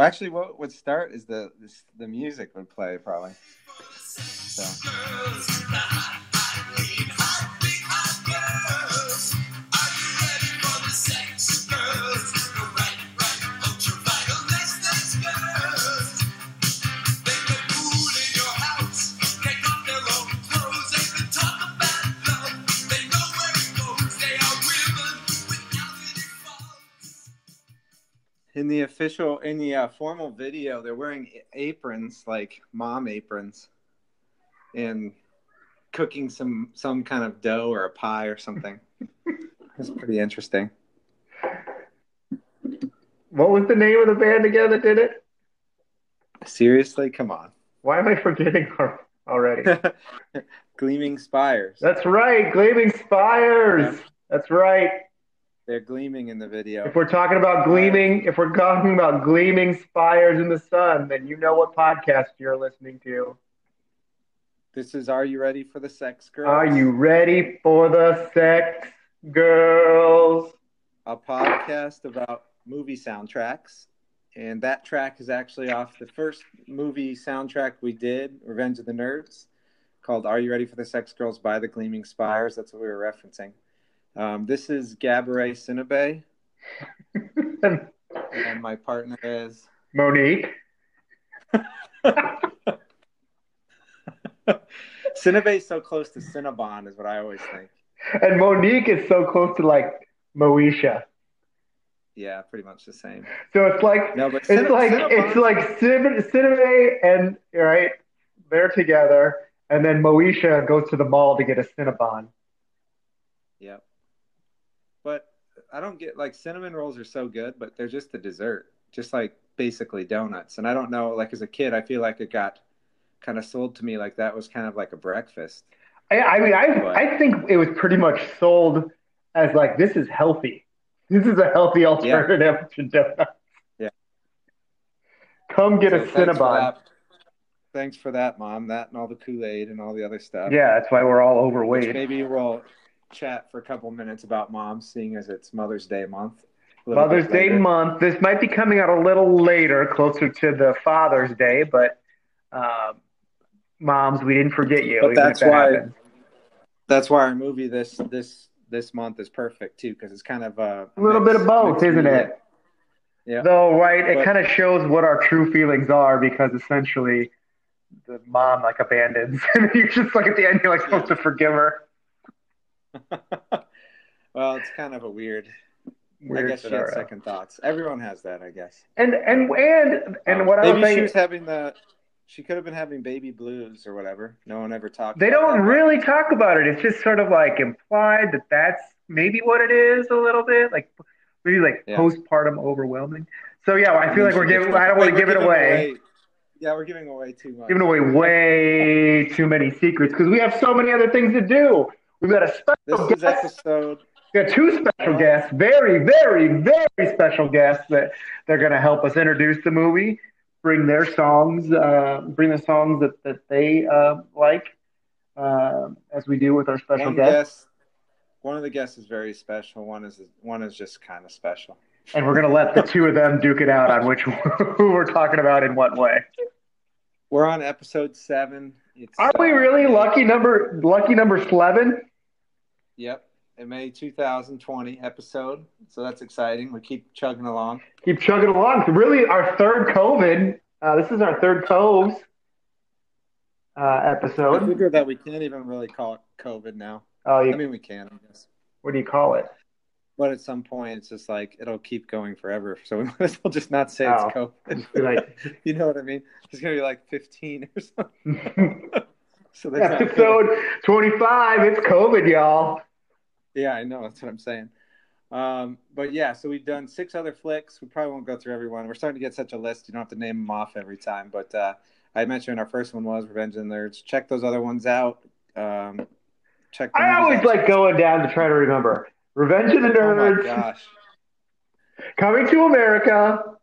Well, actually, what would start is the this, the music would play probably. So. In the official in the uh, formal video they're wearing aprons like mom aprons and cooking some some kind of dough or a pie or something it's pretty interesting What was the name of the band again that did it? seriously come on Why am I forgetting already? gleaming spires That's right, Gleaming Spires. That's right. They're gleaming in the video If we're talking about gleaming, if we're talking about gleaming spires in the sun, then you know what podcast you're listening to. this is are you ready for the sex girls Are you ready for the sex girls? a podcast about movie soundtracks. And that track is actually off the first movie soundtrack we did, Revenge of the Nerds, called Are You Ready for the Sex Girls by the Gleaming Spires. That's what we were referencing. Um, this is Gabourey Sinabe, and my partner is. Mo'Nique. Sinabe's so close to Cinnabon, is what I always think. And Mo'Nique is so close to like Moesha. Yeah, pretty much the same. So it's like No, but it's Cinna- like Cinnabon- it's like Cin- Cinnamon and right, they're together, and then Moesha goes to the mall to get a Cinnabon. Yep. I don't get like cinnamon rolls are so good, but they're just a dessert, just like basically donuts. And I don't know, like as a kid, I feel like it got kind of sold to me like that was kind of like a breakfast. I, I mean, I But- I think it was pretty much sold as like this is healthy. This is a healthy alternative to donuts. Yeah. Come get So a thanks for Cinnabon. Thanks for that, mom. That and all the Kool Aid and all the other stuff. Yeah, that's why we're all Which overweight. maybe we'll chat for a couple minutes about moms, seeing as it's Mother's Day month. Mother's Day month. This might be coming out a little later, closer to the Father's Day, but um, moms, we didn't forget you. But that's that why- happened. That's why our movie this this this month is perfect too, because it's kind of a, A little bit of both, isn't it? Yeah. Though, right, it kind of shows what our true feelings are because essentially the mom like abandons, and you just like at the end you're like supposed to forgive her. well, it's kind of a weird. Weird I guess she had second thoughts. Everyone has that, I guess. And and and and what I Maybe was she saying, was having the. She could have been having baby blues or whatever. No one ever talked. they don't really talk about it. It's just sort of like implied that that's maybe what it is a little bit, like maybe like Yeah. postpartum overwhelming. So yeah, I feel like we're giving. I don't want to give it giving away. Yeah, we're giving away too much. Giving away way too many secrets because we have so many other things to do. We've got a special This is guest. episode. We got two special guests, very, very, very special guests that they're going to help us introduce the movie, bring their songs, uh, bring the songs that that they uh, like, uh, as we do with our special One guests. guest. One of the guests is very special. One is one is just kind of special. And we're going to let the two of them duke it out on which who we're talking about in what way. We're on episode seven. It's, Are we really lucky number lucky number eleven? Yep. A May 2020 episode. So that's exciting. We keep chugging along. Keep chugging along. Really, our third COVID. Uh, this is our third Coves uh, I episode. figure that we can't even really call it COVID now. Oh, you, I mean, we can, I guess. what do you call it? But at some point, it's just like it'll keep going forever. So we might as well just not say Oh. it's COVID. Like you know what I mean? It's gonna be like 15 or something. So episode twenty-five. It's COVID, y'all. Yeah, I know. That's what I'm saying. Um, but yeah, so we've done six other flicks. We probably won't go through everyone. We're starting to get such a list. You don't have to name them off every time. But uh, I mentioned our first one was Revenge of the Nerds. Check those other ones out. Um, check. I always out. like going down to try to remember. Revenge of the Nerds. Oh my gosh! Coming to America,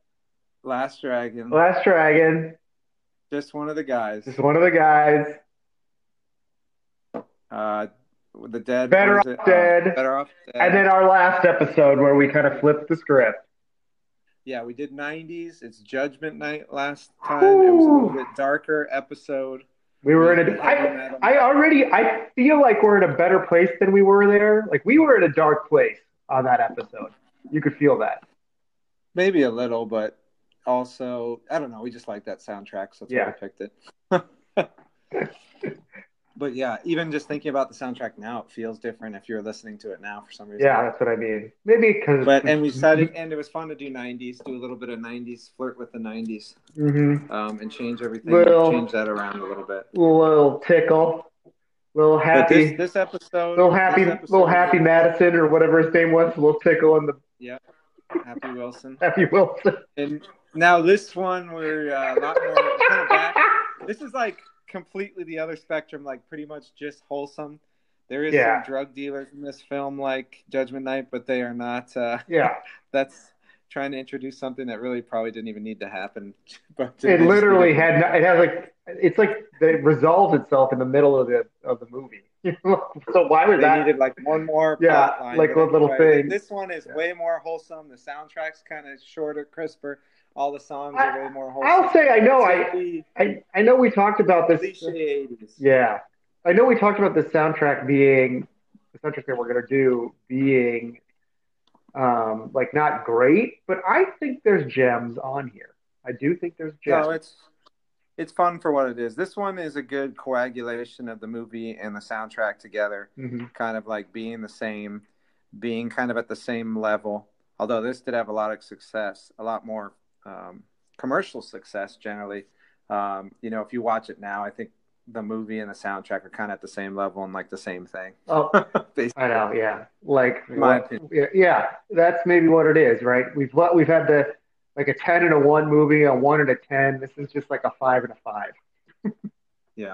Last Dragon. Last Dragon. Just one of the guys. Just one of the guys. Uh, the dead. Better Off it? Uh, Dead. Better off dead. And then our last episode where we kind of flipped the script. yeah, we did '90s. It's Judgment Night last time. It was a little bit darker episode. We were in a. I, I already. I feel like we're in a better place than we were there. Like we were in a dark place on that episode. You could feel that. Maybe a little, but also I don't know. We just like that soundtrack, so that's Yeah. why we picked it. but yeah, even just thinking about the soundtrack now, it feels different if you're listening to it now for some reason. Yeah, that's what I mean. Maybe because. But and we decided, and it was fun to do '90s, do a little bit of '90s, flirt with the '90s, hmm um, and change everything, Little- change that around a little bit. A little tickle, little happy, this, this episode, little happy, episode- little happy Madison or whatever his name was. Little tickle in the Yeah, Happy Wilson. Happy Wilson. And now this one, we're uh, a lot more kind of back. This is like completely the other spectrum, like pretty much just wholesome. There is Yeah. some drug dealers in this film, like Judgment Night, but they are not. Uh, Yeah, that's trying to introduce something that really probably didn't even need to happen. But it literally had. no- It has like. It's like it resolves itself in the middle of the of the movie. so why was They that? needed like one more Yeah, plot line. like but a little anyway, thing. This one is Yeah. way more wholesome. The soundtrack's kind of shorter, crisper. All the songs I- are way more wholesome. I'll say I know. I I I know we talked about this. cliche 80s. Yeah, I know we talked about the soundtrack being the soundtrack that we're gonna do being um like not great, but I think there's gems on here. I do think there's gems. No, it's it's fun for what it is. This one is a good coagulation of the movie and the soundtrack together, Mhm. kind of like being the same, being kind of at the same level. Although this did have a lot of success, a lot more um, commercial success generally. Um, you know, if you watch it now, I think the movie and the soundtrack are kind of at the same level and like the same thing. Oh, I know. Yeah, like My what- yeah, that's maybe what it is, right? We've we've had the like a ten and a one movie, a one and a ten. This is just like a five and a five. Yeah.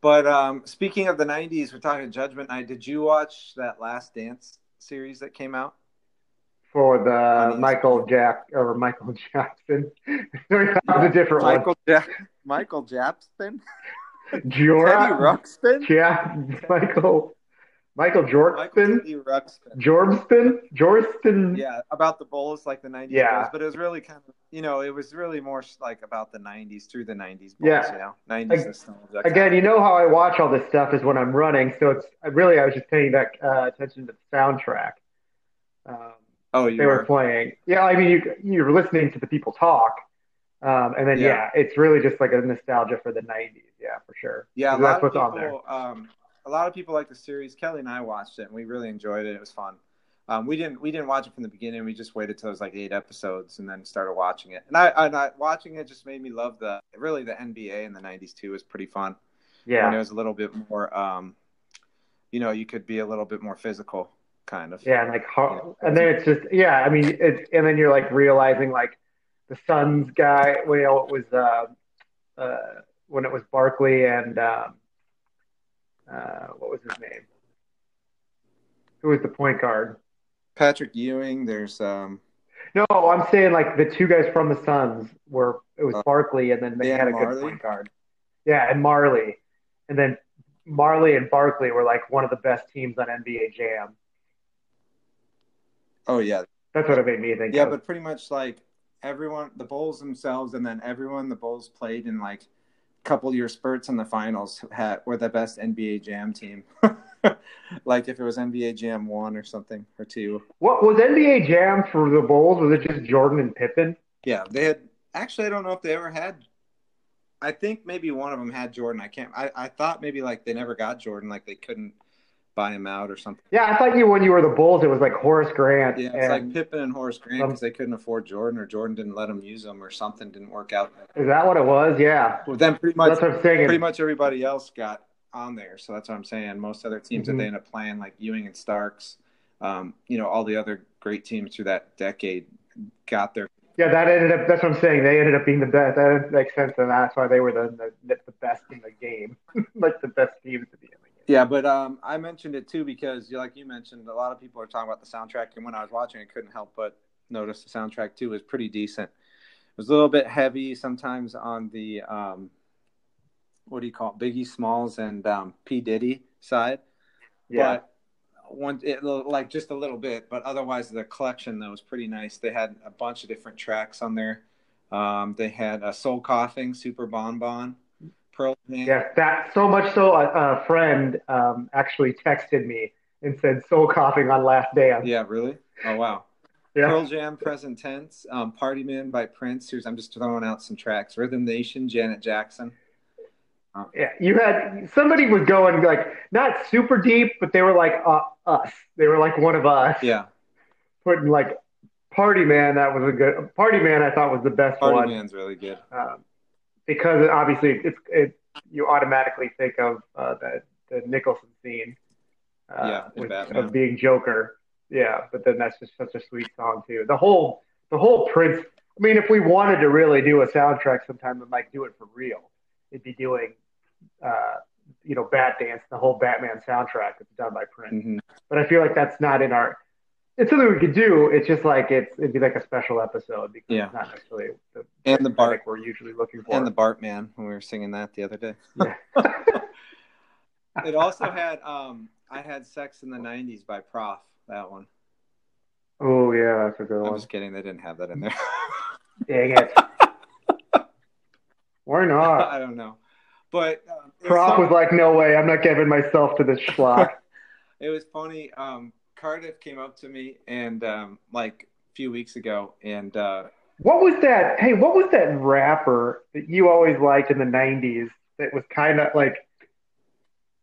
But um, speaking of the '90s, we're talking Judgment Night. Did you watch that Last Dance series that came out? For the Michael Jack or Michael Jackson. was a different Michael Jack, Michael one. Teddy Ruxpin, yeah, Michael Michael Michael Jorkston, Teddy Ruxpin. Yeah, about the Bulls, like the '90s Yeah. Bulls, but it was really kind of, you know, it was really more like about the '90s through the '90s Bulls, Yeah. you know, '90s Ag- nostalgia. Again, you know how I watch all this stuff is when I'm running, so it's really I was just paying back uh, attention to the soundtrack. Um, oh, they were were. playing. Yeah, I mean you you're listening to the people talk, um, and then yeah. Yeah. it's really just like a nostalgia for the '90s. Yeah, for sure. Yeah, a 'Cause lot that's of what's on there. people. Um, a lot of people like the series. Kelly and I watched it, and we really enjoyed it. It was fun. Um, we didn't we didn't watch it from the beginning. We just waited till it was like eight episodes, and then started watching it. And I, and I watching it just made me love the really the NBA in the '90s too. was pretty fun. Yeah. And it was a little bit more. Um, you know, you could be a little bit more physical, kind of. Yeah, and like, Yeah. and then it's just, yeah. I mean, it's, and then you're like realizing like the Suns guy. Well, you know, it was uh, uh, when it was Barkley and um, uh, what was his name? Who was the point guard? Patrick Ewing. There's um, No, I'm saying like the two guys from the Suns were it was Oh. Barkley and then they had a good point guard. Yeah, and Majerle, and then Majerle and Barkley were like one of the best teams on NBA Jam. Oh yeah, That's what it made me think. Yeah, of. but pretty much like everyone, the Bulls themselves, and then everyone the Bulls played in like a couple year spurts in the finals had were the best NBA Jam team. like if it was NBA Jam one or something or two. What was NBA Jam for the Bulls? Was it just Jordan and Pippen? Yeah, they had. Actually, I don't know if they ever had. I think maybe one of them had Jordan. I can't. I, I thought maybe like they never got Jordan, like they couldn't buy him out or something. Yeah, I thought you when you were the Bulls, it was like Horace Grant. Yeah, it's like Pippen and Horace Grant because they couldn't afford Jordan, or Jordan didn't let them use them, or something didn't work out. is that what it was? Yeah, Well, then pretty much that's what I'm saying. pretty much everybody else got on there. So that's what I'm saying. Most other teams Mhm. that they end up playing, like Ewing and Starks, um, you know, all the other great teams through that decade got their. Yeah, that ended up. That's what I'm saying. They ended up being the best. That makes sense, and that's why they were the the, the best in the game, like the best teams to be in. Yeah, but um, I mentioned it too because, like you mentioned, a lot of people are talking about the soundtrack, and when I was watching, I couldn't help but notice the soundtrack too was pretty decent. It was a little bit heavy sometimes on the um, what do you call it, Biggie Smalls and um, P Diddy side. Yeah, But one it, like just a little bit, but otherwise the collection though was pretty nice. They had a bunch of different tracks on there. Um, they had a Soul Coughing, Super Bon Bon, Pearl Jam. Yeah, that so much so a, a friend um, actually texted me and said Soul Coughing on Last Dance. Yeah, really? Oh wow. Yeah. Pearl Jam, Present Tense, um, Party Man by Prince. Here's I'm just throwing out some tracks. Rhythm Nation, Janet Jackson. Yeah, you had somebody was going like not super deep, but they were like uh, us. They were like one of us. Yeah, Putting like Party Man, that was a good Party Man. I thought was the best Party one Man's really good. um, because obviously it's it you automatically think of uh, the the Nicholson scene. Uh, Yeah, with, of being Joker. Yeah, but then that's just such a sweet song too. The whole the whole Prince. I mean, if we wanted to really do a soundtrack sometime, and like do it for real, it'd be doing, uh, you know, Bat Dance, the whole Batman soundtrack that's done by Prince. hmm But I feel like that's not in our. It's something we could do. It's just like it's it'd be like a special episode because Yeah. it's not necessarily the And the Bart we're usually looking for. and the Bartman when we were singing that the other day. Yeah. It also had um, I had Sex in the '90s by Prof. That one. oh yeah, that's a good I'm one. just kidding. They didn't have that in there. Dang it. Why not? I don't know, but um, it was was like, no way, I'm not giving myself to this schlock. it was funny. Um, Cardiff came up to me and um, like a few weeks ago, and uh, what was that? Hey, what was that rapper that you always liked in the '90s? That was kind of like,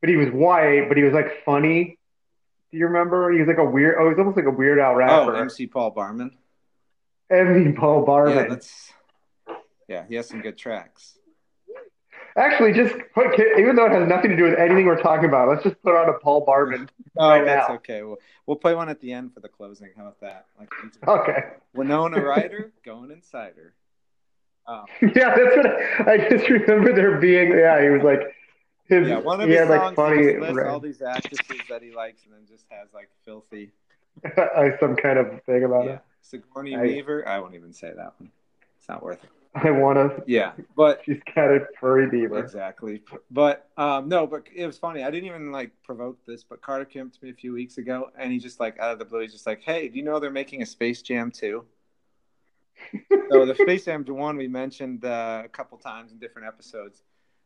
but he was white, but he was like funny. Do you remember? He was like a weird. Oh, he was almost like a Weird Al oh, rapper. MC Paul Barman. MC Paul Yeah, Barman. that's yeah. He has some good tracks. Actually, just put even though it has nothing to do with anything we're talking about, let's just put on a Paul Barman. Oh, Right that's now. okay. We'll we'll play one at the end for the closing. How about that? Like Okay. Winona Ryder going insider. Um, Yeah, that's what I, I just remember there being. Yeah, he was like his. yeah, one of he his had like songs funny, lists all these actresses that he likes, and then just has like filthy. some kind of thing about Yeah, it. Sigourney I- Weaver. I won't even say that one. It's not worth it. I want to. Yeah, but She's got a furry beaver. exactly. But um, no, but it was funny. I didn't even like provoke this, but Carter came up to me a few weeks ago, and he just like out of the blue, he's just like, "Hey, do you know they're making a Space Jam too?" so the Space Jam one we mentioned uh, a couple times in different episodes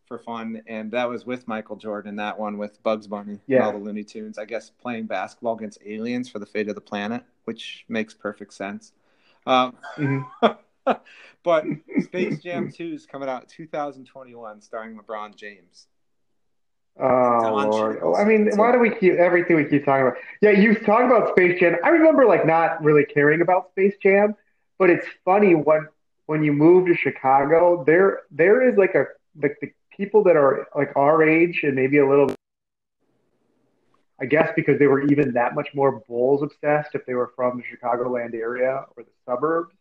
for fun, and that was with Michael Jordan. That one with Bugs Bunny and Yeah. all the Looney Tunes. I guess playing basketball against aliens for the fate of the planet, which makes perfect sense. Um, Mhm. but Space Jam 2 is coming out 2021, starring LeBron James. Oh lord! Cheadle's. I mean, why do we keep everything we keep talking about? Yeah, you talk about Space Jam. I remember like not really caring about Space Jam, but it's funny when when you move to Chicago, there there is like a like the people that are like our age and maybe a little. I guess because they were even that much more Bulls obsessed if they were from the Chicagoland area or the suburbs.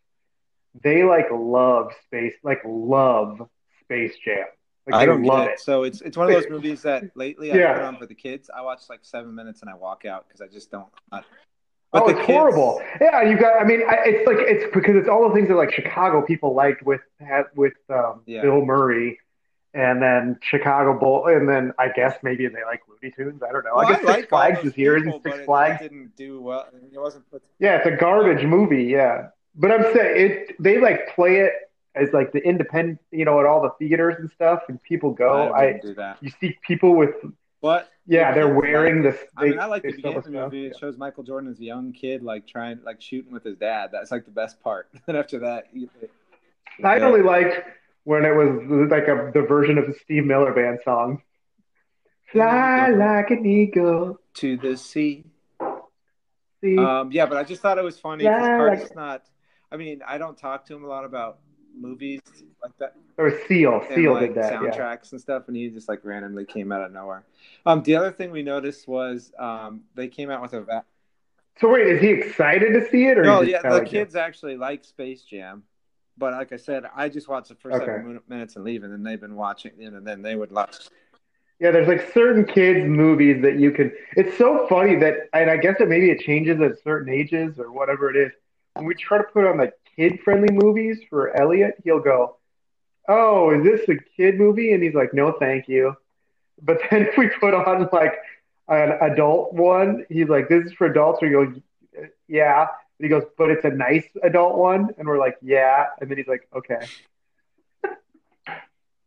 They like love space, like love Space Jam. Like I don't love it. it. So it's it's one of those movies that lately I Yeah. put on for the kids. I watch like seven minutes and I walk out because I just don't. I- oh, it's kids- horrible. Yeah, you got. I mean, I, it's like it's because it's all the things that like Chicago people liked with with um, Yeah. Bill Murray, and then Chicago Bull, and then I guess maybe they like Looney Tunes. I don't know. Well, I guess Six like all Flags is here. people, Isn't but Six Flags? It didn't do well. I mean, it wasn't. Yeah, it's a garbage movie. Yeah, but I'm saying it. They like play it as like the independent, you know, at all the theaters and stuff, and people go. I I, do that. you see people with But yeah, the they're wearing like this. it. I mean, I like the beginning of the movie. It shows Michael Jordan as a young kid, like trying, like shooting with his dad. That's like the best part. And after that, you, I Yeah. only liked when it was like a the version of the Steve Miller Band song. Fly like an eagle. to the sea. Um, yeah, but I just thought it was funny because Carter's like- not. I mean, I don't talk to him a lot about movies like that. or Seal. and Seal like did that. Yeah. soundtracks and stuff, and he just like randomly came out of nowhere. Um, the other thing we noticed was um, they came out with a va- So wait, is he excited to see it, or no, yeah, the kids actually like Space Jam, but like I said, I just watched the first Okay. seven minutes and leave, and then they've been watching, you know, and then they would watch. Yeah, there's like certain kids movies that you can. It's so funny that, and I guess it maybe it changes at certain ages or whatever it is. When we try to put on like kid-friendly movies for Elliot, he'll go, "Oh, is this a kid movie?" And he's like, "No, thank you." But then if we put on like an adult one. He's like, "This is for adults." Or you go, "Yeah." And he goes, "But it's a nice adult one," and we're like, "Yeah." And then he's like, "Okay."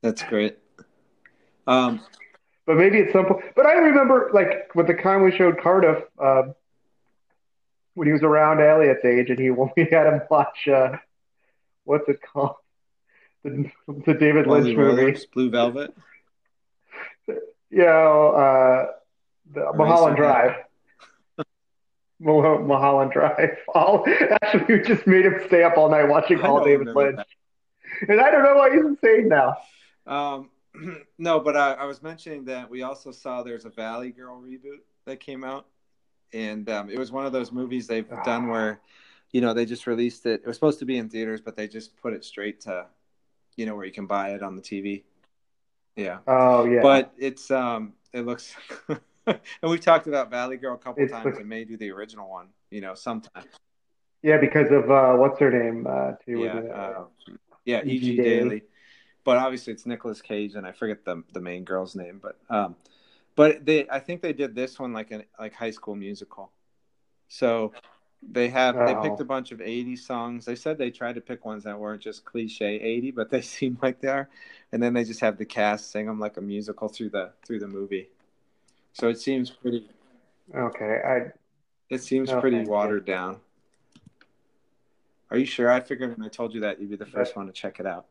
That's great. Um, but maybe at some point. But I remember, like, with the time we showed Cardiff, uh, when he was around Elliot's age, and he we had him watch, uh, what's it called, the, the David Lynch movie, Blue Velvet. Yeah, uh, the Mulholland Drive. Mulholland Drive. All actually, we just made him stay up all night watching all David Lynch, that. and I don't know why he's insane now. Um, no, but I, I, was mentioning that we also saw there's a Valley Girl reboot that came out, and um, it was one of those movies they've oh. done where, you know, they just released it. It was supposed to be in theaters, but they just put it straight to, you know, where you can buy it on the TV. Yeah. Oh yeah. But it's um, it looks. and we've talked about Valley Girl a couple it's times, and may do the original one. You know, sometime. Yeah, because of uh, what's her name? Uh, too, yeah, uh, yeah, E.G. Daily. Daily but obviously it's Nicolas Cage, and I forget the the main girl's name, but um, but they I think they did this one like an like High School Musical, so they have oh. they picked a bunch of 80 songs. They said they tried to pick ones that weren't just cliche 80, but they seem like they are, and then they just have the cast sing them like a musical through the through the movie. So it seems pretty. Okay, I. It seems pretty watered down. Are you sure? I figured when I told you that you'd be the first one to check it out.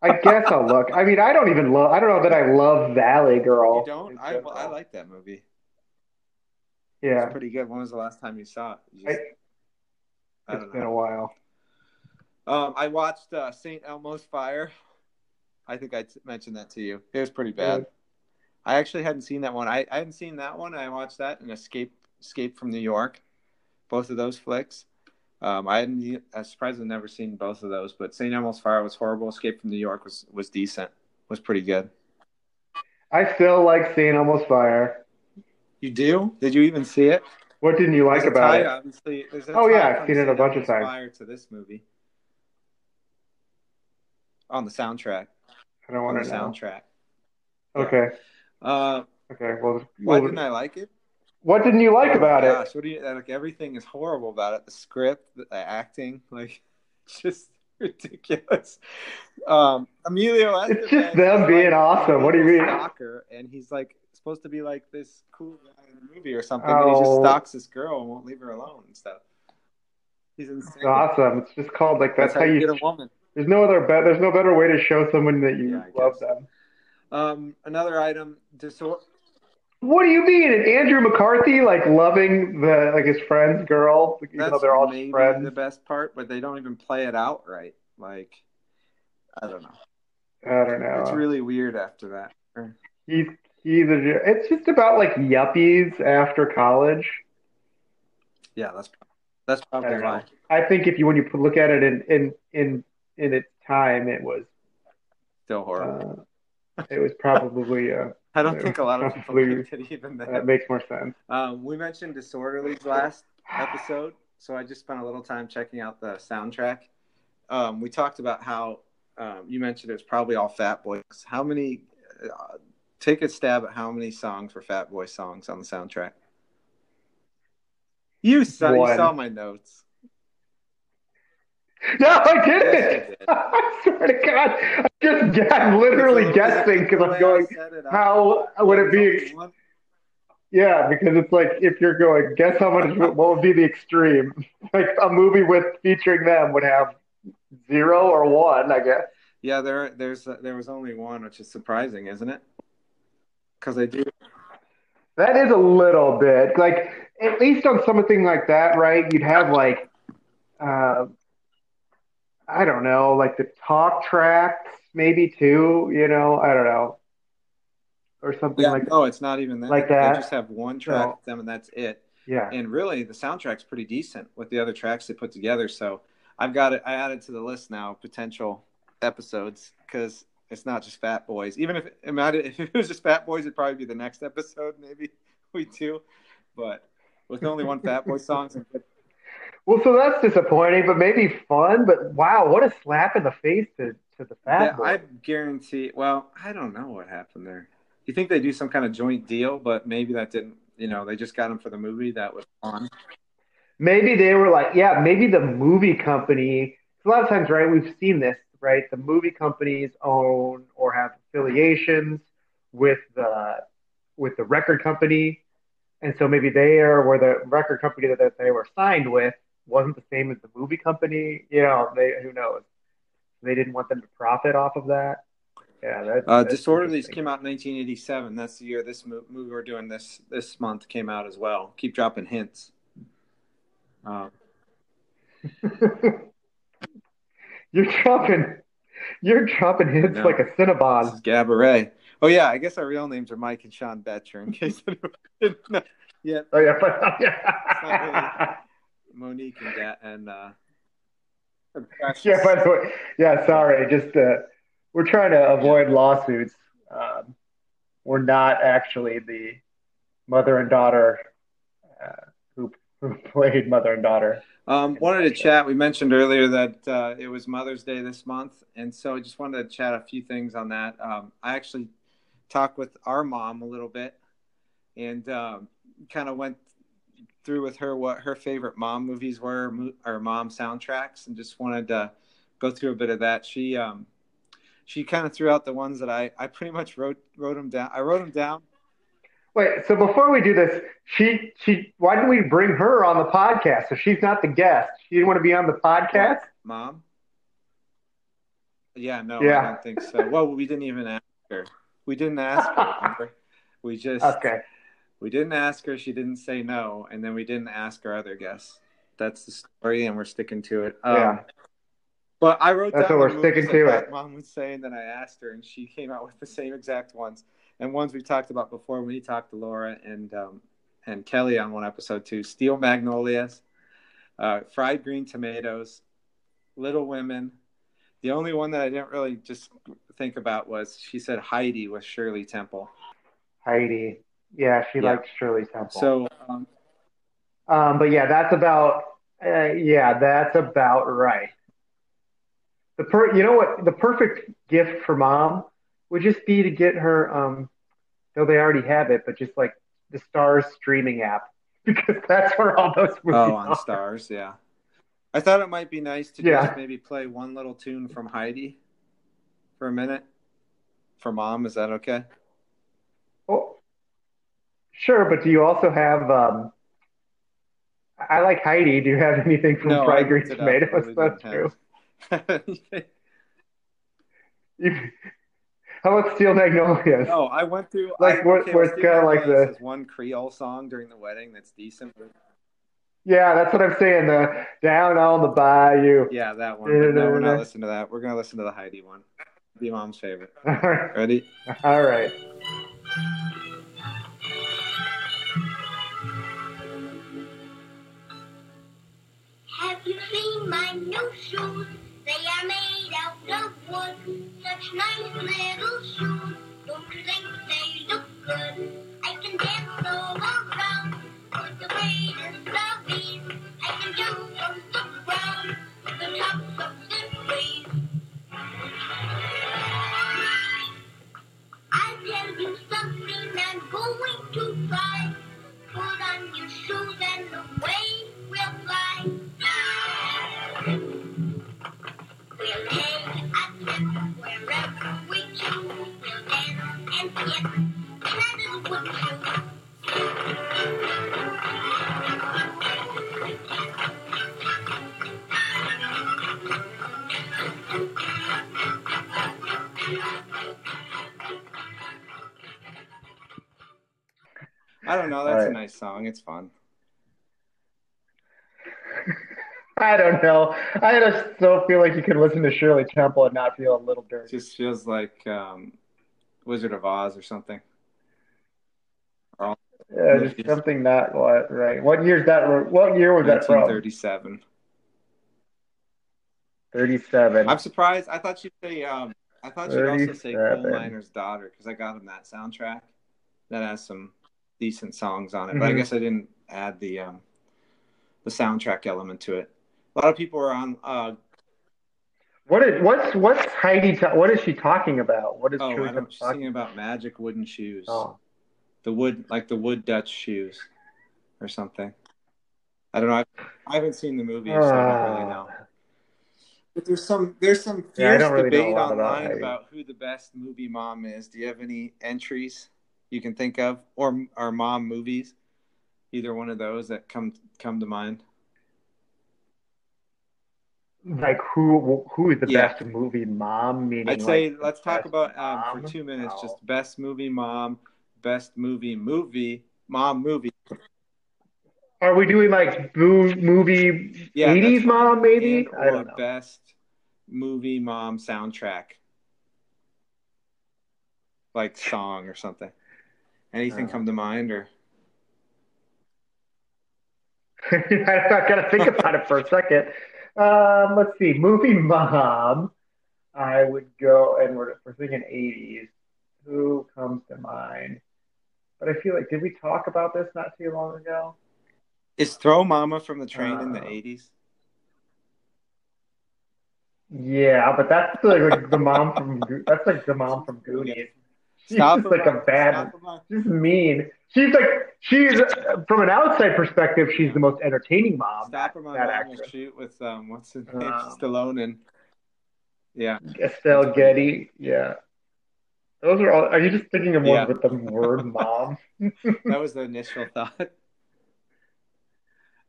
I guess I'll look. I mean, I don't even love. I don't know that I love Valley Girl. You don't? I, I like that movie. Yeah, it's pretty good. When was the last time you saw it? You just, I, it's been a while. Um, I watched uh, St. Elmo's Fire. I think I t- mentioned that to you. It was pretty bad. I actually hadn't seen that one. I, I hadn't seen that one. I watched that and Escape Escape from New York. Both of those flicks. Um, I hadn't. I surprised I've never seen both of those, but St. Elmo's Fire was horrible. Escape from New York was was decent. Was pretty good. I still like St. Elmo's Fire. You do? Did you even see it? What didn't you like about tie, it? Obviously, oh yeah, I've seen it a bunch of times. Prior to this movie, on the soundtrack. I don't want to soundtrack. Okay. Uh, okay. Well, why didn't I like it? What didn't you like oh about gosh, it? What do you like? Everything is horrible about it. The script, the acting, like just ridiculous. Um, Emilio, it's just them being like, awesome. What do you mean? Stalker, and he's like supposed to be like this cool guy in the movie or something, oh. and he just oh. stalks this girl and won't leave her alone and stuff. He's insane. It's awesome. It's just called like that's, that's how, you get a woman. There's no other be- There's no better way to show someone that you yeah, love them. Um, another item: disor- what do you mean? And Andrew McCarthy like loving the like his friend's girl, even That's though they're all maybe friends. The best part, but they don't even play it out right. Like, I don't know. I don't know. It's really weird after that. He's he's a, it's just about like yuppies after college. Yeah, that's that's probably I why. I think if you when you look at it in in in in its time, it was still horrible. Uh, it was probably uh, I don't think a lot of people liked it even then. That makes more sense. Um, we mentioned Disorderly's last episode, so I just spent a little time checking out the soundtrack. Um, we talked about how um, you mentioned it was probably all Fat Boys. How many? Uh, take a stab at how many songs were Fat Boy songs on the soundtrack. You saw, you saw my notes. No, I didn't. I swear to God, I just I'm literally guessing because I'm going. How would it be? Yeah, because it's like if you're going, guess how much? What would be the extreme? Like a movie with featuring them would have zero or one, I guess. Yeah, there, there's, uh, there was only one, which is surprising, isn't it? Because I do. That is a little bit like at least on something like that, right? You'd have like. Uh, I don't know, like the talk tracks, maybe too. You know, I don't know, or something yeah, like no, it's not even that. Like that. They just have one track no. them, and that's it. Yeah. And really, the soundtrack's pretty decent with the other tracks they put together. So I've got it. I added to the list now potential episodes because it's not just Fat Boys. Even if it, if it was just Fat Boys, it'd probably be the next episode. Maybe we do, but with only one Fat Boy song, well, so that's disappointing, but maybe fun. But wow, what a slap in the face to, to the fat yeah, I guarantee. Well, I don't know what happened there. you think they do some kind of joint deal, but maybe that didn't. You know, they just got him for the movie that was on. Maybe they were like, yeah, maybe the movie company. A lot of times, right? We've seen this, right? The movie companies own or have affiliations with the with the record company, and so maybe they are where the record company that they were signed with wasn't the same as the movie company. You know, they who knows? They didn't want them to profit off of that. Yeah, that, Uh, Disorderlies came out in 1987. That's the year this mo- movie we're doing this this month came out as well. Keep dropping hints. Um, you're dropping, you're dropping hints like a this Cinnabon. is Gabourey. Oh yeah, I guess our real names are Mike and Sean Betcher. In case anyone didn't know. Yeah, Oh yeah, but not yeah. Mo'Nique and Ga- and uh, yeah. By the way, yeah. Sorry, just uh, we're trying to avoid lawsuits. Um, we're not actually the mother and daughter uh, who who played mother and daughter. Um, wanted to chat. We mentioned earlier that uh, it was Mother's Day this month, and so I just wanted to chat a few things on that. Um, I actually talked with our mom a little bit, and um, kind of went through with her what her favorite mom movies were, or mom soundtracks, and just wanted to go through a bit of that. She um, she kind of threw out the ones that I I pretty much wrote wrote them down. I wrote them down. Wait, so before we do this, she she why didn't we bring her on the podcast? So she's not the guest. She didn't want to be on the podcast. Mom. Yeah, no, Yeah. I don't think so. Well, we didn't even ask her. We didn't ask her. remember? We just Okay. We didn't ask her. She didn't say no, and then we didn't ask our other guests. That's the story, and we're sticking to it. Um, Yeah. But I wrote That's down what we're sticking to that it. Mom was saying, then I asked her, and she came out with the same exact ones, and ones we talked about before. When we talked to Laura and um, and Kelly on one episode too. Steel Magnolias, uh, Fried Green Tomatoes, Little Women. The only one that I didn't really just think about was she said Heidi with Shirley Temple. Heidi. Yeah, she Yeah. likes Shirley Temple. So um, Um, but yeah, that's about uh, yeah, that's about right. The per you know what the perfect gift for mom would just be to get her um though they already have it, but just like the Starz streaming app because that's where all those movies oh, on are. Starz, yeah. I thought it might be nice to Yeah. just maybe play one little tune from Heidi for a minute. For mom, is that okay? Oh, sure, but do you also have um I like Heidi. Do you have anything from No, Fried Green looked it up. I Tomatoes? really That's true. You- How about Steel Magnolias? no, I went through Like, I, where- okay, where it's kinda like the- one Creole song during the wedding that's decent. Yeah, that's what I'm saying. The down on the bayou. Yeah, that one. No, we're not listening to that. We're gonna listen to the Heidi one. Be mom's favorite. All right. Ready? All right. Seen my new shoes? They are made out of wood. Such nice little shoes. Don't you think they look good? I can dance all around with the greatest of ease. I can jump from the ground to the tops of the trees. I tell you something I'm going to try. Put on your shoes and away we'll fly. I don't know. That's a nice song. It's fun. I don't know. I just don't feel like you could listen to Shirley Temple and not feel a little It dirty. just feels like um, Wizard of Oz or something. Yeah, just something not what right. What year's that? What year was that from? 1937. Thirty-seven. I'm surprised. I thought you'd say. Um, I thought you'd also say Coal Miner's Daughter because I got him that soundtrack that has some decent songs on it. But I Mhm. guess I didn't add the um, the soundtrack element to it. A lot of people were on. Uh, What is what's what's Heidi? Ta- what is she talking about? What is Oh, Chewie I don't. She's talking? singing about magic wooden shoes. Oh, The wood, like the wood Dutch shoes, or something. I don't know. I, I haven't seen the movie, so I don't really know. But there's some there's some Ah. Yeah, fierce really a debate lot about online about who the best movie mom is. Do you have any entries you can think of, or or mom movies? Either one of those that come come to mind. Like who who is the Yeah. best movie mom? Meaning, I'd say like, let's talk about um, for two minutes No. just best movie mom, best movie movie mom movie. Are we doing like boo movie Yeah, eighties that's mom? Maybe I or don't know. best movie mom soundtrack, like song or something. Anything Uh. come to mind or? I gotta think about it for a second. Um, let's see, movie mom. I would go, and we're, we're thinking eighties. Who comes to mind? But I feel like did we talk about this not too long ago? Is Throw Momma from the Train in the Uh, eighties? Yeah, but that's like, like the mom from that's like the mom from Goonies. She's Stop just like a bad, just mean. She's like she's from an outside perspective, she's the most entertaining mom. Stop that mom will actress. shoot with um what's his name Um, Stallone and yeah Estelle Getty, yeah. Those are all. Are you just thinking of ones Yeah. with the word mom? that was the initial thought.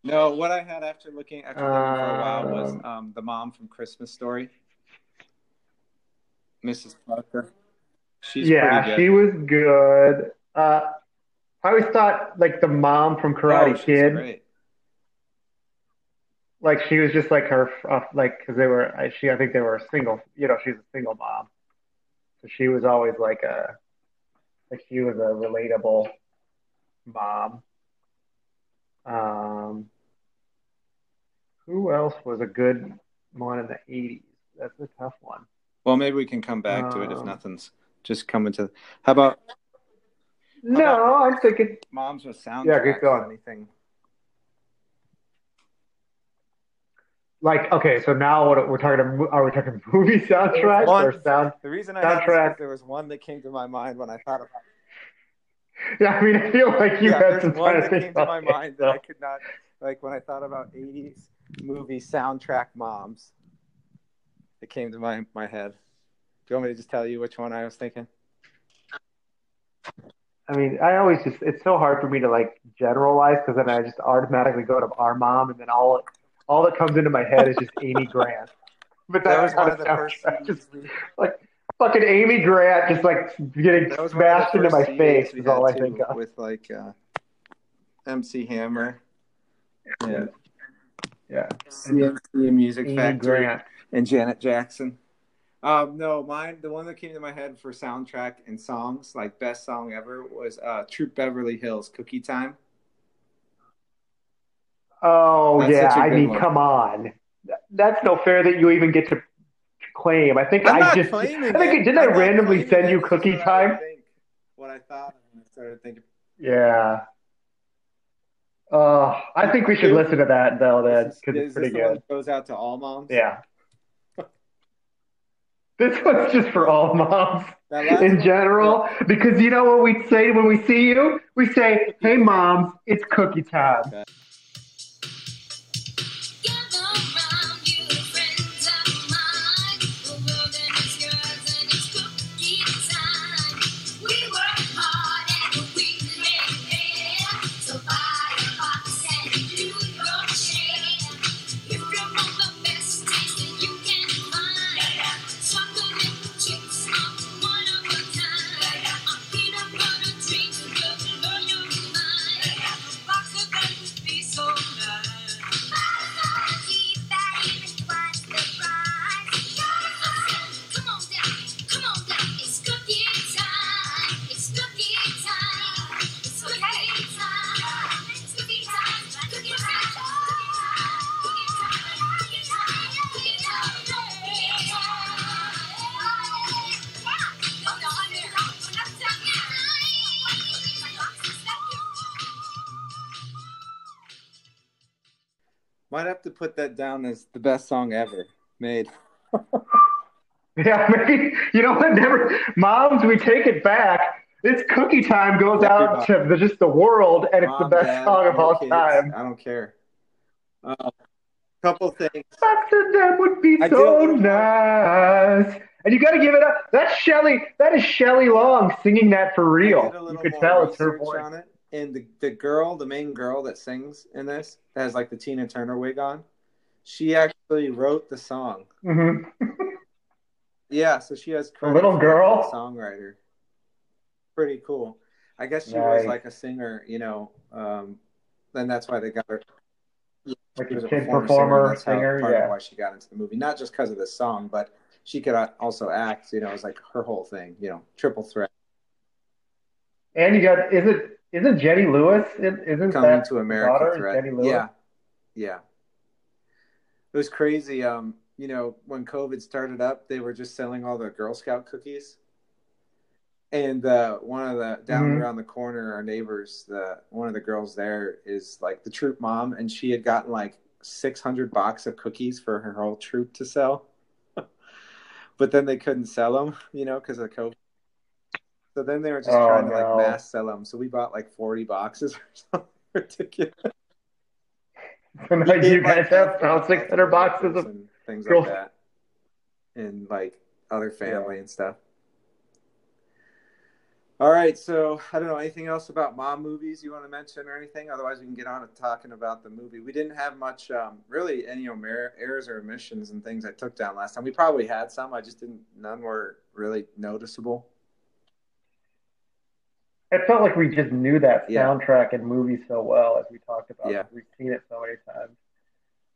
No, what I had after looking after thinking for a while was Um, um the mom from Christmas Story, Mrs. Parker. She's yeah, she was good. Uh, I always thought like the mom from Karate Oh, Kid, great. like she was just like her, uh, like because they were, I- she, I think they were a single, you know, she's a single mom, so she was always like a, like she was a relatable mom. Um, who else was a good one in the '80s? That's a tough one. Well, maybe we can come back to it if Um, nothing's just coming to. How about No, I'm thinking. moms with soundtracks? Yeah, keep going. Anything? Like, okay, so now what we're talking about, are we talking movie soundtracks One- or sound? The reason I asked is Soundtrack. 'cause there was one that came to my mind when I thought about. Yeah, I mean, I feel like you yeah, had there's some one time that to came to my it, mind that so. I could not like when I thought about '80s movie soundtrack moms. It came to my my head. Do you want me to just tell you which one I was thinking? I mean, I always just, it's so hard for me to like generalize because then I just automatically go to our mom and then all, all that comes into my head is just Amy Grant. But That was that's one of the first just like fucking Amy Grant just like getting that was one of the smashed into my face is all I had, too, think of. With like uh, MC Hammer, Yeah. Yeah. CMC Music Amy Factory, Grant. and Janet Jackson. Um, no, mine. The one that came to my head for soundtrack and songs, like best song ever, was uh, Troop Beverly Hills "Cookie Time." Oh That's yeah, I mean, one. come on. That's no fair that you even get to claim. I think I just. I think it. didn't I I'm not randomly send you cookie what I time? think, What I thought when I started thinking. Yeah. Uh, I think we should listen to that though, then, because it's pretty this the one good. goes out to all moms. Yeah. This one's just for all moms in one- general, because you know what we say when we see you? We say, "Hey, moms, it's cookie time." Okay. Put that down as the best song ever made. Yeah, maybe you know what? Never, moms, we take it back. It's cookie time goes out to the, just the world, and it's the best Dad, song of all kids, time. I don't care. Uh, couple things. Them would be I so nice. And you got to give it up. That's Shelley. That is Shelley Long singing that for real. You could tell it's her voice. And the the girl, the main girl that sings in this, that has like the Tina Turner wig on. She actually wrote the song. hmm Yeah, so she has a little girl? songwriter. Pretty cool. I guess she was like a singer, you know. Um, then that's why they got her. Like a kid performer, performer, That's how, singer. part of Yeah. why she got into the movie, not just because of the song, but she could uh, also act. You know, it was like her whole thing. You know, triple threat. And you got is it isn't Jenny Lewis? Isn't Coming that to America daughter, threat. Jenny Lewis? Yeah, yeah. It was crazy. Um, you know, when COVID started up, they were just selling all the Girl Scout cookies. And uh, one of the down Mhm. around the corner, our neighbors, the one of the girls there is like the troop mom, and she had gotten like six hundred box of cookies for her whole troop to sell. but then they couldn't sell them, you know, because of COVID. So then they were just Oh, trying to no. like mass sell them. So we bought like forty boxes or something ridiculous. Now you guys have around 600 boxes of. and things Girl- like that, and like other family and stuff. All right, so I don't know anything else about mom movies you want to mention or anything. Otherwise, we can get on to talking about the movie. We didn't have much, um, really, any errors or omissions and things I took down last time. We probably had some. I just didn't. None were really noticeable. It felt like we just knew that Yeah. soundtrack and movie so well as we talked about. Yeah. We've seen it so many times.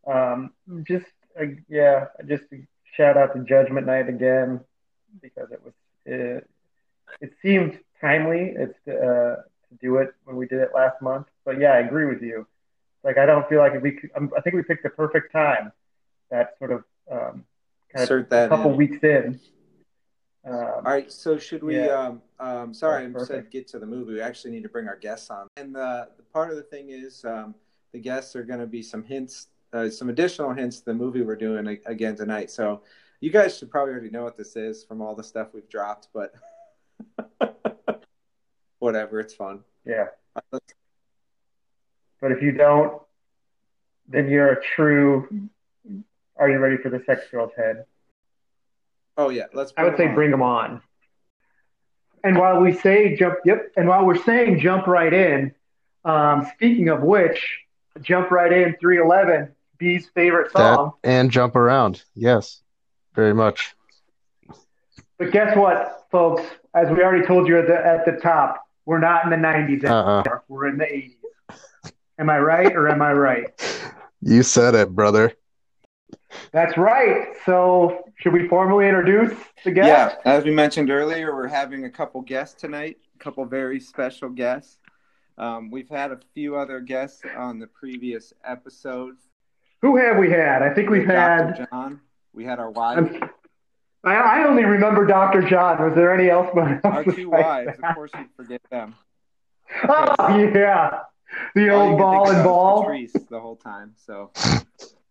Um, just uh, yeah, just a shout out to Judgment Night again because it was it, it seemed timely. It's uh, to do it when we did it last month. But yeah, I agree with you. Like I don't feel like we. Could, um, I think we picked the perfect time. That sort of um, kind of Insert a that couple in. weeks in. Um, All right, so should we? Yeah. Um, um, sorry, I That's said get to the movie. We actually need to bring our guests on, and the, the part of the thing is um, the guests are going to be some hints, uh, some additional hints to the movie we're doing again tonight. So you guys should probably already know what this is from all the stuff we've dropped, but whatever, it's fun. yeah. But if you don't, then you're a true. Are you ready for the sex girl's head? Oh yeah, let's. I would say on. bring them on. And while we say jump, yep, and while we're saying jump right in, um, speaking of which, jump right in 311, B's favorite That song. and jump around. Yes, very much. But guess what, folks? As we already told you at the at the top, we're not in the 90s Uh-uh. We're in the 80s. Am I right or am I right? You said it, brother. That's right. So, should we formally introduce the guest? Yeah, as we mentioned earlier, we're having a couple guests tonight, a couple very special guests. Um, we've had a few other guests on the previous episodes. Who have we had? I think we've had. Dr. John. We had our wives, I, I only remember Dr. John. Was there any else? our two besides wives. that? Of course, you forget them. Oh yeah, the old ball and ball. Patrice the whole time. So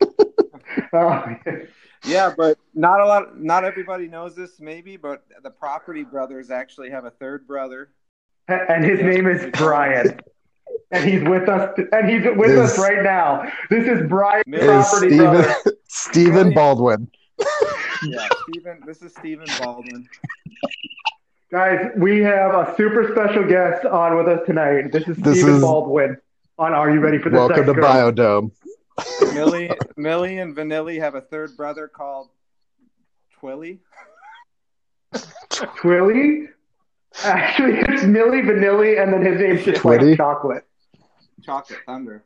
Oh, yeah, but not a lot. Not everybody knows this, maybe, but the Property Brothers actually have a third brother. and his name is Brian, and he's with us. And he's with Is- us right now. This is Brian Is Is Property Stephen Brother. Stephen Baldwin. Yeah, Stephen. This is Stephen Baldwin. Guys, we have a super special guest on with us tonight. This is This Stephen is- Baldwin. On Are You Ready for the Welcome Sex to Girl? Bio-Dome. Millie, Millie, and Vanilli have a third brother called Twilly. Twilly? Actually, it's Milli Vanilli, and then his name's just Twitty? like chocolate. Chocolate Thunder.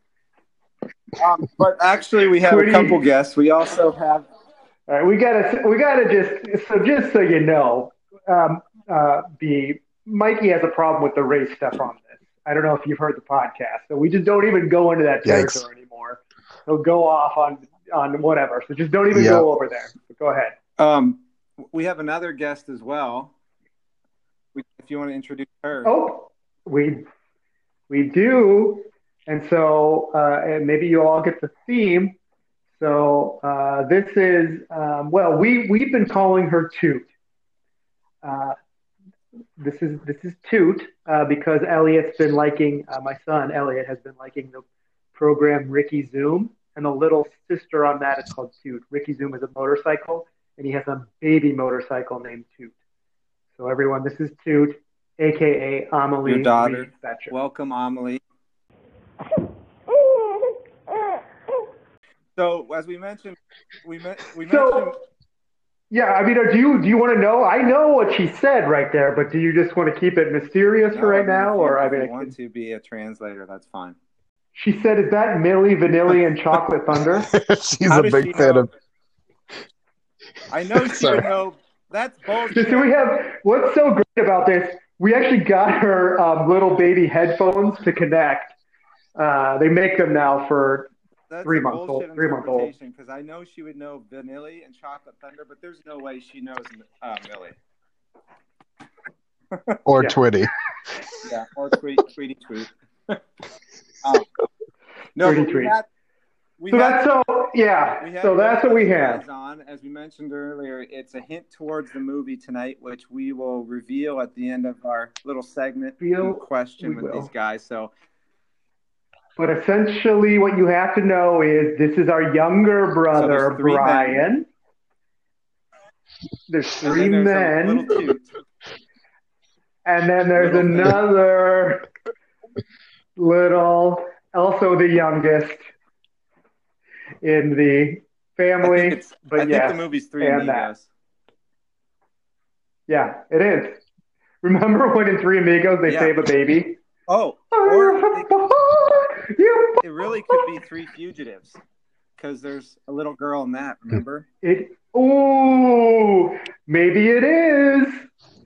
Um, but actually, we have Twitty. a couple guests. We also have. All right, we gotta, we gotta just, so just so you know, um, uh, B, Mikey has a problem with the race stuff on this. I don't know if you've heard the podcast, so we just don't even go into that Yikes. territory anymore. He'll go off on on whatever. So just don't even Yeah. go over there. But go ahead. Um, we have another guest as well. We, if you want to introduce her. Oh, we we do, and so uh, and maybe you all get the theme. So uh, this is um, well, we we've been calling her Toot. Uh, this is this is Toot uh, because Elliot's been liking uh, my son Elliot has been liking the program Ricky Zoom, and the little sister on that is called Toot. Ricky Zoom is a motorcycle, and he has a baby motorcycle named Toot. So everyone, this is Toot, aka Amelie. Your daughter. Reed Thatcher. Welcome, Amelie. So as we mentioned, we met, we So- mentioned Yeah, I mean, uh, do you do you want to know? I know what she said right there, but do you just want to keep it mysterious No, for right I mean, now, or I if mean, you I want can- to be a translator, that's fine. She said, "Is that Milli Vanilli and Chocolate Thunder?" She's How a big she fan know? of. I know she Sorry. would know. That's bullshit. So we have what's so great about this? We actually got her um, little baby headphones to connect. Uh, they make them now for That's three months old- three months old. Because I know she would know Vanilli and Chocolate Thunder, but there's no way she knows uh, Millie. Or Yeah. Twitty. Yeah, or tweet, tweety tweet. Um, no, we had, we so that's so yeah. So that's what we have. On as we mentioned earlier, it's a hint towards the movie tonight, which we will reveal at the end of our little segment question with will. these guys. So But essentially, what you have to know is this is our younger brother, there's three men. Brian. There's three there's men, and then there's little another little, also the youngest in the family. it's. but I think yes, the movie's Three and that. Amigos. Yeah, it is. Remember when in Three Amigos they Yeah. save a baby? Oh, it, it really could be Three Fugitives, because there's a little girl in that. Remember? It. Ooh, maybe it is.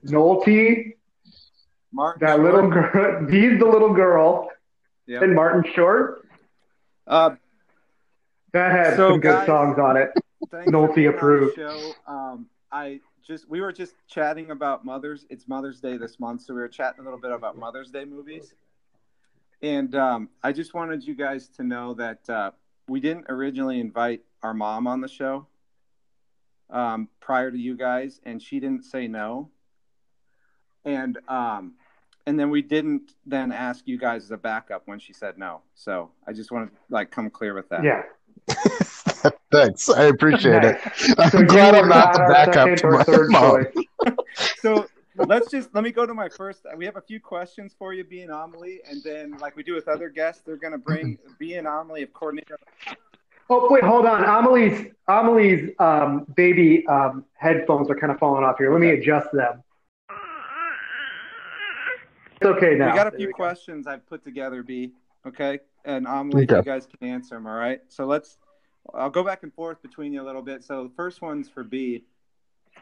Nolte, Martin. that Short. little girl. He's the little girl. Yep. And Martin Short. Uh, That had So, some good guys- songs on it. Nolte being on the approved. Show. Um, I just we were just chatting about mothers. It's Mother's Day this month, so we were chatting a little bit about Mother's Day movies. And um, I just wanted you guys to know that uh, we didn't originally invite our mom on the show um, prior to you guys, and she didn't say no. And um, and then we didn't then ask you guys as a backup when she said no. So I just want to like come clear with that. Yeah. Thanks. I appreciate it. I'm So glad I'm not the backup to my third mom. so let's just let me go to my first we have a few questions for you being amelie and then like we do with other guests they're going to bring be an amelie of coordinator Oh wait, hold on. Amelie's Amelie's um, baby um, headphones are kind of falling off here. Let me adjust them. It's okay now. we got a few we go. questions i've put together b okay and amelie if you Okay. guys can answer them all right so let's i'll go back and forth between you a little bit so the first one's for b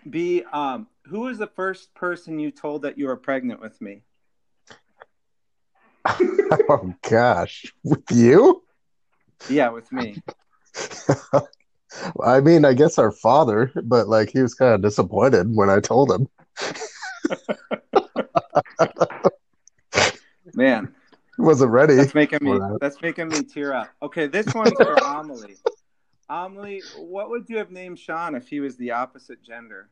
b um, who was the first person you told that you were pregnant with me Oh gosh, with you? yeah with me I mean, I guess our father, but like he was kind of disappointed when I told him. man He wasn't ready. That's making me. that. That's making me tear up. Okay, this one's for Amelie. Amelie, what would you have named Sean if he was the opposite gender?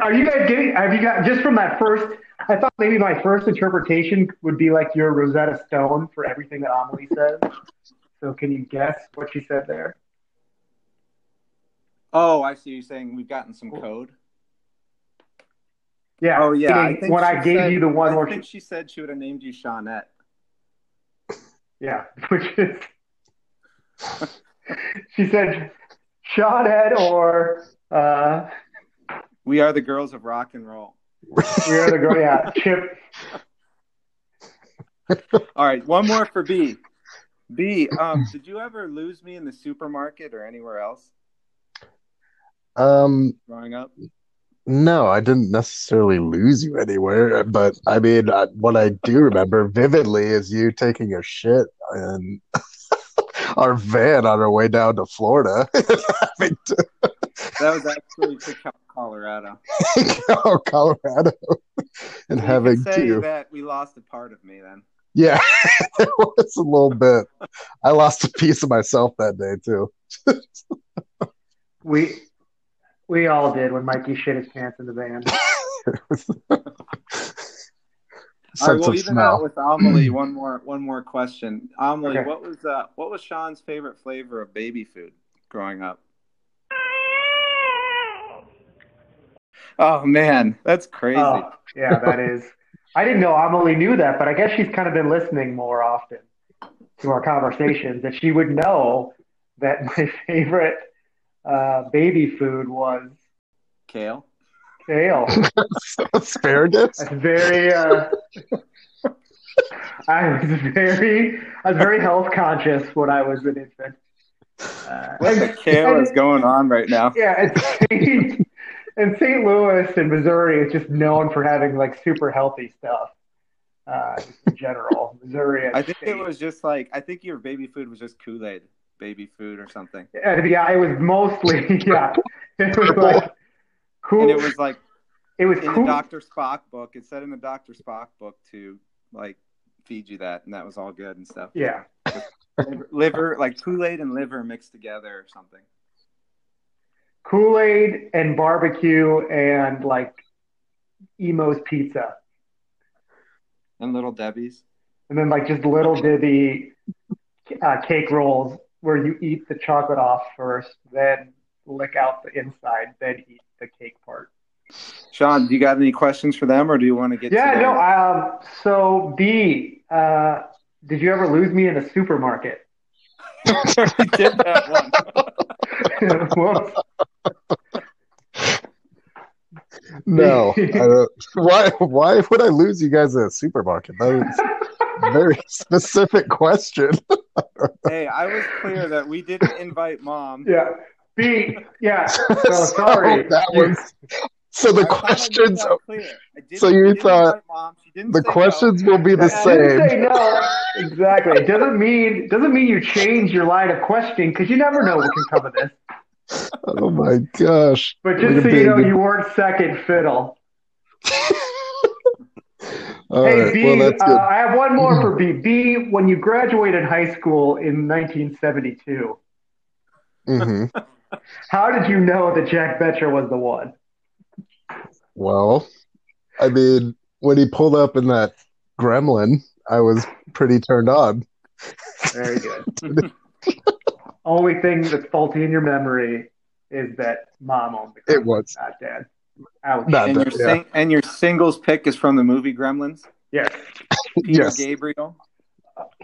Are you guys getting? Have you got just from that first? I thought maybe my first interpretation would be like your Rosetta Stone for everything that Amelie says. So can you guess what she said there? Oh, I see. You're saying we've gotten some code. Yeah. Oh yeah. I think when I gave said- you the one more. I where think she, she said she would have named you Shawnette. yeah, which is she said Shawhead or uh, We are the girls of rock and roll. we are the girl. Yeah, Chip. All right, one more for B. B. Um, did you ever lose me in the supermarket or anywhere else Um, growing up? No, I didn't necessarily lose you anywhere, but I mean, I, what I do remember vividly is you taking a shit in our van on our way down to Florida, to That was actually to Colorado. go oh, Colorado, and You having could say to. that we lost a part of me then. Yeah, it was a little bit. I lost a piece of myself that day too. We we all did when Mikey shit his pants in the van. All right, Sense we'll of even out with Amelie. One more, one more question. Amelie, Okay. what was uh, what was Sean's favorite flavor of baby food growing up? Oh man, that's crazy. Oh, yeah, that is. I didn't know Amelie knew that, but I guess she's kind of been listening more often to our conversations that she would know that my favorite uh, baby food was Kale. kale. Asparagus. That's very. Uh, I was very, I was very health conscious when I was an infant. Uh, What the kale is going on right now? Yeah, and St. and St. Louis and Missouri is just known for having like super healthy stuff. Uh, just in general, Missouri. I think it was just like I think your baby food was just Kool Aid baby food or something, yeah, it was mostly yeah. It was like cool. and it was like it was in cool. the Doctor Spock book. It said in the Doctor Spock book to like feed you that, and that was all good and stuff. yeah, liver, liver like Kool Aid and liver mixed together or something. Kool Aid and barbecue and like Imo's pizza, And little Debbie's. and then like just little Debbie uh, cake rolls where you eat the chocolate off first, then lick out the inside, then eat the cake part. Sean, do you got any questions for them, or do you want to get? Yeah, to no. Um, so B, uh, did you ever lose me in a supermarket? did that one. No, I don't. Why? Why would I lose you guys at a supermarket? That was a very specific question. hey, I was clear that we didn't invite mom. yeah. B, yeah. So sorry. that was. So the I thought I made questions. clear. I didn't- so you didn't thought mom. She didn't The say no. questions will be the I didn't say same. no. Exactly. It doesn't mean doesn't mean you change your line of questioning because you never know what can come of this. Oh my gosh! But just at so you know, you weren't second fiddle. All hey right. B, Well, that's uh. I have one more for B. B, when you graduated high school in 1972, hmm how did you know that Jack Betcher was the one? Well, I mean, when he pulled up in that Gremlin, I was pretty turned on. Very good. Only thing that's faulty in your memory is that mom owned the car, It was. not dad. Ouch. Not And your, that- yeah. and your singles pick is from the movie Gremlins. Yes. Peter Yes. Gabriel.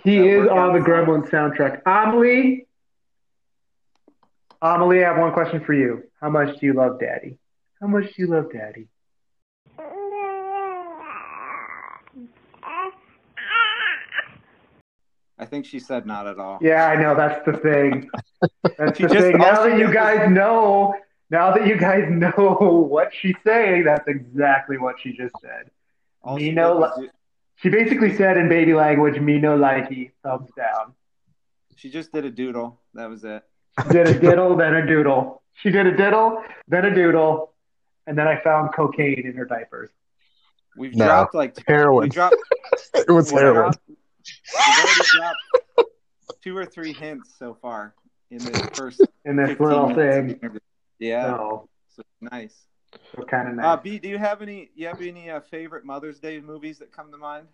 He That is on the Gremlins soundtrack. Amelie, Amelie, I have one question for you. How much do you love Daddy? How much do you love Daddy? I think she said not at all. Yeah, I know. That's the thing. That's the thing. Now that you guys know, now that you guys know what she's saying, that's exactly what she just said. All Me she no did li- She basically said in baby language, "Me no likey, thumbs down." she just did a doodle. That was it. She did a diddle, then a doodle. She did a diddle, then a doodle, and then I found cocaine in her diapers. We've No. dropped like we Heroin. dropped It was we heroin. dropped- we've dropped two or three hints so far in this first In this little minutes of thing. The interview. Yeah, So, so nice. so kind of nice. Uh, B, do you have any? You have any uh, favorite Mother's Day movies that come to mind?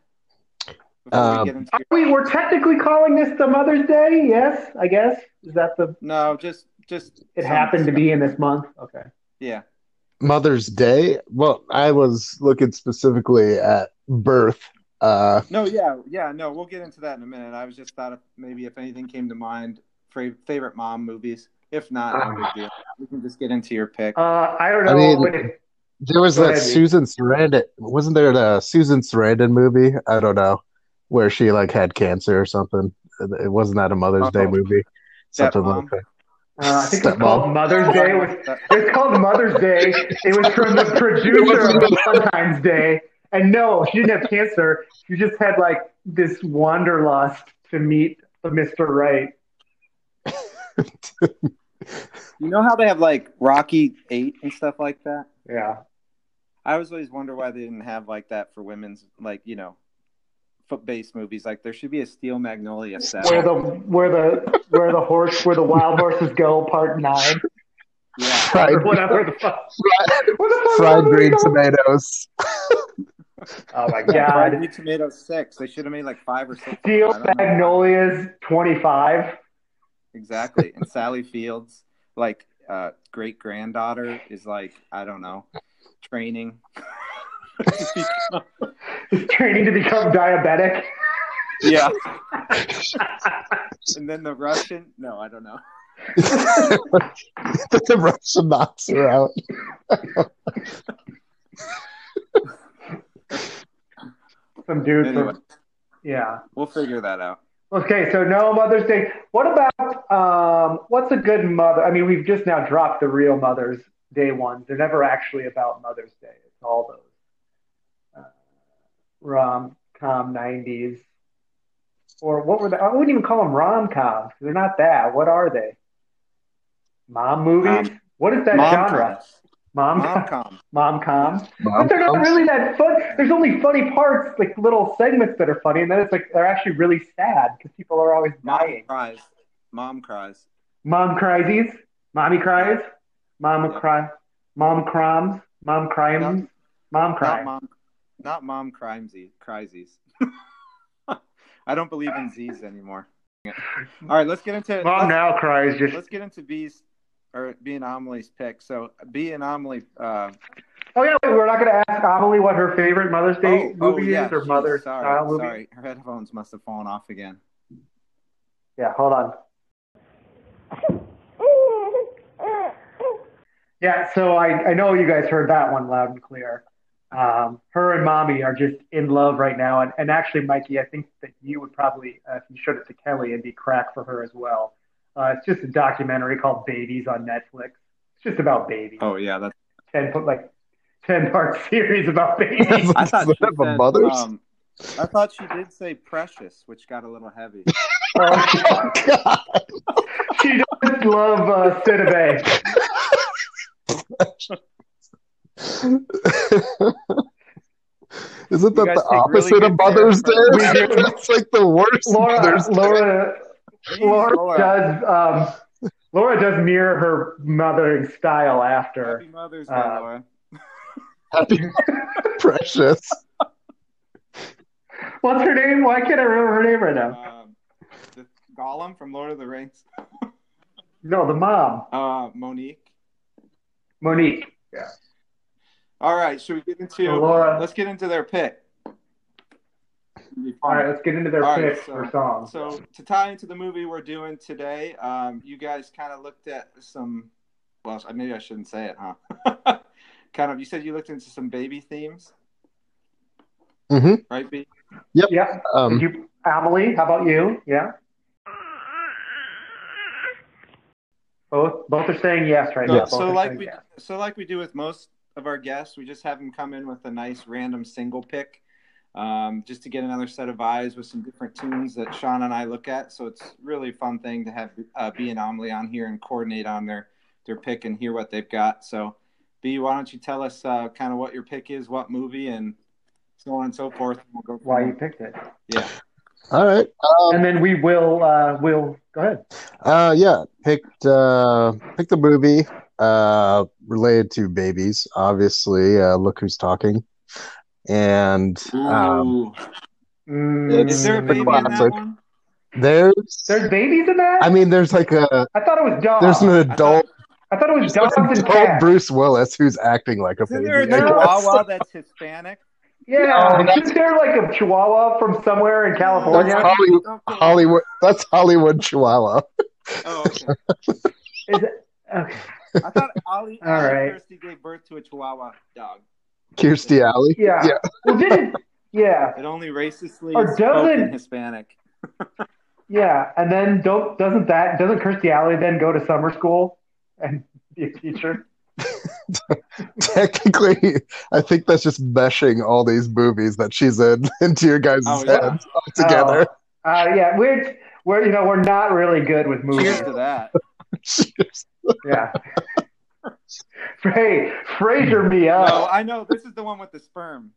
Um, we get into Are we, we're technically calling this the Mother's Day. Yes, I guess. Is that the? no, just just It some- happened to be in this month. Okay. Yeah, Mother's Day. Well, I was looking specifically at birth. Uh, no, yeah, yeah, no. We'll get into that in a minute. I was just thought if maybe if anything came to mind, favorite mom movies. If not, no big deal. We can just get into your pick. Uh, I don't know. I mean- but it- there was Go that ahead, Susan Sarandon. Wasn't there the Susan Sarandon movie? I don't know, where she like had cancer or something. It wasn't that a Mother's Day Oh. movie. Something Stepmom. like that. uh, I think it was Stepmom. called Mother's Day. It was, it was called Mother's Day. It was from the producer of Valentine's Day. And no, she didn't have cancer. She just had like this wanderlust to meet the Mr. Right. You know how they have like Rocky Eight and stuff like that. Yeah. I was always wonder why they didn't have like that for women's, like you know, foot-based movies. Like there should be a Steel Magnolia set. Where the where the where the horse where the wild horses go, part nine, yeah, Fried, whatever the fuck. fried, What the fuck fried green tomatoes. Oh my yeah Fried god! Green Tomato six. They should have made like five or six. Steel I don't know. Magnolias twenty five. Exactly. And Sally Fields, like uh, great granddaughter, is like I don't know, training. training to become diabetic. yeah. and then the Russian. No, I don't know. the Russian knocks her out. Some dude Anyway, from yeah. we'll figure that out. Okay, so no Mother's Day. What about um, what's a good mother? I mean, we've just now dropped the real Mother's Day ones. They're never actually about Mother's Day. It's all those uh, rom com '90s, or what were they? I wouldn't even call them rom coms. They're not that. What are they? Mom movies. Um, what is that genre? Mom Mom com. com. Mom com. Mom But they're not really that fun. There's only funny parts, like little segments that are funny, and then it's like they're actually really sad because people are always Mom dying. cries. Mom cries. Mom criesies, mommy cries, mom Yeah. cry, mom crimes, mom crimes, No. mom Not mom. Not mom crimesy. Criesies. I don't believe in Z's anymore. All right, let's get into Mom now cries. Just let's get into B's or B and Amelie's pick. So B and Amelie. Uh, oh yeah, we're not gonna ask Amelie what her favorite Mother's Day oh, movie oh, yeah, is or geez, Mother's sorry, style movie. sorry. Her headphones must have fallen off again. Yeah, hold on. Yeah, so I, I know you guys heard that one loud and clear. Um, her and mommy are just in love right now. And, and actually, Mikey, I think that you would probably, uh, if you showed it to Kelly, it'd be crack for her as well. Uh, it's just a documentary called Babies on Netflix. It's just about babies. Oh yeah, that's. 10 put like 10 part series about babies. I thought she Is that the said, mothers? um, I thought she did say precious, which got a little heavy. Oh, God. she does love uh, Cinnabay. Isn't that the take really opposite of Mother's Day? care of her. We do. That's like the worst Laura, Mother's Laura, Jeez, Laura Laura. does um, Laura does mirror her mothering style after. Happy Mother's Day, Uh, Laura. Happy precious. What's her name? Why can't I remember her name right now? Um, the Gollum from Lord of the Rings. No, the mom, Uh, Mo'Nique. Mo'Nique. Yeah. All right, should we get into? So Laura. Let's get into their pick. It'll be All fun. right, let's get into their All right, picks so- for songs. So to tie into the movie we're doing today, um, you guys kind of looked at some. Well, maybe I shouldn't say it, huh? kind of. You said you looked into some baby themes, hmm right, B? yeah. Um, you, Amelie? How about you? Yeah. Both both are saying yes right So, now. so Both are like we yes. so like we do with most of our guests, we just have them come in with a nice random single pick, um, just to get another set of eyes with some different tunes that Sean and I look at. So it's really a fun thing to have uh, B and Amelie on here and coordinate on their their pick and hear what they've got. So B, why don't you tell us uh, kind of what your pick is, what movie, and so on and so forth. And we'll go. Why you picked it? Yeah. all right. Um, And then we will uh will go ahead. Uh, yeah, picked uh, picked a movie uh, related to babies. Obviously, uh, look who's talking, and um, Ooh. Mm, is there a the baby in that one? there's, There's babies in that? I mean, there's like a I thought it was dogs. there's an I adult, I thought it was there's dogs an and adult cats. Bruce Willis who's acting like a Isn't baby. there a I guess. Chihuahua that's Hispanic? Yeah, Yeah, isn't there like a Chihuahua from somewhere in That's California? Hollywood, Oh. Hollywood. That's Hollywood Chihuahua. Oh, okay. Is it? Okay. I thought Ali, All Ali right. Kirstie gave birth to a Chihuahua dog. Kirstie Alley. Yeah. Yeah. Well, didn't? Yeah, It only racistly Or doesn't- Hispanic. yeah. And then don't doesn't that doesn't Kirstie Alley then go to summer school and be a teacher? Technically, I think that's just meshing all these movies that she's in into your guys' Oh, yeah. heads all together. Oh, uh, yeah, we're we're you know we're not really good with movies. Cheers to that. Yeah. hey, Fraser me up. No, I know this is the one with the sperm.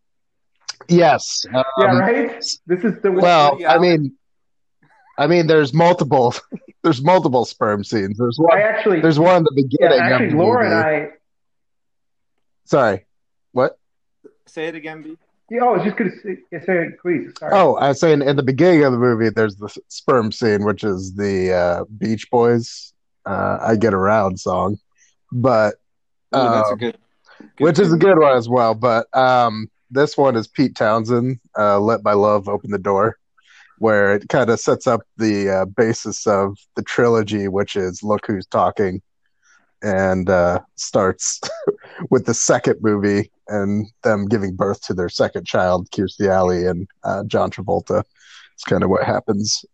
Yes. Um, yeah, right. This is the Well, Woody I mean, I mean, there's multiple, there's multiple sperm scenes. There's one. I actually, There's one in the yeah, beginning. actually, of the Laura and movie. I. Sorry. What? Say it again, B. Yeah, oh, I was just gonna say, say it, please. Sorry. Oh, I was saying in the beginning of the movie, there's the sperm scene, which is the uh, Beach Boys uh, "I Get Around" song, but Ooh, that's a Um, good. good which is a good one as well. But um, this one is Pete Townshend, uh, "Let My Love Open the Door," where it kind of sets up the uh, basis of the trilogy, which is "Look Who's Talking," and uh, starts with the second movie and them giving birth to their second child, Kirstie Alley and uh, John Travolta. It's kind of what happens.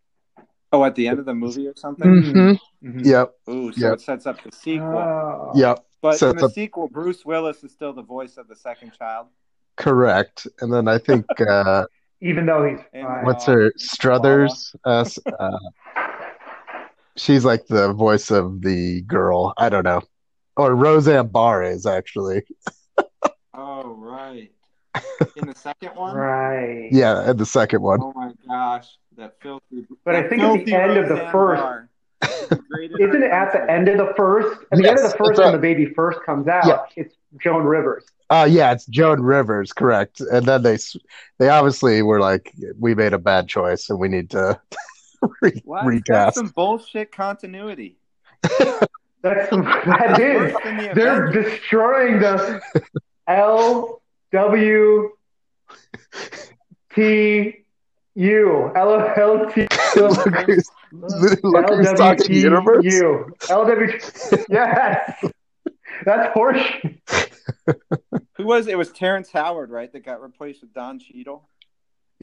Oh, at the end of the movie or something. Mhm. hmm Mhm. Yep, Ooh, so Yep. it sets up the sequel. Oh. yep, but so in the a- sequel, Bruce Willis is still the voice of the second child. correct. And then I think uh, Even though he's And fine. what's her Struthers? Uh, uh, she's like the voice of the girl. I don't know, or Roseanne Barr is actually. Oh right. In the second one. right. Yeah, in the second one. Oh my gosh, that filthy. But I think at the filthy end of the first- Barr is the greatest Isn't it at the end of the first? At the end of the first, when right. the baby first comes out, Yeah. it's Joan Rivers. Uh yeah, it's Joan Rivers, correct. And then they they obviously were like, we made a bad choice and we need to re- What? That's recast. some bullshit continuity. That's that is. Worse the They're Avengers. destroying the L W T U L L T Look who's, look who's talking universe. LWTU. LW. Yes, that's horseshit. Who was it? It was Terrence Howard, right? That got replaced with Don Cheadle.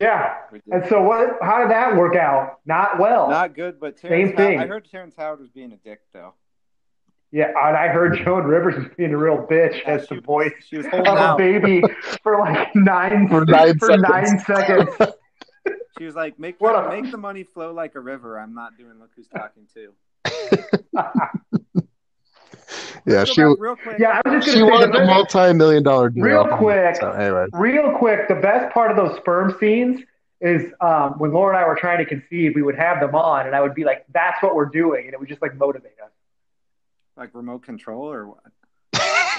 Yeah. And so what? How did that work out? Not well. Not good, but Terrence Same thing. How- I heard Terrence Howard was being a dick though. yeah, and I heard Joan Rivers was being a real bitch Yeah, as the voice She was of holding a baby for like nine For nine for seconds. nine seconds. She was like, "Make What a- make the money flow like a river." I'm not doing. Look who's talking too. Yeah, she go real quick. Yeah, I was just she gonna say won the a multi-million dollar deal. Real quick. So anyway, real quick, the best part of those sperm scenes is um, when Laura and I were trying to conceive, we would have them on, and I would be like, "That's what we're doing," and it would just like motivate us. like remote control or what?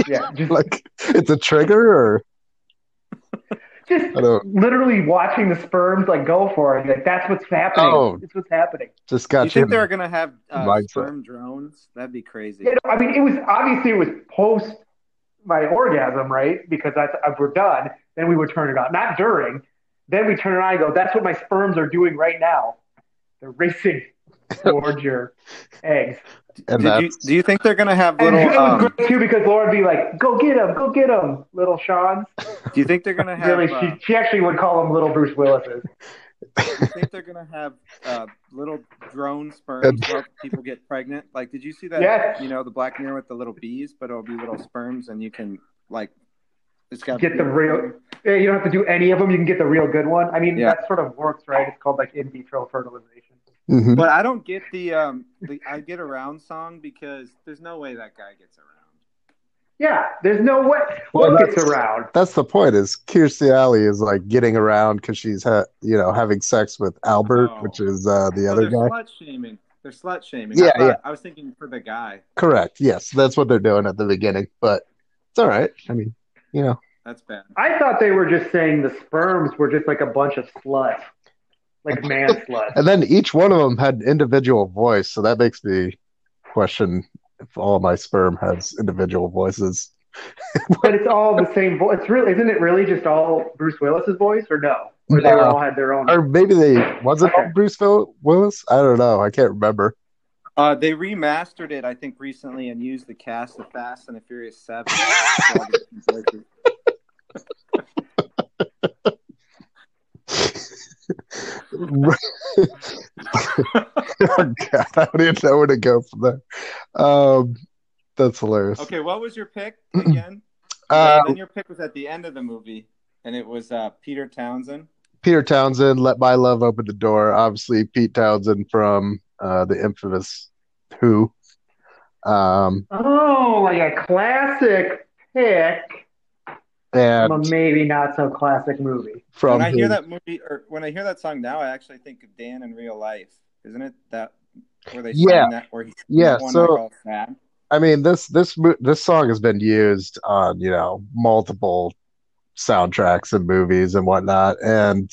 Yeah, just like it's a trigger or just I literally watching the sperms like go for it. Like that's what's happening. Oh. It's what's happening. just Do you got think you. they're gonna have uh, sperm drones? That'd be crazy. You know, I mean, it was obviously it was post my orgasm, right? Because that's uh, we're done. Then we would turn it on, not during. Then we turn it on and go. That's what my sperms are doing right now. They're racing towards your eggs. and Did you, do you think they're gonna have And little? it was Um, great too because Laura would be like, "Go get him, go get him, little Sean." do you think they're gonna have? Really, uh, she she actually would call him little Bruce Willis's. do you think they're gonna have uh, little drone sperms help people get pregnant? Like, did you see that? Yes. You know, the Black Mirror with the little bees, but it'll be little sperms, and you can like, it's got Get the real. Yeah, you don't have to do any of them. You can get the real good one. I mean, Yeah. that sort of works, right? It's called like in vitro fertilization. Mhm. But I don't get the um the I get around song because there's no way that guy gets around. Yeah, there's no way. Well, What gets around? that's the point. Is Kirstie Alley is like getting around because she's ha- you know having sex with Albert, Oh. which is uh, the Oh, other guy. slut shaming. They're slut shaming. Yeah, I thought- yeah. I was thinking for the guy. Correct. Yes, that's what they're doing at the beginning. But it's all right. I mean, you know, That's bad. I thought they were just saying the sperms were just like a bunch of sluts, like man sluts. and then each one of them had individual voice, so that makes me question if all my sperm has individual voices. But it's all the same voice. It's really, isn't it really just all Bruce Willis's voice, or no? Or they No. all had their own. Or maybe they was it all Bruce Phil- Willis? I don't know. I can't remember. Uh, they remastered it, I think, recently and used the cast of Fast and the Furious Seven. oh God, I don't even know where to go from there. Um, that's hilarious. okay, what was your pick again? Uh, then your pick was at the end of the movie, and it was uh, Peter Townshend. Peter Townshend, "Let My Love Open the Door." Obviously, Pete Townshend from uh, the infamous Who. Um, oh, like a classic pick. From a maybe not so classic movie. from when I hear his- that movie or when I hear that song now, I actually think of Dan in real life. Isn't it that where they Yeah. sang that where he Yeah, so- sad? I mean this this this song has been used on you know multiple soundtracks and movies and whatnot, and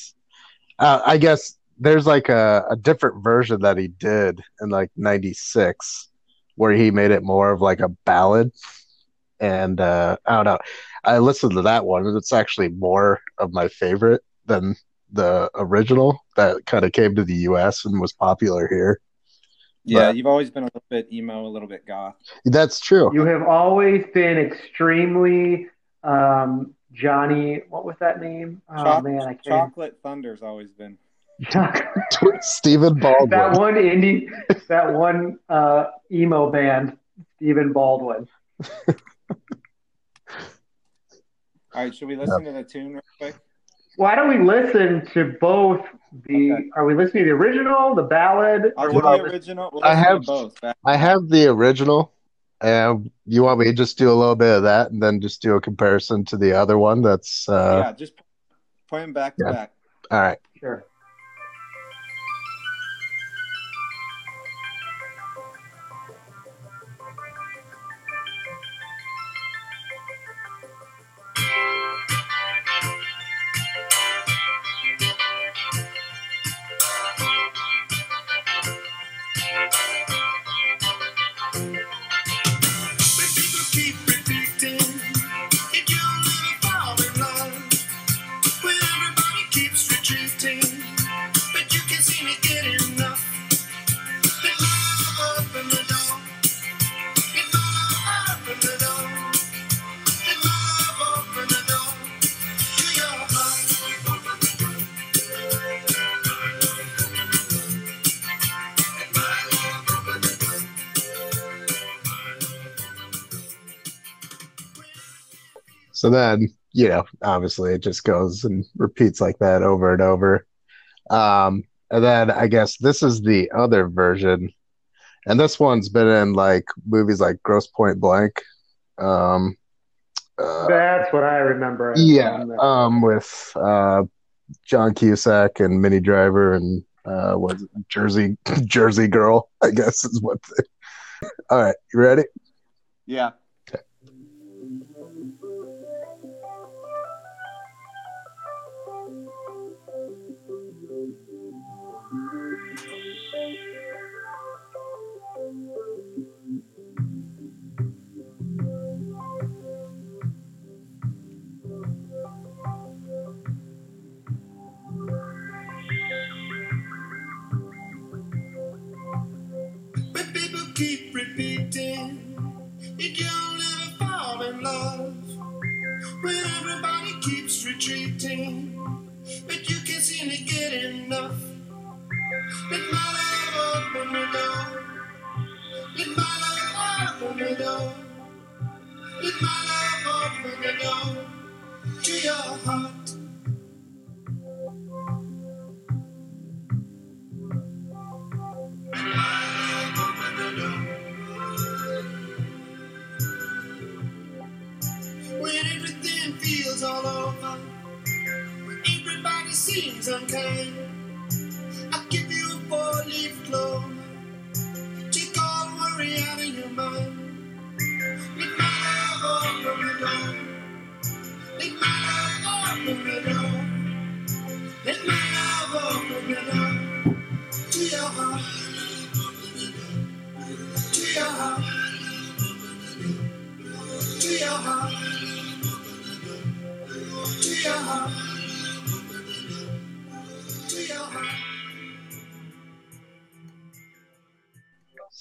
uh, I guess there's like a, a different version that he did in like '96 where he made it more of like a ballad, and uh, I don't know. I listened to that one, and it's actually more of my favorite than the original that kind of came to the U.S. and was popular here. Yeah, But- you've always been a little bit emo, a little bit goth. That's true. You have always been extremely um, Johnny. What was that name? Oh Choc- man, I can't. Chocolate Thunder's always been. Stephen Baldwin. that one indie, that one uh, emo band, Stephen Baldwin. All right, should we listen to the tune real quick? Why don't we listen to both the? Okay. Are we listening to the original, the ballad? I'll or do the original. We'll I have- both. I have the original. And you want me to just do a little bit of that and then just do a comparison to the other one? That's uh, yeah, just play them back to yeah. back. all right. Sure. So then, you know, obviously it just goes and repeats like that over and over. Um, and then I guess this is the other version. And this one's been in like movies like Grosse Pointe Blank. Um, uh, That's what I remember. yeah, Um, with uh, John Cusack and Minnie Driver and uh, what is it? Jersey Jersey Girl, I guess is what. They... All right, you ready? Yeah. That you'll never fall in love. When everybody keeps retreating, but you can't seem to get enough. Let my love open the door. Let my love open the door. Let my love open the door to your heart. Seems unkind, I'll give you a four-leaf clover. Take all worry out of your mind. Let my love open the door. Let my love open the door. Let my love open the door to your heart. To your heart. To your heart. To your heart.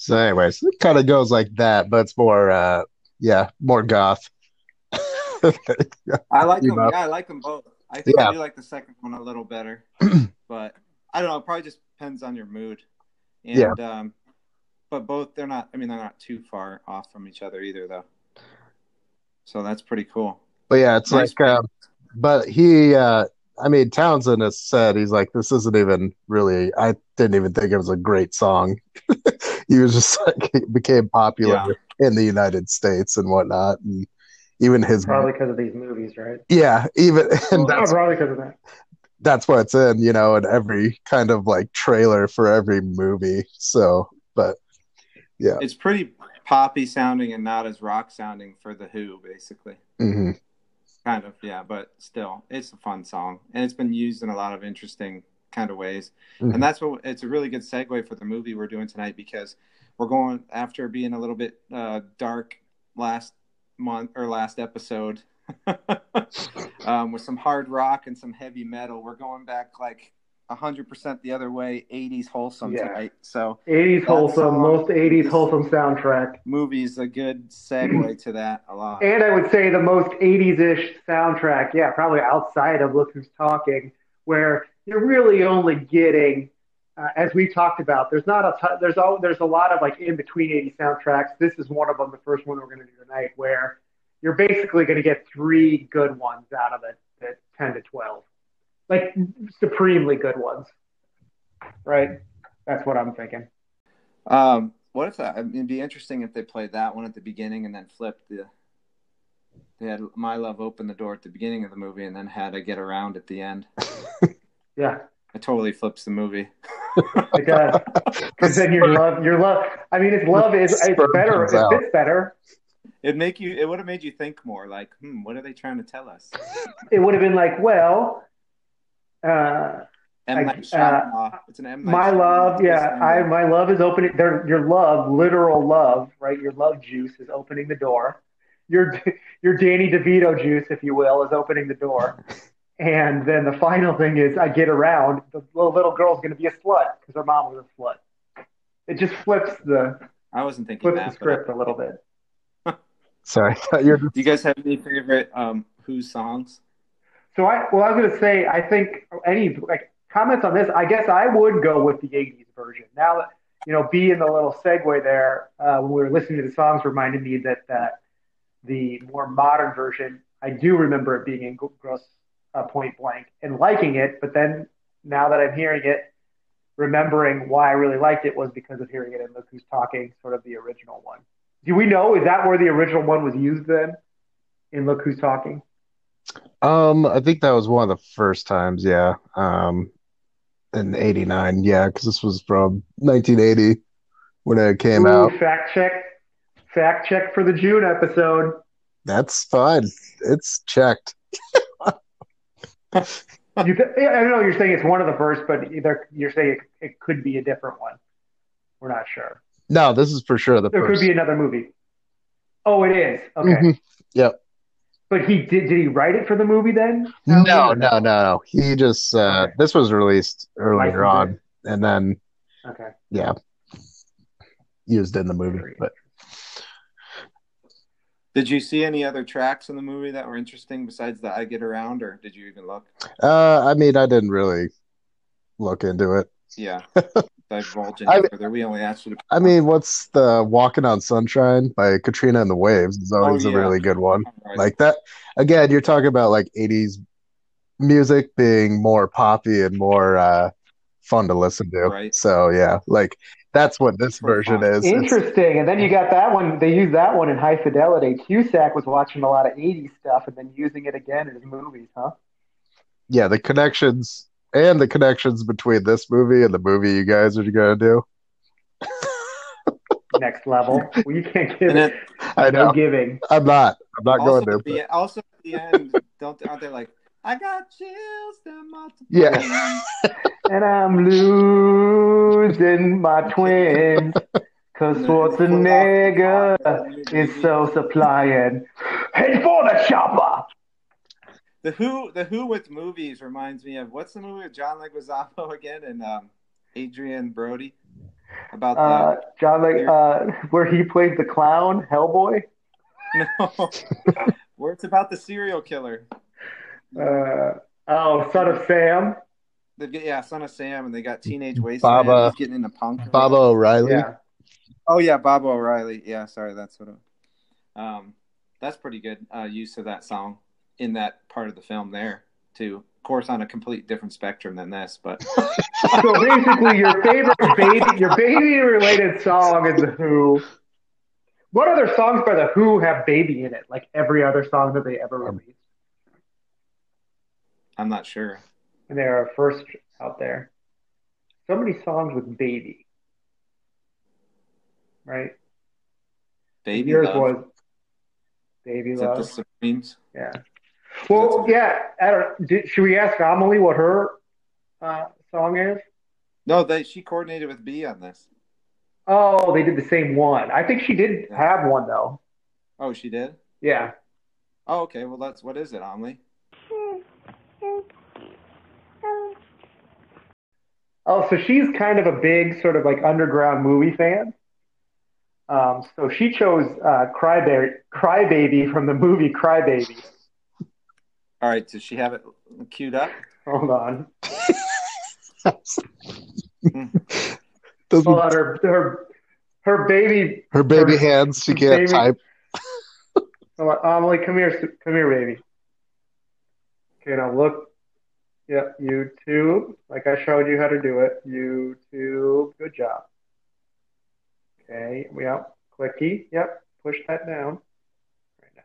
So, anyways, it kind of goes like that, but it's more, uh, yeah, more goth. I like them. know. Yeah, I like them both. I think Yeah. I do like the second one a little better, but I don't know. It probably just depends on your mood. And, Yeah. Um, but both they're not. I mean, they're not too far off from each other either, though. So that's pretty cool. But yeah, it's Nice like, uh, but he, uh, I mean, Townshend has said he's like, this isn't even really. I didn't even think it was a great song. he was just like, it became popular in the United States and whatnot, and even his Probably because of these movies, right? yeah, even and Oh, that's probably because of that. that's what it's in, you know, in every kind of like trailer for every movie. So, but yeah, It's pretty poppy sounding and not as rock sounding for the Who, basically. hmm Kind of, yeah, but still, it's a fun song, and it's been used in a lot of interesting kind of ways. Mhm. And that's what it's a really good segue for the movie we're doing tonight because we're going after being a little bit uh, dark last month or last episode um, with some hard rock and some heavy metal. We're going back like hundred percent the other way, '80s wholesome Yeah. tonight. So 80s wholesome, most 80s wholesome soundtrack. movie's a good segue to that a lot. And I would say the most 80s ish soundtrack, yeah, probably outside of Look Who's Talking, where you're really only getting, uh, as we talked about, there's not a there's, all, there's a lot of like in between 80 soundtracks. This is one of them, the first one we're going to do tonight, where you're basically going to get three good ones out of it, the 10 to 12. Like supremely good ones. Right? That's what I'm thinking. Um, what if that? It'd be interesting if they played that one at the beginning and then flipped the. They had "My Love" open the door at the beginning of the movie and then had "I Get Around" at the end. Yeah. It totally flips the movie. It does. Because then your love, your love. I mean, if love is it's better. comes It fits better. It'd make you. It would have made you think more. Like, hmm, what are they trying to tell us? It would have been like, well, uh, M I- Night Shyamalan. it's an M Night. my Shyamalan love, yeah, I my love is opening. Their your love, literal love, right? Your love juice is opening the door. Your your Danny DeVito juice, if you will, is opening the door. And then the final thing is, I get around. The little, little girl's going to be a slut because her mom was a slut. It just flips the I wasn't thinking flips that. the script a little bit. sorry, I thought you were Do you guys have any favorite um Who songs? So I well, I was going to say, I think any like comments on this. I guess I would go with the '80s version. Now that you know, being the little segue there uh, when we were listening to the songs reminded me that that the more modern version, I do remember it being in Grosse uh, Pointe Blank and liking it. But then now that I'm hearing it, remembering why I really liked it was because of hearing it in Look Who's Talking, sort of the original one. Do we know is that where the original one was used then? In Look Who's Talking. Um, I think that was one of the first times, yeah. Um, in '89, yeah, because this was from 1980 when it came Ooh, out. Fact check. Fact check for the June episode. That's fine. It's checked. You I don't know. You're saying it's one of the first, but either you're saying it, it could be a different one. We're not sure. No, this is for sure the There first. could be another movie. Oh, it is. Okay. Mhm. Yep. But he did. Did he write it for the movie then? No, no, no, no. He just uh, Okay. this was released earlier on, and then Okay. yeah, used in the movie. But Did you see any other tracks in the movie that were interesting besides the "I Get Around," or did you even look? uh, I mean, I didn't really look into it. Yeah, divulge I- any further. We only asked you to. I mean, what's the "Walking on Sunshine" by Katrina and the Waves is always Oh, a really good one. Right. Like that again, you're talking about like 80s music being more poppy and more uh, fun to listen to. Right. So yeah, like that's what this version is. Interesting. And then you got that one. They used that one in High Fidelity. Cusack was watching a lot of '80s stuff and then using it again in his movies, huh? yeah, the connections and the connections between this movie and the movie you guys are gonna do. Next level. Well, you can't give it. I No know. giving. I'm not. I'm not also, going at to. the, also at the end, don't aren't they like, "I got chills. Yeah. And I'm losing my twins. Cause Schwarzenegger is so supplying. Head for the chopper. The Who, the Who with movies reminds me of what's the movie with John Leguizamo again and um, Adrien Brody about Uh, John, like, uh, where he plays the clown, Hellboy. no, where it's about the serial killer. Uh, oh, Son of Sam. They get, yeah, Son of Sam, and they got Teenage Wasteland. Baba- He's getting into punk. Baba O'Riley. Yeah. Oh yeah, Bob O'Reilly. Yeah, sorry, that's what. It, um, that's pretty good uh, use of that song in that part of the film there too. Of course, on a complete different spectrum than this, but So basically, your favorite baby, your baby-related song is the Who. What other songs by the Who have "Baby" in it? Like every other song that they ever Um, released, I'm not sure. And they are first out there. So many songs with "Baby," right? Baby Yours Love. was "Baby Is that the Supremes? Yeah. Well, yeah. I don't, did, should we ask Amelie what her uh, song is? No, they she coordinated with B on this. Oh, they did the same one. I think she did have one though. Oh, she did. Yeah. Oh, okay. Well, that's what is it, Amelie? Oh, so she's kind of a big sort of like underground movie fan. Um, so she chose uh, Crybaby, Crybaby from the movie Crybaby. All right. Does she have it queued up? Hold on. Doesn't Hold on. Her her her baby. her baby her- hands? She her can't baby- type. Hold on, Amelie, come here, come here, baby. Okay, now look. Yep, YouTube. Like I showed you how to do it. YouTube. Good job. Okay. We Yep. Clicky. Yep. Push that down.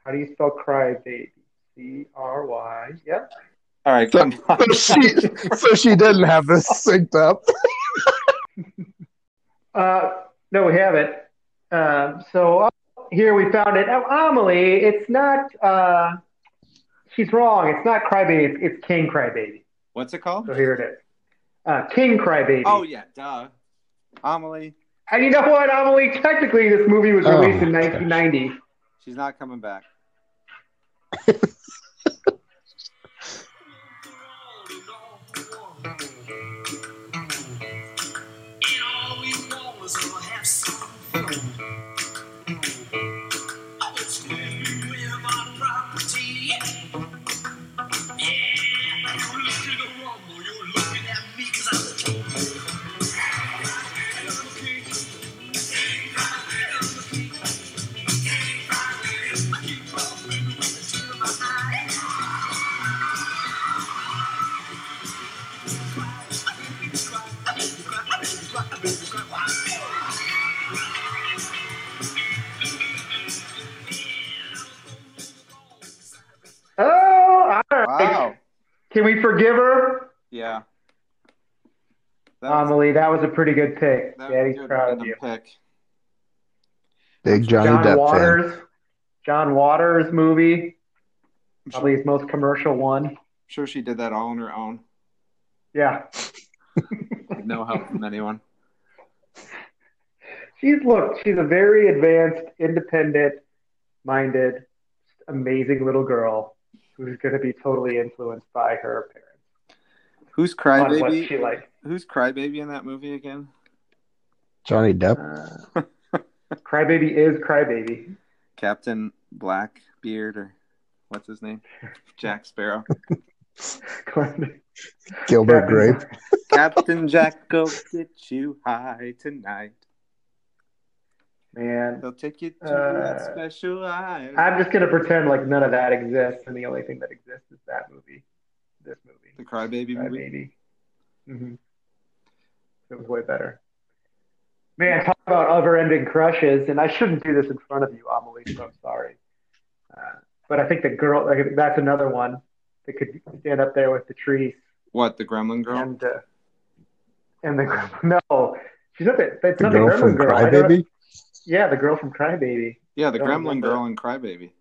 How do you spell cry, baby? C R Y. Yep. All right. So, on. so she so she didn't have this synced up. Uh, no, we haven't. Um, so uh, here we found it. Oh, Amelie, it's not. Uh, she's wrong. It's not Crybaby. It's, it's King Crybaby. What's it called? So here it is. Uh, King Crybaby. Oh yeah, duh. Amelie, And you know what, Amelie? Technically, this movie was Oh, released in gosh. 1990. she's not coming back. Can we forgive her? Yeah. That was, Amelie, that was a pretty good pick. that Daddy's proud of random you. pick. Big Johnny John Depp fan. Waters. John Waters movie. I'm Probably sure, his most commercial one. sure she did that all on her own. Yeah. No help from anyone. She's look, she's a very advanced, independent minded, amazing little girl who's gonna be totally influenced by her parents. Who's On what she crybaby? like. Who's crybaby in that movie again? Johnny Depp. Uh, Crybaby is Crybaby. Captain Blackbeard or what's his name? Jack Sparrow. Gilbert Grape. Captain Jack will get you high tonight. Man, They'll take you to Uh, that special island. I'm just gonna pretend like none of that exists, and the only thing that exists is that movie, this movie, the Crybaby movie. Crybaby. hmm It was way better. Man, talk about over-ending crushes, and I shouldn't do this in front of you, Amelie. So I'm sorry. Uh, but I think the girl, like, that's another one that could stand up there with the trees What, the Gremlin girl? and uh, and the no, she's not the that's The not girl the Gremlin from girl. I don't- Crybaby. Yeah, the girl from Crybaby. yeah, the Gremlin girl in Crybaby.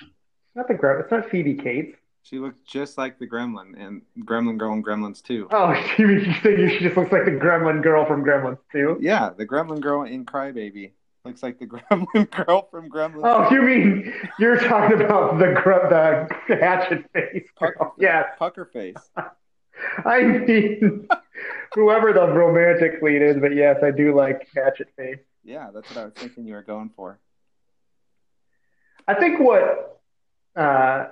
It's not the Gremlin. It's not Phoebe Cates. She looked just like the Gremlin and Gremlin girl in Gremlins 2. Oh, you mean think she just looks like the Gremlin girl from Gremlins too? Yeah, the Gremlin girl in Crybaby looks like the Gremlin girl from Gremlins. Oh, you mean you're talking about the gr- the hatchet face girl? yeah. Pucker face. I mean whoever the romantic lead is, but yes, I do like hatchet face. Yeah, that's what I was thinking you were going for. I think what uh,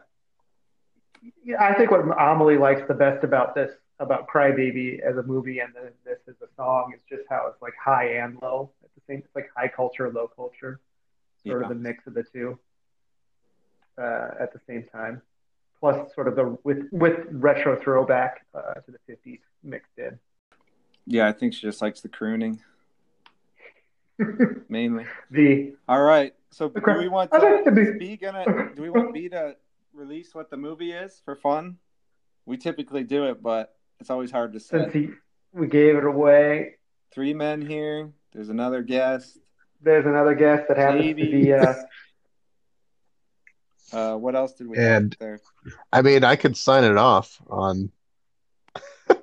I think what Amelie likes the best about this about Crybaby as a movie and the, this as a song is just how it's like high and low at the same. It's like high culture, low culture, sort of Yeah. the mix of the two uh, at the same time. Plus, sort of the with with retro throwback uh, to the '50s mixed in. Yeah, I think she just likes the crooning mainly. the All right, So do we want to, like to be- is B gonna do we want B to release what the movie is for fun? We typically do it, but it's always hard to Since say. he, we gave it away, Three men here. There's another guest. there's another guest that happens Maybe. to be. Uh, Uh, what else did we And- have there? I mean, I could sign it off on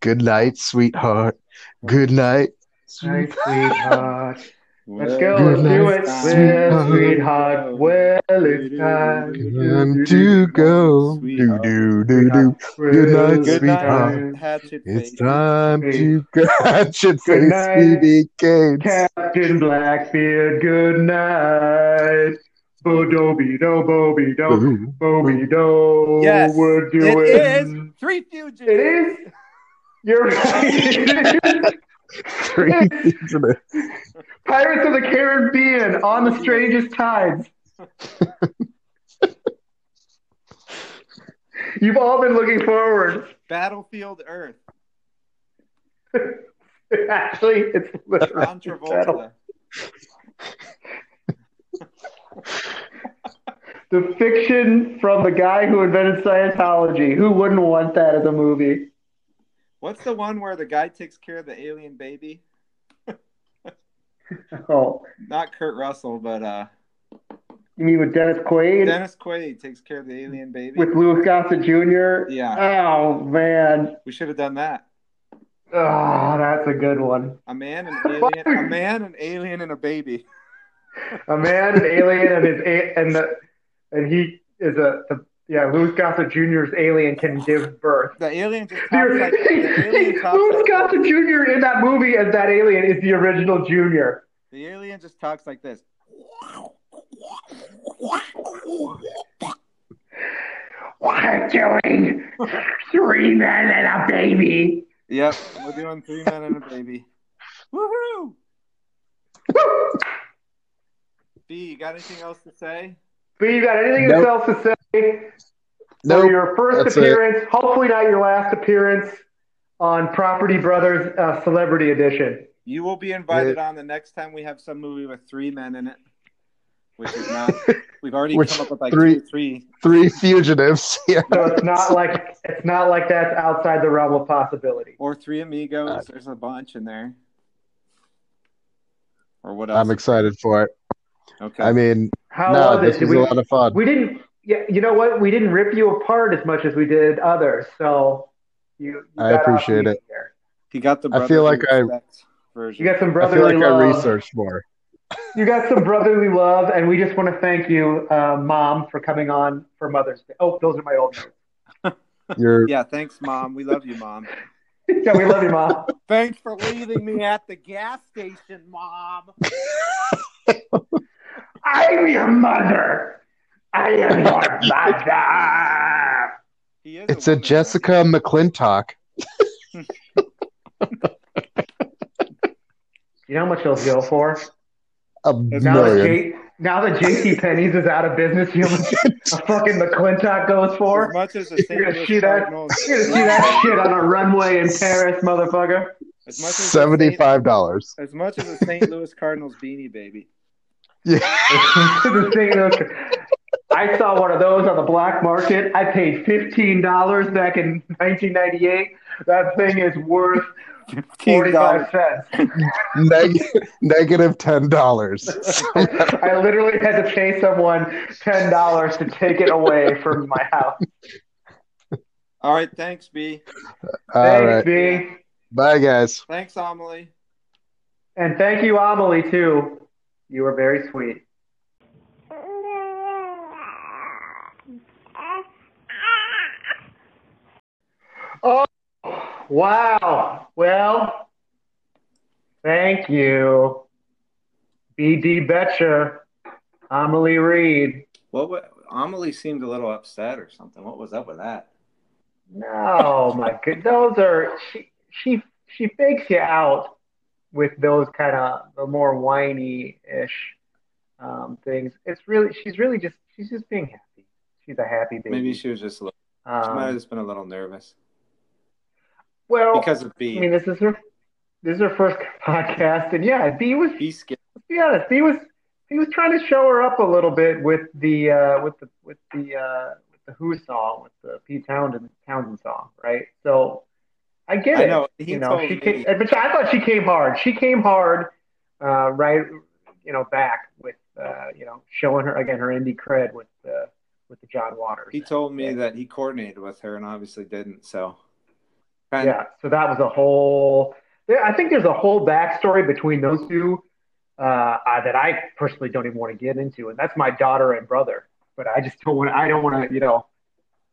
Good night, sweetheart. Good night, Nice, sweet. sweetheart. Let's go, let's do it. sweetheart. Well, sweetheart, well, it's time. Time to go. Do do do do. Good night, sweetheart. It's time to go. Hatchet face. BB Gates. Captain Blackbeard, good night. Oh, Bo-do-be-do, bo-be-do, Ooh. bo-be-do. Yes, We're it doing... is Three Fugitives. It is? You're right. Three fugitives. Pirates of the Caribbean on the strangest tides. You've all been looking forward. Battlefield Earth. Actually, it's John Travolta. the fiction from the guy who invented Scientology. Who wouldn't want that as a movie? What's the one where the guy takes care of the alien baby? Oh, Not Kurt Russell, but uh, you mean with Dennis Quaid? Dennis Quaid takes care of the alien baby. with Louis Gossett Jr.? Yeah. Oh, man. We should have done that. Oh, that's a good one. A man, an alien, a man, an alien, and a baby. A man, an alien, and his a- and the and he is a the, yeah. Louis Gossett Jr.'s alien can give birth. The alien just talks like the alien talks Louis Gossett Jr. in that movie as that alien is the original Junior. the alien just talks like this. What are you doing? Three men and a baby. Yep, we're doing three men and a baby. Woohoo! B, you got anything else to say? B, you got anything Nope. else to say Nope. for your first that's it. appearance? Hopefully not your last appearance on Property Brothers uh, Celebrity Edition. You will be invited on the next time we have some movie with three men in it, which is not. We've already Which come up with like three- two, three. Three fugitives. Yeah. So it's not like it's not like that's outside the realm of possibility. or three amigos. Uh, There's a bunch in there. Or what else? I'm excited for it. okay. I mean, How no, was this it? Did was we, a lot of fun. we didn't. Yeah, you know what? We didn't rip you apart as much as we did others. So you. you I appreciate it. there. he got the. I feel like I- version. You got some brotherly I feel brotherly like I researched more. You got some brotherly love, and we just want to thank you, uh, Mom, for coming on for Mother's Day. Oh, those are my old notes. You're Yeah, thanks, mom. We love you, mom. yeah, we love you, Mom. Thanks for leaving me at the gas station, mom. I'm your mother. I am your mother. He is. it's a woman, Jessica McClintock. You know how much they'll go for? A Now that, million. J- now that JC Penney's is out of business, you know how much a fucking McClintock goes for? As for? much as the You're gonna Louis see that? You're gonna see that shit on a runway in Paris, motherfucker. As much as Seventy-five dollars. As much as the St. Louis Cardinals beanie baby. Yeah. The thing is, I saw one of those on the black market. I paid fifteen dollars back in 1998. That thing is worth forty-five cents. Neg- negative ten dollars. I literally had to pay someone ten dollars to take it away from my house. All right, thanks, B. All Thanks, right. B. Bye, guys. Thanks, Amelie. And thank you, Amelie, too. You were very sweet. Oh, wow. Well, thank you. B.D. Betcher, Amelie Reed. What? wa- Amelie seemed a little upset or something. What was up with that? No, my good. Those are she. She she fakes you out with those kind of the more whiny ish um, things. It's really she's really just she's just being happy. She's a happy baby. Maybe she was just. A little, she might have Um, just been a little nervous well, because of B. I mean, this is her this is her first podcast, and yeah, B was B scared. be honest, he was he was trying to show her up a little bit with the uh, with the with the uh, with the Who song, with the Pete Townshend Townshend song, right? So I get I it. know, he you know, she me- came, but I thought she came hard. She came hard, uh, right? You know, back with uh, you know showing her again her indie cred with uh, with the John Waters. He told me Yeah. that he coordinated with her and obviously didn't. So, kind Yeah, so that was a whole. There, I think there's a whole backstory between those two uh, uh, that I personally don't even want to get into, and that's my daughter and brother. But I just don't want. I don't want to. You know,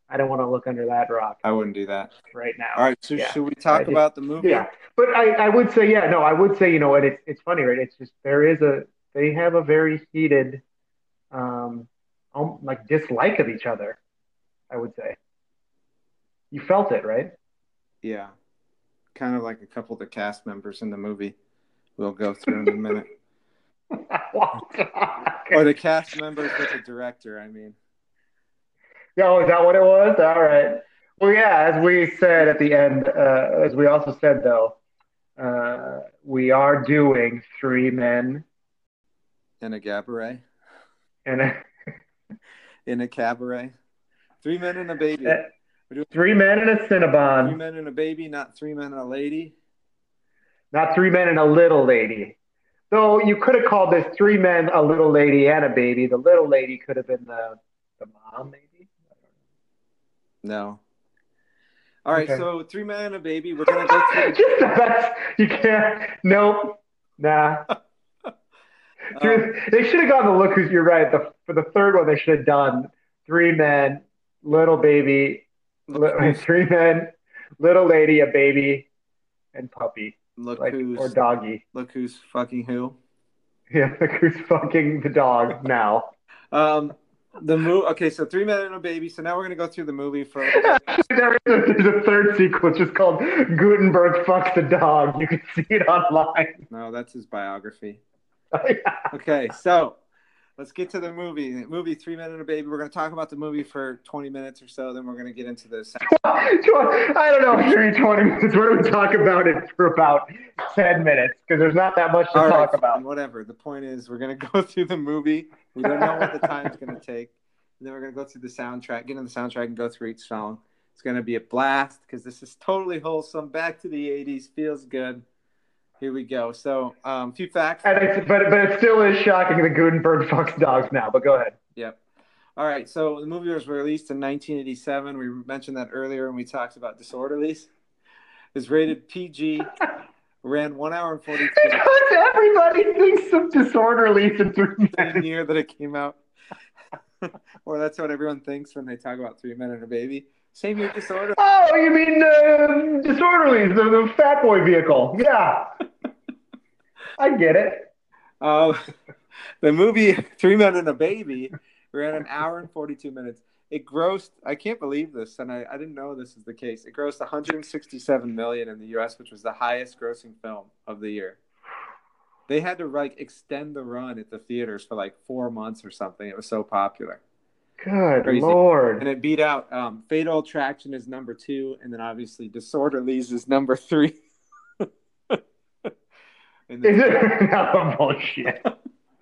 I don't want to look under that rock I wouldn't do that. right now. All right, so Yeah. should we talk about the movie? Yeah, but I, I would say, yeah, no, I would say, you know, and it's it's funny, right? It's just there is a they have a very heated, um, um, like dislike of each other. I would say. You felt it, right? Yeah. Kind of like a couple of the cast members in the movie we'll go through in a minute. Or the cast members with the director, I mean. Oh, is that what it was? All right. Well, yeah, as we said at the end, uh, as we also said though, uh, we are doing three men In a cabaret. and a, In a cabaret. Three men and a baby. Uh, three men and a Cinnabon. Three men and a baby, not three men and a lady. not three men and a little lady. Though you could have called this three men, a little lady, and a baby. The little lady could have been the the mom, maybe. No. All right, Okay. so three men and a baby. We're gonna go through. Just the best. You can't. Nope. Nah. Um, they should have gone the look who's you're right. The, for the third one, they should have done three men, little baby, li- three men, little lady, a baby, and puppy, look like who's or doggy. look who's fucking who. Yeah, look who's fucking the dog now. Um, the movie. Okay, so three men and a baby. So now we're gonna go through the movie for. there is a, third sequel just called Guttenberg fucks the dog. You can see it online. No, that's his biography. Oh, okay, so let's get to the movie. Movie Three Men and a Baby. We're gonna talk about the movie for 20 minutes or so. Then we're gonna get into the. I don't know, three twenty minutes. What do we talk about it for about ten minutes? Because there's not that much to All talk right, about. Whatever. The point is, we're gonna go through the movie. We don't know what the time's gonna take. And then we're gonna go through the soundtrack, get into the soundtrack, and go through each song. It's gonna be a blast because this is totally wholesome. Back to the '80s, feels good. Here we go. So, um, few facts. And it's, but but it still is shocking that Guttenberg fucks dogs now. But go ahead. Yep. All right. So the movie was released in 1987. We mentioned that earlier when we talked about Disorderlies. It was rated PG. Ran one hour and 42 Because everybody thinks of disorderly in three same minutes. year that it came out. or that's what everyone thinks when they talk about Three Men and a Baby. Same year Disorder. Oh, you mean uh, disorderly, the, the fat boy vehicle? Yeah, I get it. Uh, the movie Three Men and a Baby ran an hour and 42 minutes. It grossed, I can't believe this, and I, I didn't know this is the case. It grossed 167 million in the US, which was the highest grossing film of the year. They had to like extend the run at the theaters for like four months or something. It was so popular. Good Crazy. lord. And it beat out um, Fatal Attraction is number two, and then obviously Disorderlies is number three. And Is it no bullshit?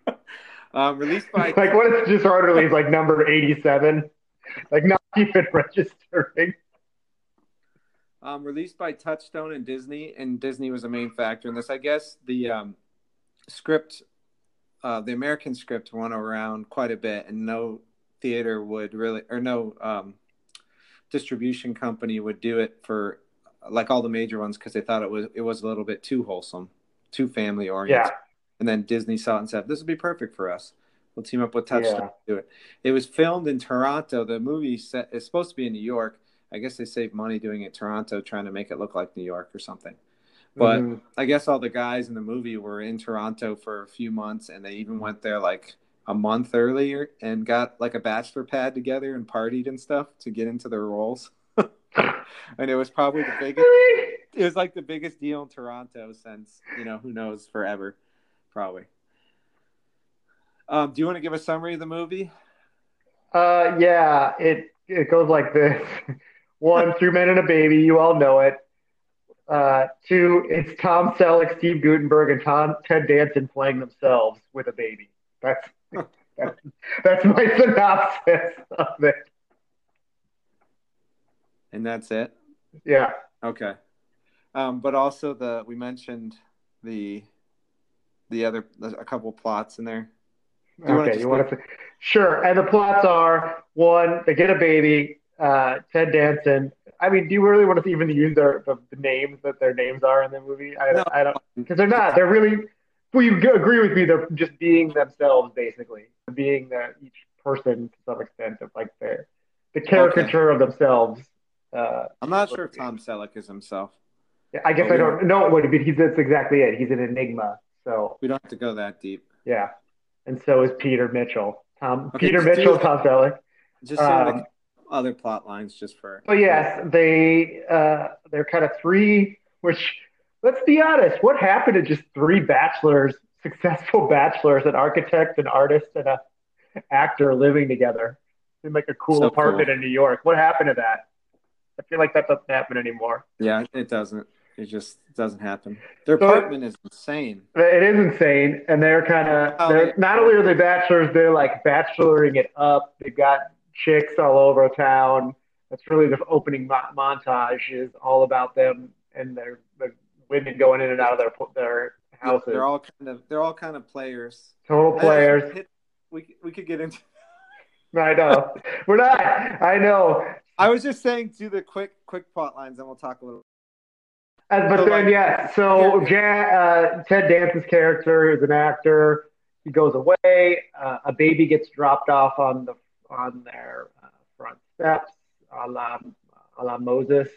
um, released by Like what is disorderly? Is like number eighty-seven. Like not even registering. Um, released by Touchstone and Disney, and Disney was a main factor in this. I guess the um, script, uh, the American script, went around quite a bit, and no theater would really, or no um, distribution company would do it for like all the major ones because they thought it was it was a little bit too wholesome, too family oriented. Yeah. And then Disney saw it and said, "This would be perfect for us. We'll team up with Touchstone Yeah. to do it." It was filmed in Toronto. The movie set is supposed to be in New York. I guess they saved money doing it in Toronto, trying to make it look like New York or something. But Mhm. I guess all the guys in the movie were in Toronto for a few months, and they even went there like a month earlier and got like a bachelor pad together and partied and stuff to get into their roles. and it was probably the biggest. It was like the biggest deal in Toronto since you know who knows forever, probably. Um, do you want to give a summary of the movie? Uh, yeah, it it goes like this: one, three men and a baby. You all know it. Uh, two, it's Tom Selleck, Steve Guttenberg, and Tom Ted Danson playing themselves with a baby. That's that's, that's my synopsis of it. And that's it. Yeah. Okay. Um, but also the we mentioned the the other a couple plots in there. You okay, you want to? Sure. And the plots are one, they get a baby. Uh, Ted Danson. I mean, do you really want to even use their the, the names that their names are in the movie? I, no. I don't because they're not. They're really. Well, you agree with me. They're just being themselves, basically, being that each person to some extent of like their the caricature okay. of themselves. Uh, I'm not sure if Tom Selleck is himself. I guess I don't know what, but he's that's exactly it. He's an enigma. So we don't have to go that deep. Yeah, and so is Peter Mitchell. Tom okay, Peter Mitchell, Tom Selleck. Just um, like other plot lines, just for. But yes, they uh, they're kind of three. Which let's be honest, what happened to just three bachelors, successful bachelors, an architect, an artist, and a actor living together in like a cool so apartment cool. in New York? What happened to that? I feel like that doesn't happen anymore. Yeah, it doesn't. It just doesn't happen. Their so apartment is insane. It is insane, and they're kind of oh, they're not only are they bachelors, they're like bacheloring it up. They've got chicks all over town. That's really the opening mo- montage is all about them and their the women going in and out of their their houses. They're all kind of they're all kind of players. Total players. Hit, we we could get into. I know. We're not. I know. I was just saying, do the quick quick plot lines, and we'll talk a little. Uh, but so then, like, yeah. So uh, Ted Danson's character is an actor. He goes away. Uh, a baby gets dropped off on the on their uh, front steps, a la, a la Moses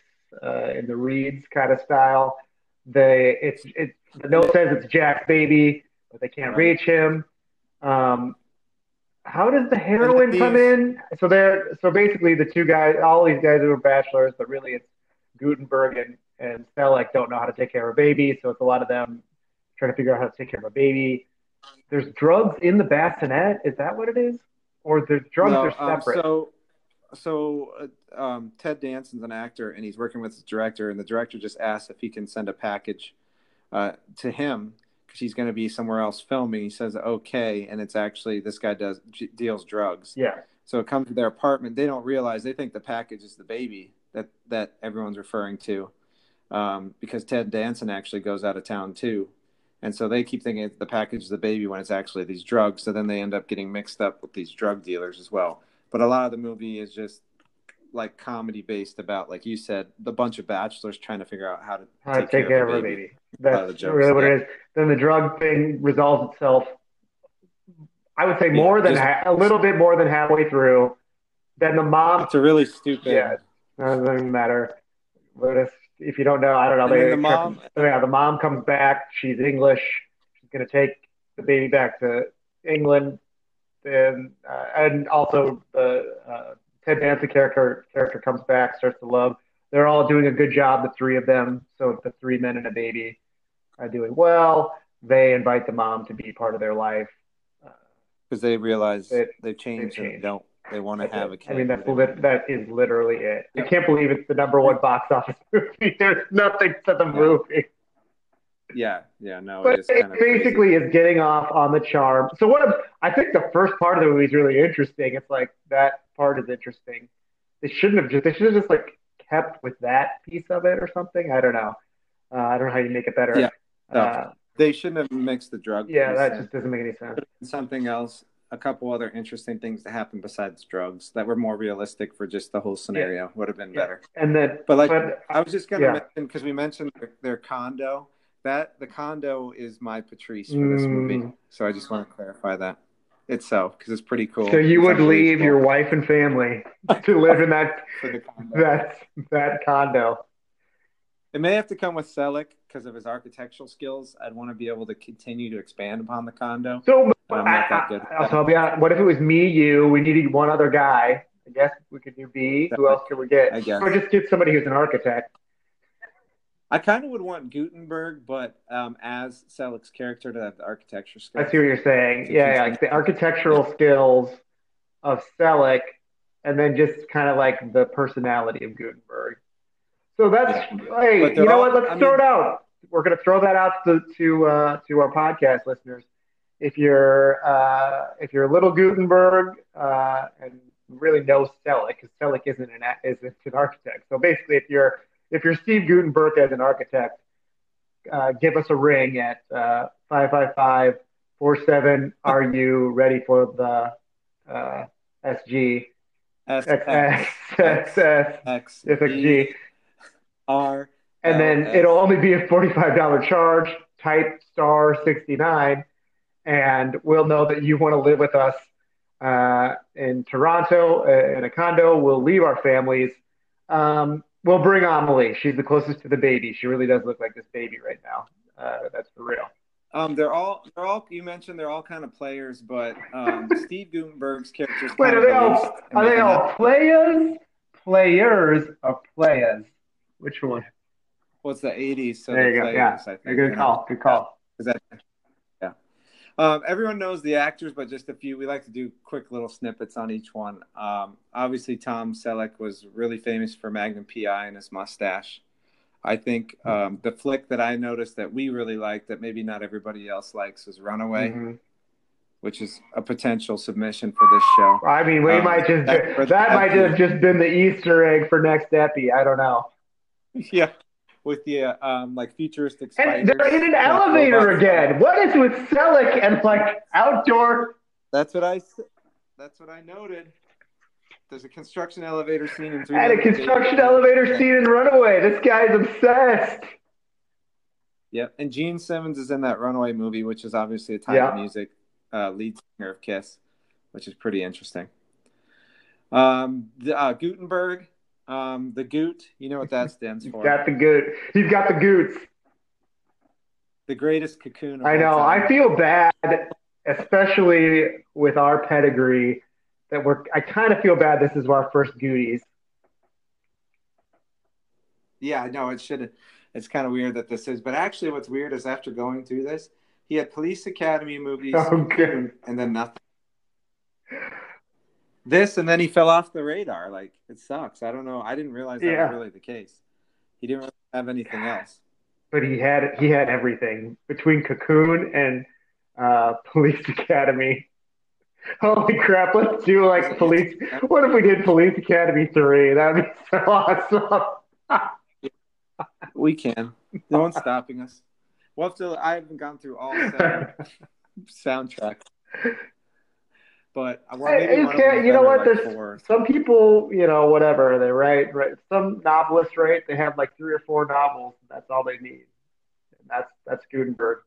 uh, in the Reeds kind of style. They it's it the note says it's Jack's baby, but they can't reach him. Um, how does the heroin come in? So they're so basically the two guys, all these guys who are bachelors, but really it's Guttenberg and and Selleck don't know how to take care of a baby, so it's a lot of them trying to figure out how to take care of a baby. There's drugs in the bassinet. Is that what it is, or the drugs no, are um, separate? Um, so, so uh, um, Ted Danson's an actor, and he's working with the director, and the director just asks if he can send a package uh, to him because he's going to be somewhere else filming. He says okay, and it's actually this guy does deals drugs. Yeah. So it comes to their apartment. They don't realize they think the package is the baby that that everyone's referring to um, because Ted Danson actually goes out of town too. And so they keep thinking the package is the baby when it's actually these drugs. So then they end up getting mixed up with these drug dealers as well. But a lot of the movie is just like comedy based about, like you said, the bunch of bachelors trying to figure out how to how take, to take care, care, of a baby. baby. That's really what it is. Then the drug thing resolves itself. I would say more yeah, than just, ha- a little bit more than halfway through. Then the mom. It's a really stupid. Yeah, doesn't even matter. But if if you don't know, I don't know. They, the mom, yeah, the mom comes back. She's English. She's going to take the baby back to England, and uh, and also the uh, Ted Danson character character comes back, starts to love. They're all doing a good job, the three of them. So the three men and a baby are doing well. They invite the mom to be part of their life because uh, they realize it, they've changed, they've changed. don't they want to have a kid. I mean, that's lit, that is literally it. I can't believe it's the number one box office movie. There's nothing to the movie. Yeah, yeah, no. But it, it basically crazy. is getting off on the charm. So what? I think the first part of the movie is really interesting. It's like that part is interesting. They shouldn't have just. They should have just like kept with that piece of it or something. I don't know. Uh, I don't know how you make it better. Yeah. No, uh, they shouldn't have mixed the drug. Yeah, that just doesn't make any sense. Something else a couple other interesting things to happen besides drugs that were more realistic for just the whole scenario yeah. would have been yeah. better. And then, but like but, I was just gonna yeah. mention because we mentioned their, their, condo. That the condo is my Patrice for this mm. movie, so I just want to clarify that itself because it's pretty cool. So you would leave cool. your wife and family to live in that that that condo. It may have to come with Selleck because of his architectural skills. I'd want to be able to continue to expand upon the condo. So I'm not that good. I, will be honest. What if it was me, you? We needed one other guy. I guess we could do B. Who else could we get? I guess. Or just get somebody who's an architect. I kind of would want Guttenberg, but um, as Selleck's character to have the architecture skills. I see what you're saying. Yeah, yeah, like the architectural skills of Selleck, and then just kind of like the personality of Guttenberg. So that's hey, you know all- what? Let's I throw mean- it out. We're gonna throw that out to to uh, to our podcast listeners. If you're uh, if you're Little Guttenberg uh, and really know Selleck, because Selleck isn't an isn't an architect. So basically, if you're if you're Steve Guttenberg as an architect, uh, give us a ring at uh, five five five four seven. Are you ready for the uh, SG S XS X XS X FXG? R. and then it'll only be a $45 charge type star 69 and we'll know that you want to live with us uh, in toronto uh, in a condo we'll leave our families um, we'll bring amelie. She's the closest to the baby. She really does look like this baby right now. Uh, that's for real. Um, they're all they're all you mentioned they're all kind of players, but um, Steve Guttenberg's character wait are they the all are they all players? Players or players. Which one? What's the '80s? So there you go. players, yeah. Think. good call. good call. Is that? Um, everyone knows the actors, but just a few. We like to do quick little snippets on each one. Um, obviously, Tom Selleck was really famous for Magnum PI and his mustache. I think um, the flick that I noticed that we really liked that maybe not everybody else likes is Runaway, Mhm. which is a potential submission for this show. I mean, we Um, might just that- that, might have just been the Easter egg for next epi. I don't know. yeah, with the uh, um, like futuristic. And they're in an elevator again. What is with Selleck and like outdoor? That's what I. That's what I noted. There's a construction elevator scene in three. At a construction elevator scene in Runaway. This guy's obsessed. Yep, and Gene Simmons is in that Runaway movie, which is obviously a time Yeah. music uh, lead singer of Kiss, which is pretty interesting. Um, the, uh, Gutenberg, um, the Goot, you know what that stands for? got the Goot. He's got the goots. the greatest cocoon. Of I know. time. I feel bad, especially with our pedigree. That we're. I kind of feel bad. This is our first Gooties. Yeah, I know it should. It's kind of weird that this is, but actually, what's weird is after going through this, he had Police Academy movies, Oh, and then nothing. This and then he fell off the radar. Like it sucks. I don't know. I didn't realize that Yeah. was really the case. He didn't really have anything else. but he had he had everything between Cocoon and uh, Police Academy. Holy crap! Let's do like Police. What if we did Police Academy three? That'd be so awesome. We can. No one's stopping us. We'll have to. I haven't gone through all seven soundtracks, but well, Hey, you can't- you know what? like There's- four. Some people, you know, whatever they write, right? Some novelists write. They have like three or four novels. That's all they need. And that's that's Guttenberg.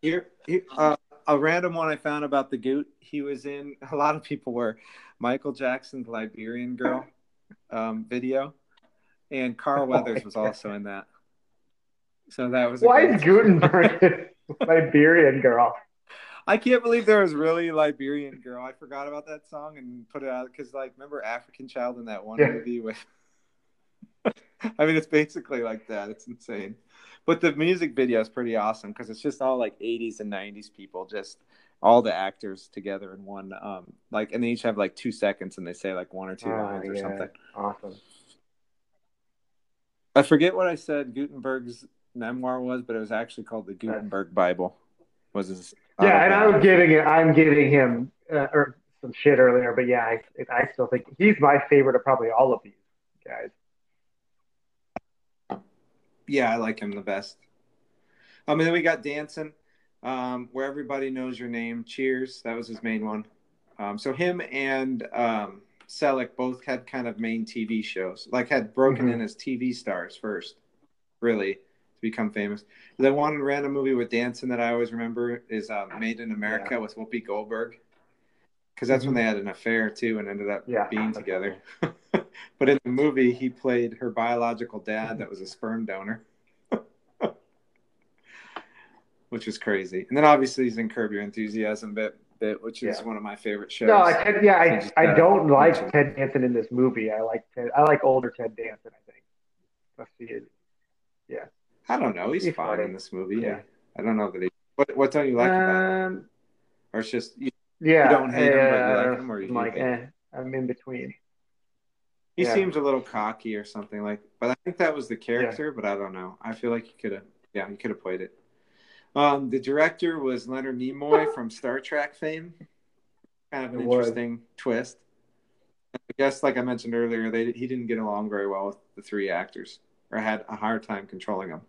Here, here uh, a random one I found about the Goot. He was in. A lot of people were Michael Jackson's Liberian Girl um, video, and Carl Oh Weathers was God. also in that. So that was. Why is Guttenberg Liberian girl? I can't believe there was really Liberian Girl. I forgot about that song and put it out because, like, remember African Child in that one Yeah. movie with. I mean, it's basically like that. It's insane, but the music video is pretty awesome because it's just all like '80s and '90s people, just all the actors together in one. Um, like, and they each have like two seconds, and they say like one or two Oh, lines or something. Awesome. I forget what I said Guttenberg's memoir was, but it was actually called the Guttenberg Bible. Was his? Yeah, and I'm giving it. I'm giving him uh, or some shit earlier, but yeah, I, I still think he's my favorite of probably all of these guys. Yeah, I like him the best. I mean, then we got Danson, um, where everybody knows your name. Cheers, that was his main one. Um, so him and um, Selleck both had kind of main TV shows, like had broken Mhm. in as TV stars first, really to become famous. The one random movie with Danson that I always remember is uh, Made in America with Whoopi Goldberg, because that's when they had an affair too and ended up Mm-hmm. Yeah. being together. but in the movie, he played her biological dad that was a sperm donor. Which is crazy. And then obviously he's in Curb Your Enthusiasm bit, bit which is Yeah. one of my favorite shows. No, I, Ted, yeah, I, I don't like mention- Ted Danson in this movie. I like Ted, I like older Ted Danson. I think. Let's see it. I don't know. He's, He's fine funny. in this movie. Yeah. I don't know that he. What, what don't you like about him? Um, Or it's just you, yeah, You don't hate him, but you like uh, him, or you I'm like, eh, I'm in between. He Yeah. seems a little cocky or something like. But I think that was the character. But I don't know. I feel like he could have. Yeah, he could have played it. Um, the director was Leonard Nimoy from Star Trek fame. Kind of an It was. interesting twist. I guess, like I mentioned earlier, they he didn't get along very well with the three actors, or had a hard time controlling them.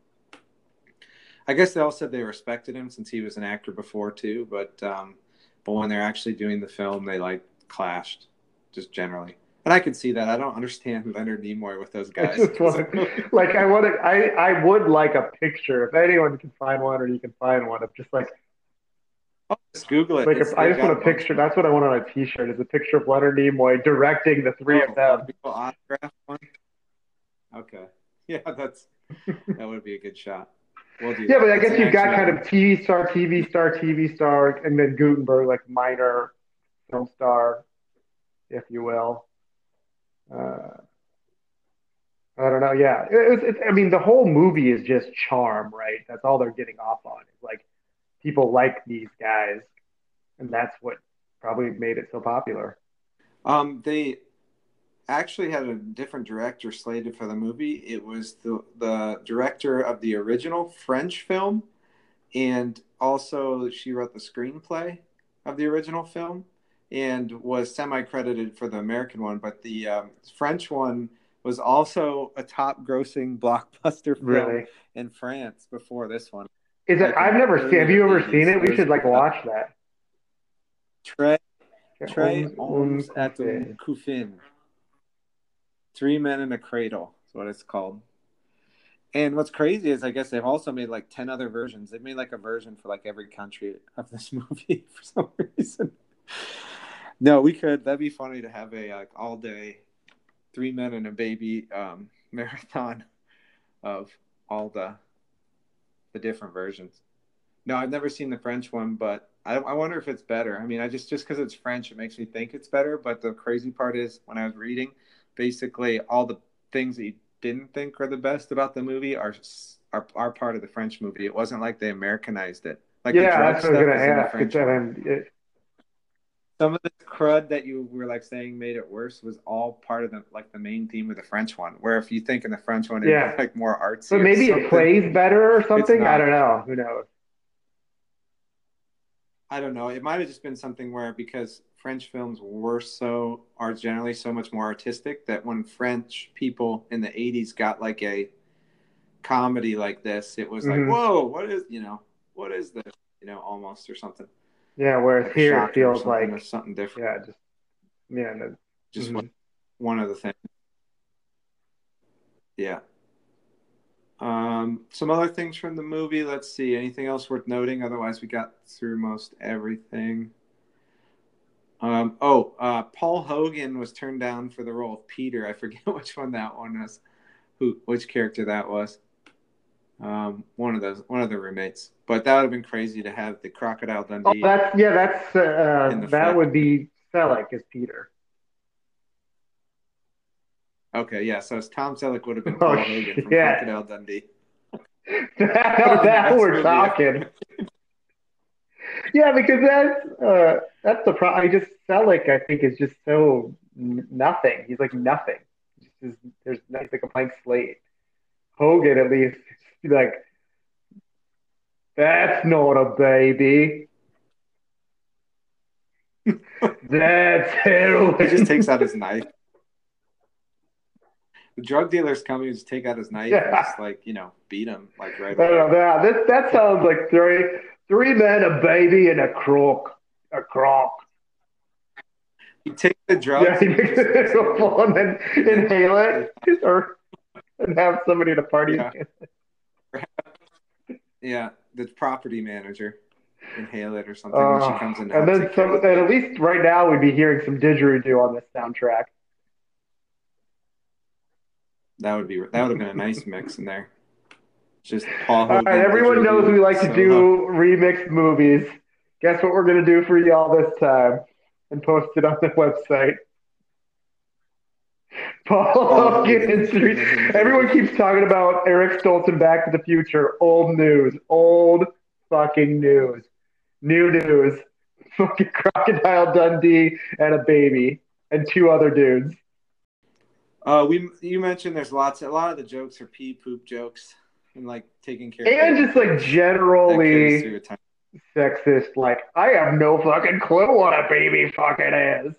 I guess they all said they respected him since he was an actor before too, but um, but when they're actually doing the film, they like clashed, just generally. And I can see that. I don't understand Leonard Nimoy with those guys. just want like I want to I I would like a picture if anyone can find one or you can find one of just like just Google it. like I just want a picture. That's what I want on a T-shirt is a picture of Leonard Nimoy directing the three Oh, of them. autograph one. Okay, yeah, that's that would be a good shot. We'll Yeah, that. but I guess an you've got kind of TV star, TV star, TV star, and then Guttenberg, like minor film star, if you will. Uh, I don't know. Yeah, it, it's, it's, I mean, the whole movie is just charm, right? That's all they're getting off on. It's like people like these guys, and that's what probably made it so popular. Um, they actually had a different director slated for the movie. It was the the director of the original French film, and also she wrote the screenplay of the original film, and was semi credited for the American one. But the um, French one was also a top grossing blockbuster film Really, in France before this one. is it? Like I've never seen. Have you ever seen it? We should like watch that. Trey Trey Holmes at the. Coffin. Three Men in a Cradle is what it's called. And what's crazy is I guess they've also made like ten other versions. They've made like a version for like every country of this movie for some reason. No, we could. That'd be funny to have a like all day, three men and a baby um, marathon of all the the different versions. No, I've never seen the French one, but I, I wonder if it's better. I mean, I just just because it's French, it makes me think it's better. But the crazy part is when I was reading, basically all the things that you didn't think are the best about the movie are are, are part of the French movie. It wasn't like they Americanized it. Like the yeah, that's what I was gonna is in the ask. French um, one. it, Some of the crud that you were like saying made it worse was all part of the like the main theme of the French one. Where if you think in the French one, it's Yeah. like more artsy. but maybe it plays better or something. I don't know. Who knows? I don't know. It might have just been something where because French films were so are generally so much more artistic that when French people in the '80s got like a comedy like this, it was Mhm. like, whoa, what is you know, what is this? You know, almost or something. Yeah, whereas Like here it feels something, like something different. yeah, just yeah, no, Just mhm. one, one of the things. Yeah. Um, some other things from the movie. Let's see. Anything else worth noting? Otherwise, we got through most everything. Um, oh, uh, Paul Hogan was turned down for the role of Peter. I forget which one that one was. Who, which character that was? Um, one of those, one of the roommates. But that would have been crazy to have the Crocodile Dundee. Oh, that's yeah, that's uh, that would be Selleck as Peter. okay, yeah. So Tom Selleck would have been Oh, Paul Hogan from shit. Crocodile Dundee. now that we're movie. talking. Yeah, because that's uh, that's the problem. I just Selleck, I think, is just so n- nothing. He's like nothing. He's just, there's no- he's like a blank slate. Hogan, at least, he's like, that's not a baby. That's heroin. he just takes out his knife. The drug dealers come and just take out his knife and just like you know beat him like right I don't away. know. That, that that sounds like three three men, a baby, and a crook. A crock. He takes the drugs. Yeah, makes just it beautiful and then inhale it or and have somebody at to party. Yeah. yeah, the property manager inhale it or something when Uh, she comes in. and then some, and at least right now we'd be hearing some didgeridoo on this soundtrack. that would be that would have been a nice mix in there. Just Paul All right, everyone knows we like to do remixed movies. Guess what we're gonna do for y'all this time and post it on the website. Paul Hogan three. Everyone keeps talking about Eric Stoltz and Back to the Future. Old news. Old fucking news. New news. Fucking Crocodile Dundee and a baby and two other dudes. Uh, we you mentioned there's lots. A lot of the jokes are pee poop jokes and like taking care. And of just like generally through a time. sexist, like, I have no fucking clue what a baby fucking is.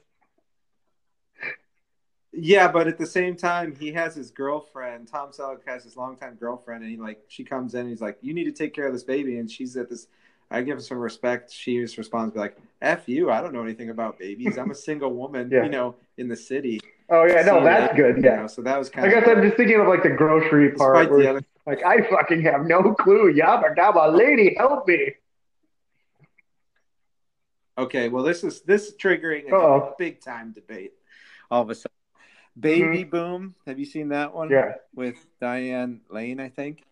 Yeah, but at the same time, he has his girlfriend. Tom Selleck has his longtime girlfriend, and he like she comes in. and He's like, "You need to take care of this baby," and she's at this. I give her some respect. She just responds, be like, "F you! I don't know anything about babies. I'm a single woman, Yeah. you know, in the city." Oh yeah, no, See that's that, good. you Yeah. know, so that was kind of I guess I'm just thinking of like the grocery part where the it's like I fucking have no clue. Yabba dabba lady, help me. Okay, well, this is this is triggering a Uh-oh. big time debate. All of a sudden, Baby Boom. Have you seen that one? Mm-hmm. Yeah. with Diane Lane, I think.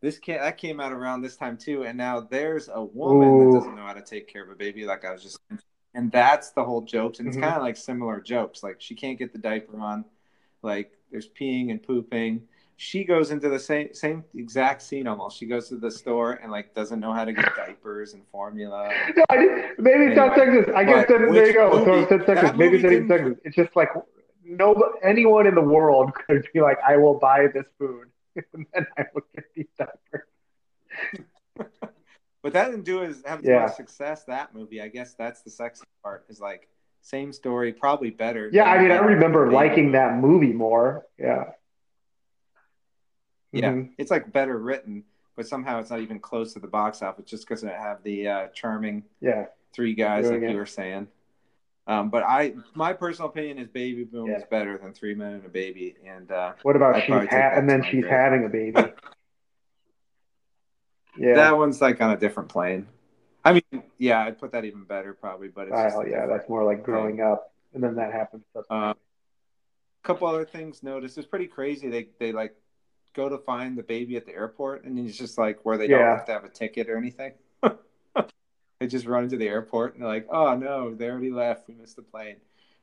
This came that came out around this time too, and now there's a woman Ooh. that doesn't know how to take care of a baby, like I was just, and that's the whole joke. And it's Mhm. kind of like similar jokes, like she can't get the diaper on, like there's peeing and pooping. She goes into the same same exact scene almost. She goes to the store and like doesn't know how to get diapers and formula. No, I didn't, maybe it's not Anyway, sexist. I guess then, there you go. so movie- it's not that sexist. Maybe it's movie not sexist. It's just like no anyone in the world could be like, I will buy this food and then I will get these diapers. But that didn't do as have as Yeah. much success. That movie, I guess that's the sexy part. Is like same story, probably better. Yeah, I mean, I remember liking Boom. that movie more. Yeah. Yeah, Mhm. it's like better written, but somehow it's not even close to the box office just because it have the uh, charming Yeah. three guys Doing like it. you were saying. Um, but I, my personal opinion is Baby Boom Yeah. is better than Three Men and a Baby, and uh, What about I'd she's ha- and then she's grave. having a baby? Yeah. that one's like on a different plane. I mean, yeah, I'd put that even better probably, but it's Oh a yeah, that's more like growing up, and then that happens. Uh, couple other things noticed. It's pretty crazy. They they like go to find the baby at the airport, and he's just like where they don't have to have a ticket or anything. they just run into the airport and they're like, "Oh no, they already left. We missed the plane."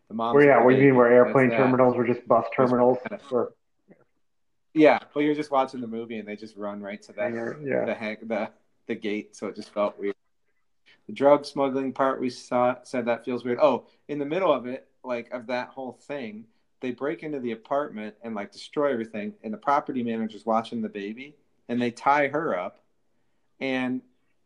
The mom. Where yeah, what do you mean? Where airplane terminals were just bus terminals? kind Or, Yeah, but you're just watching the movie and they just run right to that yeah. the hang, the the gate, so it just felt weird. The drug smuggling part we saw said that feels weird. Oh, in the middle of it, like of that whole thing, they break into the apartment and like destroy everything, and the property manager's watching the baby, and they tie her up, and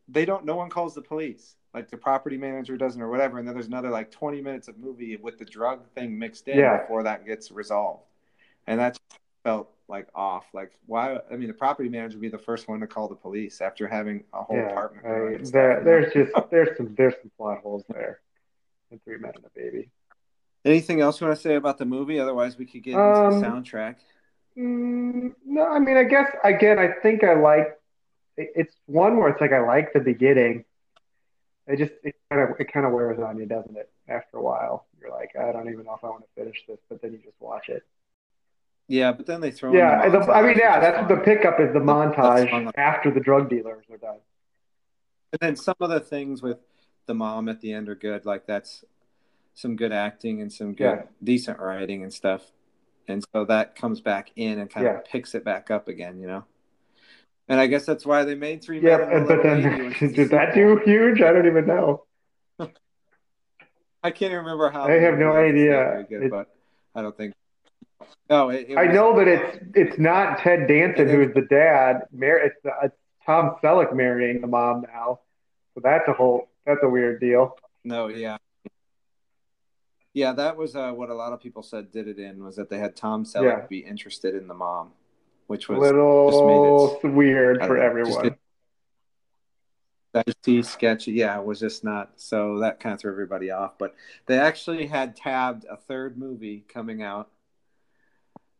they don't. No one calls the police. Like the property manager doesn't, or whatever. And then there's another like 20 minutes of movie with the drug thing mixed in Yeah. before that gets resolved, and that felt like off. Like why? I mean, the property manager would be the first one to call the police after having a whole Yeah, apartment. I- there, there's just there's some there's some plot holes there. And Three Men and a Baby. Anything else you want to say about the movie? Otherwise, we could get into Um, the soundtrack. Mm, no, I mean, I guess again, I think I like. It's one where it's like I like the beginning. It just it kind of it kind of wears on you, doesn't it? After a while, you're like, I don't even know if I want to finish this, but then you just watch it. Yeah, but then they throw. Yeah, the the, I mean, yeah, that's the pickup is. The montage after the drug dealers are done. And then some of the things with the mom at the end are good. Like that's some good acting and some good, Yeah. decent writing and stuff. And so that comes back in and kind Yeah. of picks it back up again, you know. And I guess that's why they made three. Yeah, and but then did that do huge? I don't even know. I can't remember how. I have no movie is. It's not idea. good, It- but I don't think. No, it, it I know that it's it's not Ted Danson who's the dad. Mar- it's, it's Tom Selleck marrying the mom now. So that's a whole that's a weird deal. No, yeah. Yeah, that was uh, what a lot of people said did it in was that they had Tom Selleck Yeah. be interested in the mom, which was little weird I for know, everyone. dicey, sketchy. Yeah, it was just not. So that kind of threw everybody off. But they actually had tabbed a third movie coming out.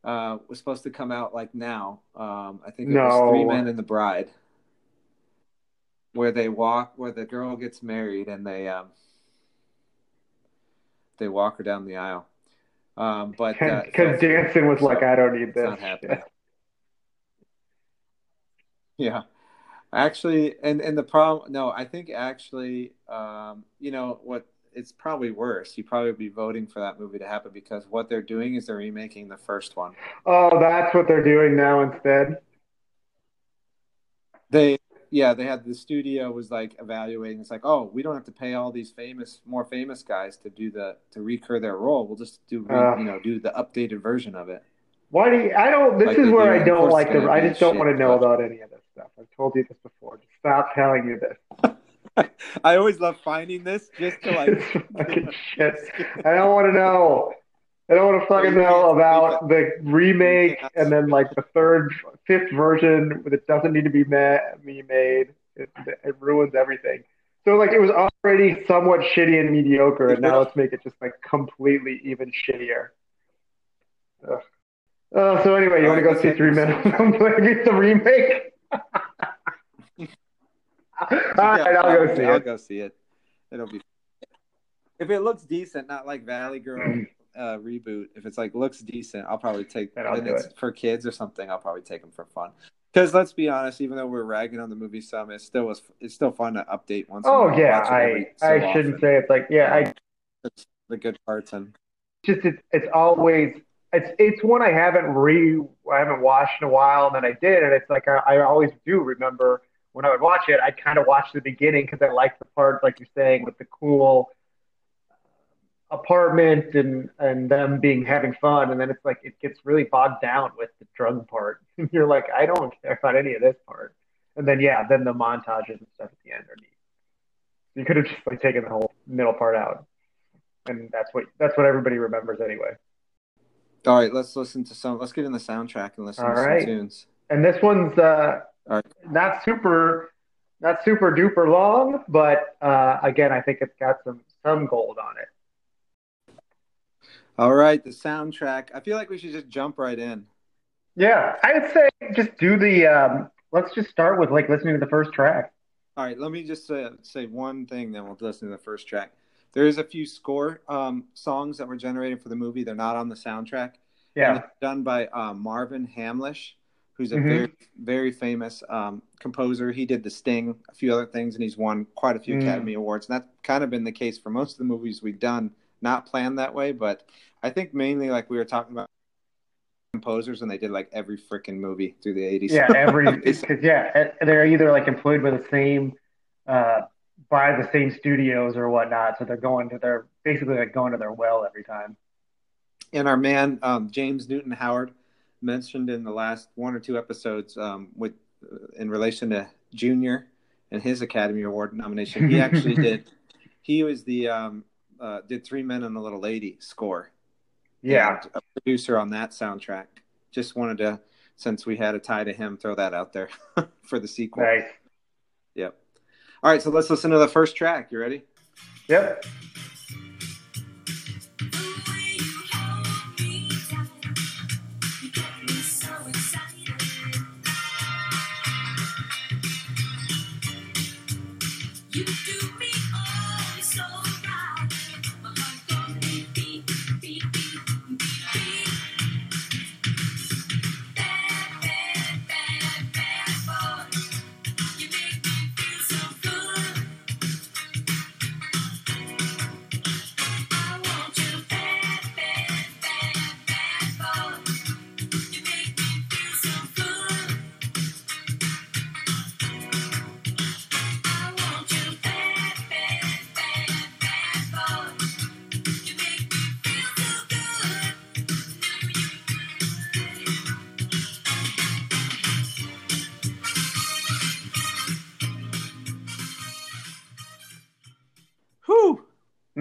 Uh, was supposed to come out like now. Um, I think it was Three Men and the Bride, where they walk, where the girl gets married, and they um, they walk her down the aisle. Um, but uh, Because Danson was so like, I don't need this. not happening. Yeah. Actually, and and the problem, no, I think actually, um, you know what? It's probably worse. You probably be voting for that movie to happen because what they're doing is they're remaking the first one. Oh, that's what they're doing now instead. They, yeah, they had the studio was like evaluating. It's like, oh, we don't have to pay all these famous, more famous guys to do the to recur their role. We'll just do, Uh. you know, do the updated version of it. Why do you? I don't. This Like is where do, I don't like the. I just don't want to know about any of this stuff. I've told you this before. Just stop telling me this. I always love finding this just to like. Fucking shit. I don't want to know. I don't want to fucking know about the remake and then like the third, fifth version that doesn't need to be ma- made. It, it ruins everything. So like it was already somewhat shitty and mediocre, and now let's make it just like completely even shittier. Ugh. Uh, so anyway, you want to go see Three Men? Maybe the remake. All right, I'll go see I'll it. go see it. It'll be. If it looks decent, not like Valley Girl uh, reboot. If it's like looks decent, I'll probably take. Then I'll and it's it. for kids or something. I'll probably take them for fun. Because let's be honest, even though we're ragging on the movie some, it still was. It's still fun to update once. in a Oh while, yeah, I so I shouldn't say it's like yeah, I It's the good parts and just it's it's always it's it's one I haven't re I haven't watched in a while, and then I did, and it's like I, I always do remember when I would watch it, I'd kind of watch the beginning because I liked the part, like you're saying, with the cool apartment and and them being having fun, and then it's like it gets really bogged down with the drug part. and you're like, I don't care about any of this part, and then yeah, then the montages and stuff at the end are neat. You could have just like taken the whole middle part out, and that's what that's what everybody remembers anyway. all right. Let's listen to some. Let's get in the soundtrack and listen All to right. some tunes. And this one's uh, right. not super, not super duper long, but uh, again, I think it's got some some gold on it. All right, the soundtrack. I feel like we should just jump right in. Yeah, I'd say just do the. Um, let's just start with like listening to the first track. All right, let me just uh, say one thing, then we'll listen to the first track. There is a few score um, songs that were generated for the movie. They're not on the soundtrack. Yeah, it's done by uh, Marvin Hamlisch, who's a Mhm. very, very famous um, composer. He did The Sting, a few other things, and he's won quite a few Mm. Academy Awards. And that's kind of been the case for most of the movies we've done. Not planned that way, but I think mainly like we were talking about composers, and they did like every freaking movie through the 80s. yeah, every because yeah, they're either like employed by the same, uh, by the same studios or whatnot, so they're going to their basically like going to their well every time. and our man um, James Newton Howard mentioned in the last one or two episodes um, with uh, in relation to Junior and his Academy Award nomination. He actually did. He was the um, uh, did Three Men and a Little Lady score. Yeah, a producer on that soundtrack. Just wanted to, since we had a tie to him, throw that out there for the sequel. nice. Yep. All right, so let's listen to the first track. You ready? Yep.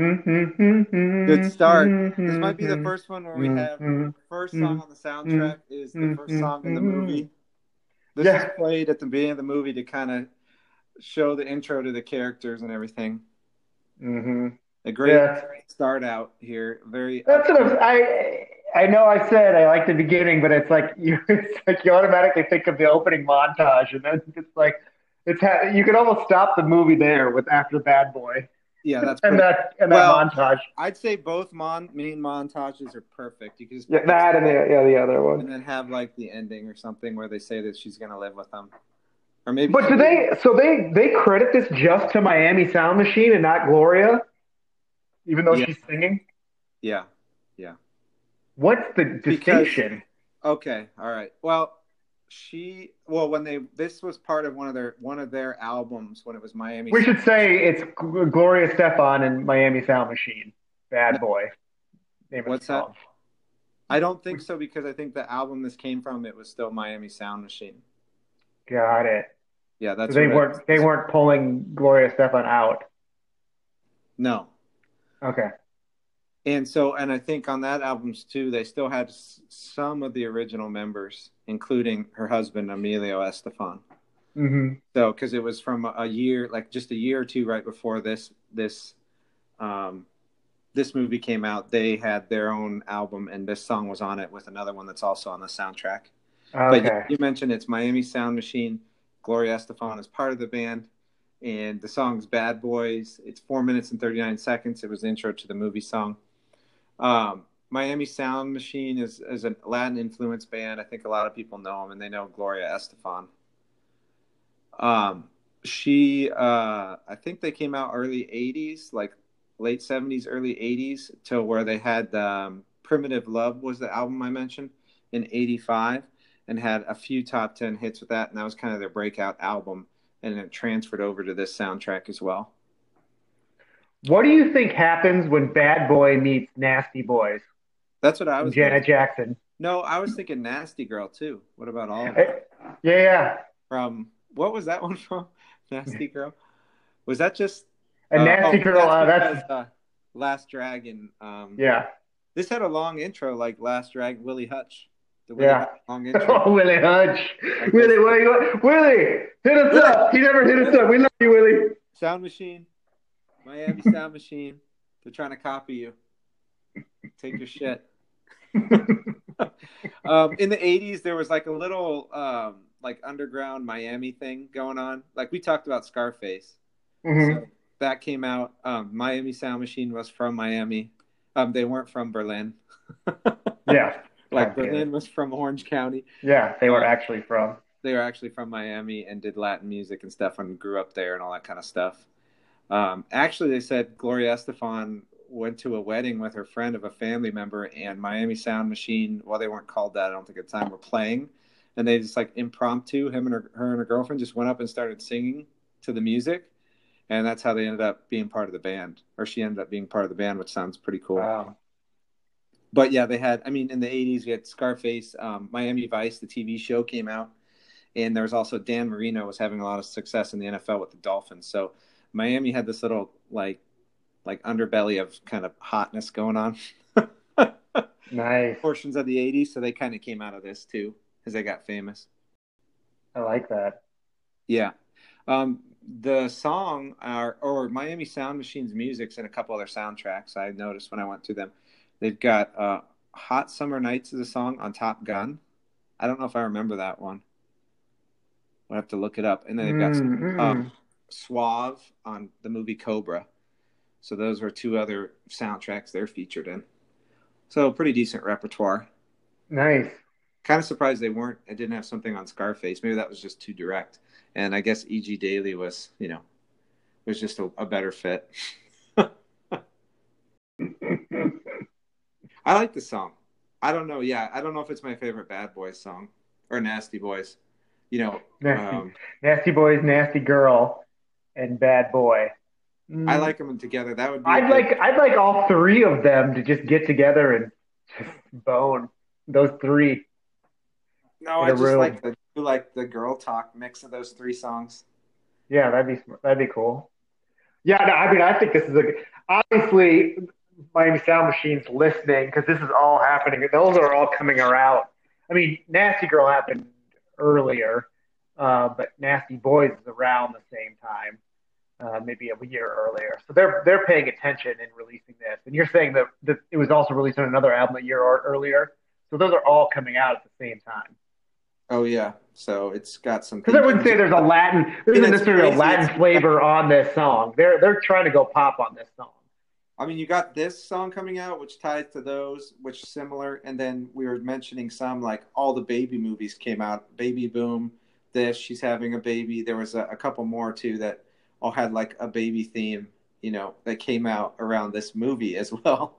Good start. This might be the first one where we have Mm-hmm. first song on the soundtrack is the first song in the movie. This Yeah. is played at the beginning of the movie to kind of show the intro to the characters and everything. Mm-hmm. A great Yeah. start out here. Very. That's what I'm, I. I know I said I like the beginning, but it's like you. It's like you automatically think of the opening montage, and then it's like it's. Ha- you could almost stop the movie there with after Bad Boy yeah, that's. and perfect. that and that Well, montage. I'd say both mon- main montages are perfect. You could just Yeah, that and the yeah the other one. and then have like the ending or something where they say that she's gonna live with them, or maybe. But do they? So they they credit this just to Miami Sound Machine and not Gloria, even though Yeah. she's singing. Yeah. Yeah. What's the Because- Okay. All right. Well, she. Well, when they this was part of one of their one of their albums when it was Miami. We should say it's Gloria Estefan and Miami Sound Machine. Bad Boy. Name What's that? song. I don't think so because I think the album this came from it was still Miami Sound Machine. Got it. Yeah, that's So they weren't they weren't pulling Gloria Estefan out. No, Okay. And so and I think on that albums too, they still had s- some of the original members, including her husband Emilio Estefan. hmm So because it was from a year, like just a year or two right before this this um, this movie came out, they had their own album, and this song was on it with another one that's also on the soundtrack. But you, you mentioned it's Miami Sound Machine. Gloria Estefan is part of the band, and the song's "Bad Boys." It's four minutes and thirty nine seconds. It was the intro to the movie song. Um, Miami Sound Machine is is a Latin influence band. I think a lot of people know them, and they know Gloria Estefan. Um, she, uh, I think they came out early '80s, like late '70s, early '80s, to where they had um, "Primitive Love" was the album I mentioned in '85 and had a few top 10 hits with that and that was kind of their breakout album and it transferred over to this soundtrack as well What do you think happens when Bad Boy meets Nasty Boys? that's what i was Janet thinking. Jackson. no i was thinking nasty girl too what about all of Eh, them Yeah, yeah. from what was that one from nasty girl was that just a uh, Nasty oh, Girl, uh, that's uh, last dragon um yeah. this had a long intro like last dragon willie hutch the Willie Yeah. Hutch long intro Oh, Willie Hutch. Willie, you? Willie, hit us up. He never hit us up. We love you, Willie. sound machine miami sound machine they're trying to copy you. Take your shit. Um, in the 80s there was like a little um, like underground miami thing going on. Like we talked about scarface. Mhm. so that came out. Um, miami sound machine was from miami. Um, they weren't from berlin. Yeah. like berlin was from orange county. Yeah, they were actually from. they were actually from miami and did latin music and stuff and grew up there and all that kind of stuff um, actually they said gloria estefan went to a wedding with her friend of a family member and miami sound machine well they weren't called that i don't think at the time were playing and they just like impromptu him and her, her and her girlfriend just went up and started singing to the music and that's how they ended up being part of the band or she ended up being part of the band which sounds pretty cool Wow. but yeah, they had. I mean, in the '80s, we had Scarface, um, Miami Vice, the TV show came out, and there was also Dan Marino was having a lot of success in the NFL with the Dolphins. So Miami had this little like like underbelly of kind of hotness going on Nice. portions of the '80s. So they kind of came out of this too as they got famous. I like that. Yeah. Um, the song or, or Miami Sound Machine's music's in a couple other soundtracks. I noticed when I went through them. They've got uh, Hot Summer Nights is a song on Top Gun. I don't know if I remember that one. I'll have to look it up. And then they've got Mm, mm. um, Suave on the movie Cobra. So those were two other soundtracks they're featured in. So pretty decent repertoire. nice. Kind of surprised they weren't. I didn't have something on Scarface. Maybe that was just too direct. And I guess E.G. Daily was, you know, was just a, a better fit. I like the song. I don't know. Yeah, I don't know if it's my favorite Bad Boys song or Nasty Boys. You know, Nasty, um, nasty boys, nasty girl, and bad boy. Mm. I like them together. That would be. I'd good- like. I'd like all three of them to just get together and just bone those three. No, I just room. like the like the girl talk mix of those three songs. Yeah, that'd be that'd be cool. Yeah, no, I mean, I think this is a obviously Miami Sound Machine's listening because this is all happening. Those are all coming around. I mean, Nasty Girl happened earlier, uh, but Nasty Boys is around the same time, uh, maybe a year earlier. So they're they're paying attention and releasing this. And you're saying that, that it was also released on another album a year or earlier. So those are all coming out at the same time. Oh yeah, so it's got some. Because I wouldn't say there's a Latin, there And isn't it's necessarily a. Latin flavor on this song. They're they're trying to go pop on this song. I mean, you got this song coming out, which ties to those, which is similar, and then we were mentioning some like all the baby movies came out. Baby Boom, this she's having a baby. There was a, a couple more too that all had like a baby theme, you know, that came out around this movie as well.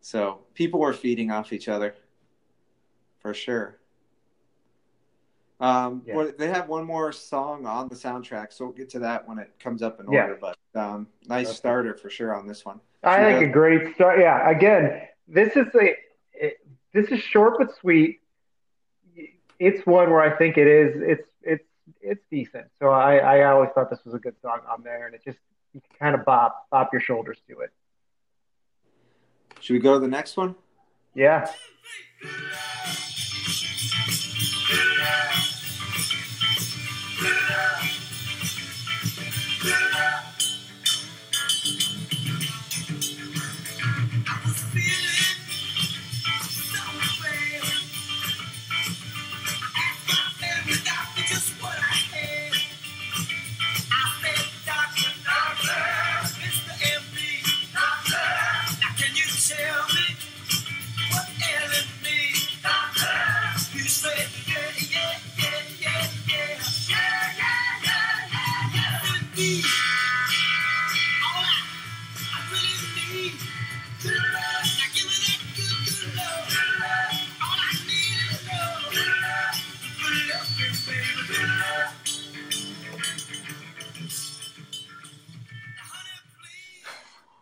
So people were feeding off each other, for sure. Um, Yeah. they have one more song on the soundtrack, so we'll get to that when it comes up in Yeah. order. But um, nice Okay. starter for sure on this one. I think a great start. Yeah, again, this is a it, this is short but sweet. It's one where I think it is. It's it's it's decent. So I I always thought this was a good song on there, and it just you can kind of bop bop your shoulders to it. Should we go to the next one? Yeah.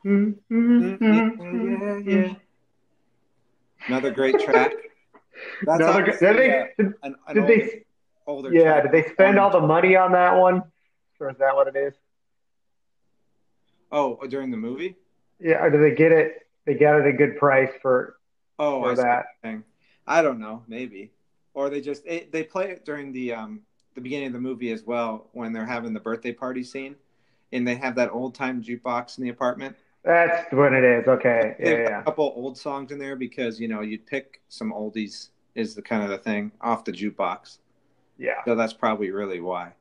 Yeah, yeah. Another great track. That's Another did they- uh, did- an, an did older, they- older Yeah, track. did they spend all the money on that one? Or is that what it is? Oh, during the movie? Yeah, or did they get it? They got it a good price for Oh, for I that. you're. I don't know, maybe. Or they just it, they play it during the um the beginning of the movie as well when they're having the birthday party scene, and they have that old time jukebox in the apartment. That's what it is. Okay, yeah, yeah. a couple old songs in there because you know you'd pick some oldies is the kind of the thing off the jukebox. yeah. So that's probably really why.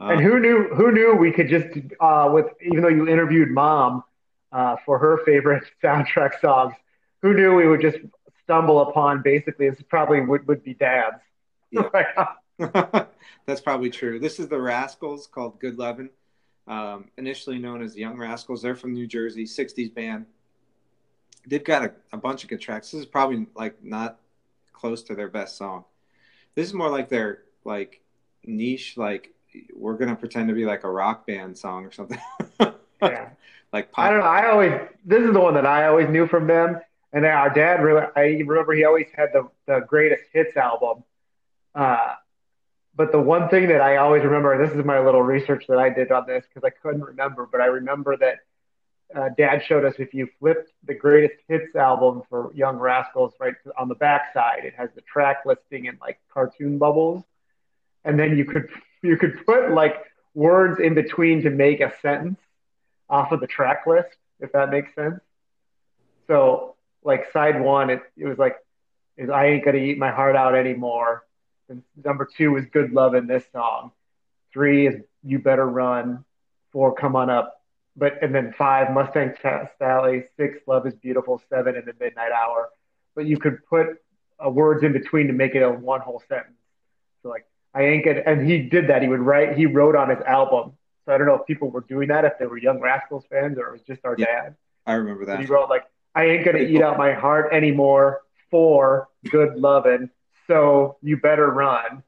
Um, And who knew? Who knew we could just uh, with even though you interviewed mom uh, for her favorite soundtrack songs, who knew we would just stumble upon basically this probably would, would be dad's. Yeah. That's probably true. This is the Rascals called Good Lovin', um, initially known as the Young Rascals. They're from New Jersey, 60s band. They've got a, a bunch of good tracks. This is probably like not close to their best song. This is more like their like niche, like we're gonna pretend to be like a rock band song or something. yeah. like pop. I don't know. I always this is the one that I always knew from them. And our dad really, I remember he always had the the greatest hits album. Uh, but the one thing that I always remember, this is my little research that I did on this because I couldn't remember, but I remember that uh, Dad showed us if you flipped the greatest hits album for Young Rascals right on the back side, it has the track listing in like cartoon bubbles, and then you could you could put like words in between to make a sentence off of the track list, if that makes sense. So like side one, it, it was like is I ain't gonna eat my heart out anymore. And number two is good love in this song. Three is you better run. Four come on up. But and then five Mustang Sally. Six love is beautiful. Seven in the midnight hour. But you could put uh, words in between to make it a one whole sentence. So like I ain't gonna. And he did that. He would write. He wrote on his album. So I don't know if people were doing that, if they were Young Rascals fans, or it was just our Yeah. dad. I remember But that. he wrote like, I ain't gonna Pretty eat cool. out my heart anymore for good lovin'. So you better run.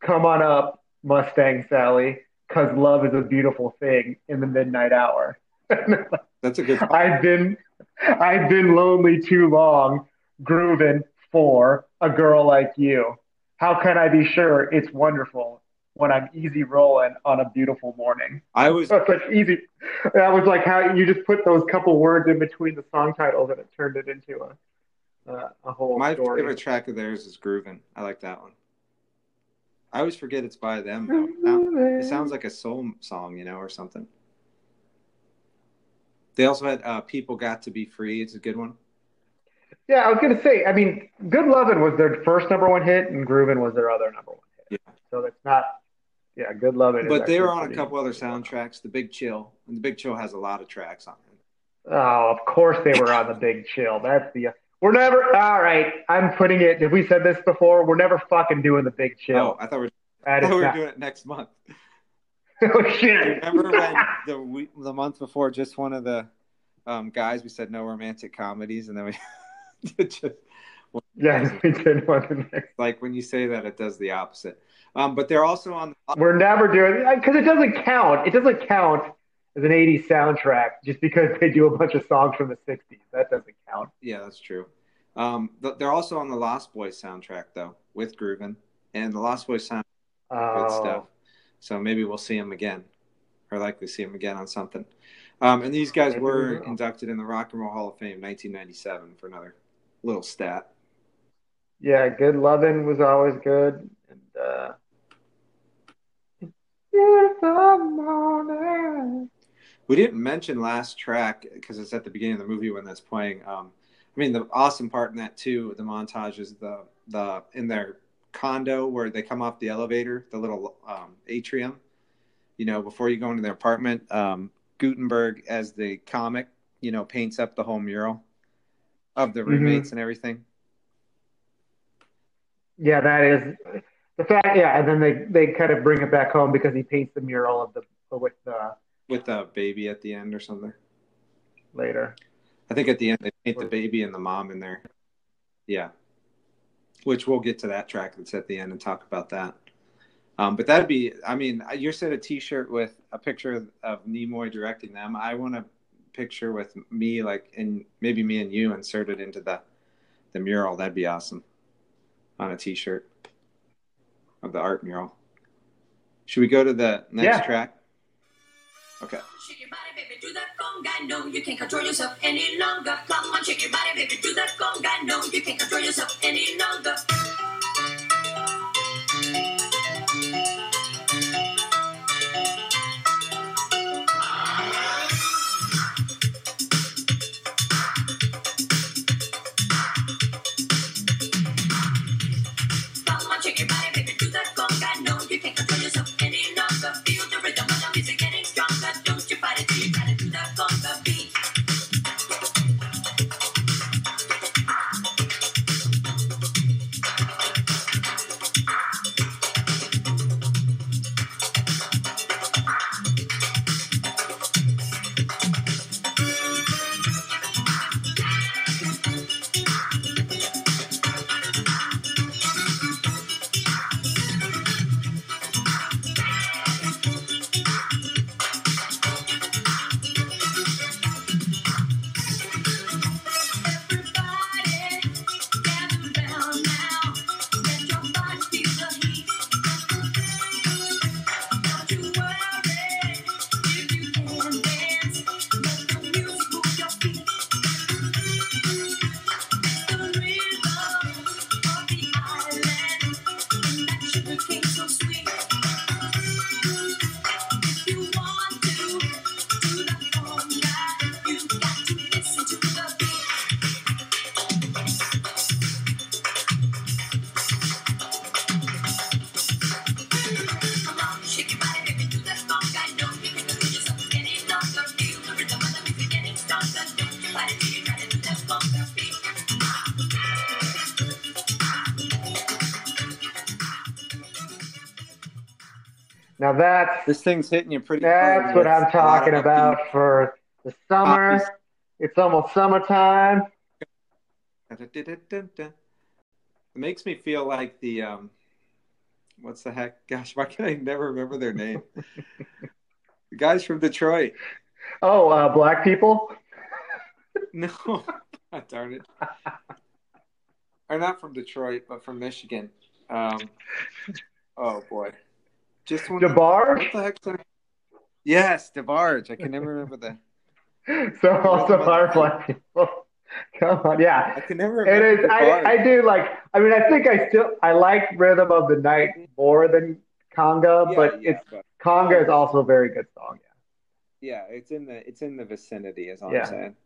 Come on up, Mustang Sally, cause love is a beautiful thing in the midnight hour. That's a good. I've been I've been lonely too long, grooving for a girl like you. How can I be sure it's wonderful when I'm easy rolling on a beautiful morning? I was So like easy. That was like how you just put those couple words in between the song titles and it turned it into a uh, a whole My story. favorite track of theirs is Groovin'. I like that one. I always forget it's by them. Though. It sounds like a soul song, you know, or something. They also had uh, "People Got to Be Free." It's a good one. Yeah, I was gonna say. I mean, "Good Lovin'" was their first number one hit, and "Groovin'" was their other number one hit. Yeah. So it's not. Yeah, "Good Lovin'." is But they were on a couple other soundtracks. The Big Chill, and the Big Chill has a lot of tracks on it. Oh, of course they were on the Big Chill. That's the. We're never. All right, I'm putting it. Have we said this before? We're never fucking doing the Big Oh, Chill. I thought we were, I thought we were not- doing it next month. oh shit! Remember when the week, the month before, just one of the um, guys we said no romantic comedies, and then we just Yeah, we did one the next. like when you say that, it does the opposite. Um, but they're also on. The- We're never doing because it doesn't count. It doesn't count as an '80s soundtrack just because they do a bunch of songs from the '60s. That doesn't count. Yeah, that's true. Um, they're also on the Lost Boys soundtrack though, with Groovin, and the Lost Boys sound good Oh, stuff. So maybe we'll see them again, or likely see them again on something. Um, and these guys Maybe were will. inducted in the Rock and Roll Hall of Fame, 1997, for another little stat. yeah, Good Lovin' was always good. And uh, beautiful morning. We didn't mention last track because it's at the beginning of the movie when that's playing. Um, I mean, the awesome part in that too, the montage is the the in their condo where they come off the elevator, the little um, atrium. You know, before you go into their apartment, um, Guttenberg as the comic, you know, paints up the whole mural of the roommates and everything. Yeah, that is the fact. Yeah, and then they they kind of bring it back home because he paints the mural of the with the with a baby at the end or something. later. I think at the end they paint the baby and the mom in there. Yeah. Which we'll get to that track that's at the end and talk about that. Um, but that'd be, I mean, you said a T-shirt with a picture of, of Nimoy directing them. I want a picture with me, like, and maybe me and you inserted into the the mural. That'd be awesome on a T-shirt of the art mural. Should we go to the next Yeah. track? Okay. Shake your body, baby, do that you can't control yourself any longer. Come on, shake your body, baby, do that you can't control yourself any longer. Now that's This thing's hitting you pretty that's hard what with I'm talking about for the summer. It's almost summertime. It makes me feel like the um, what's the heck? Gosh, why can I never remember their name? the guys from Detroit. Oh, uh, black people. No, God darn it. Or not from Detroit, but from Michigan. Um, oh boy, just one. DeBarge. What the heck's their... Yes, DeBarge. I can never remember the. So also black people. Come on, yeah. I can never It is. I, I do like. I mean, I think I still I like Rhythm of the Night more than Conga, Yeah, but yeah, it's but- Conga is also a very good song. Yeah. Yeah, it's in the it's in the vicinity, is all Yeah. I'm saying.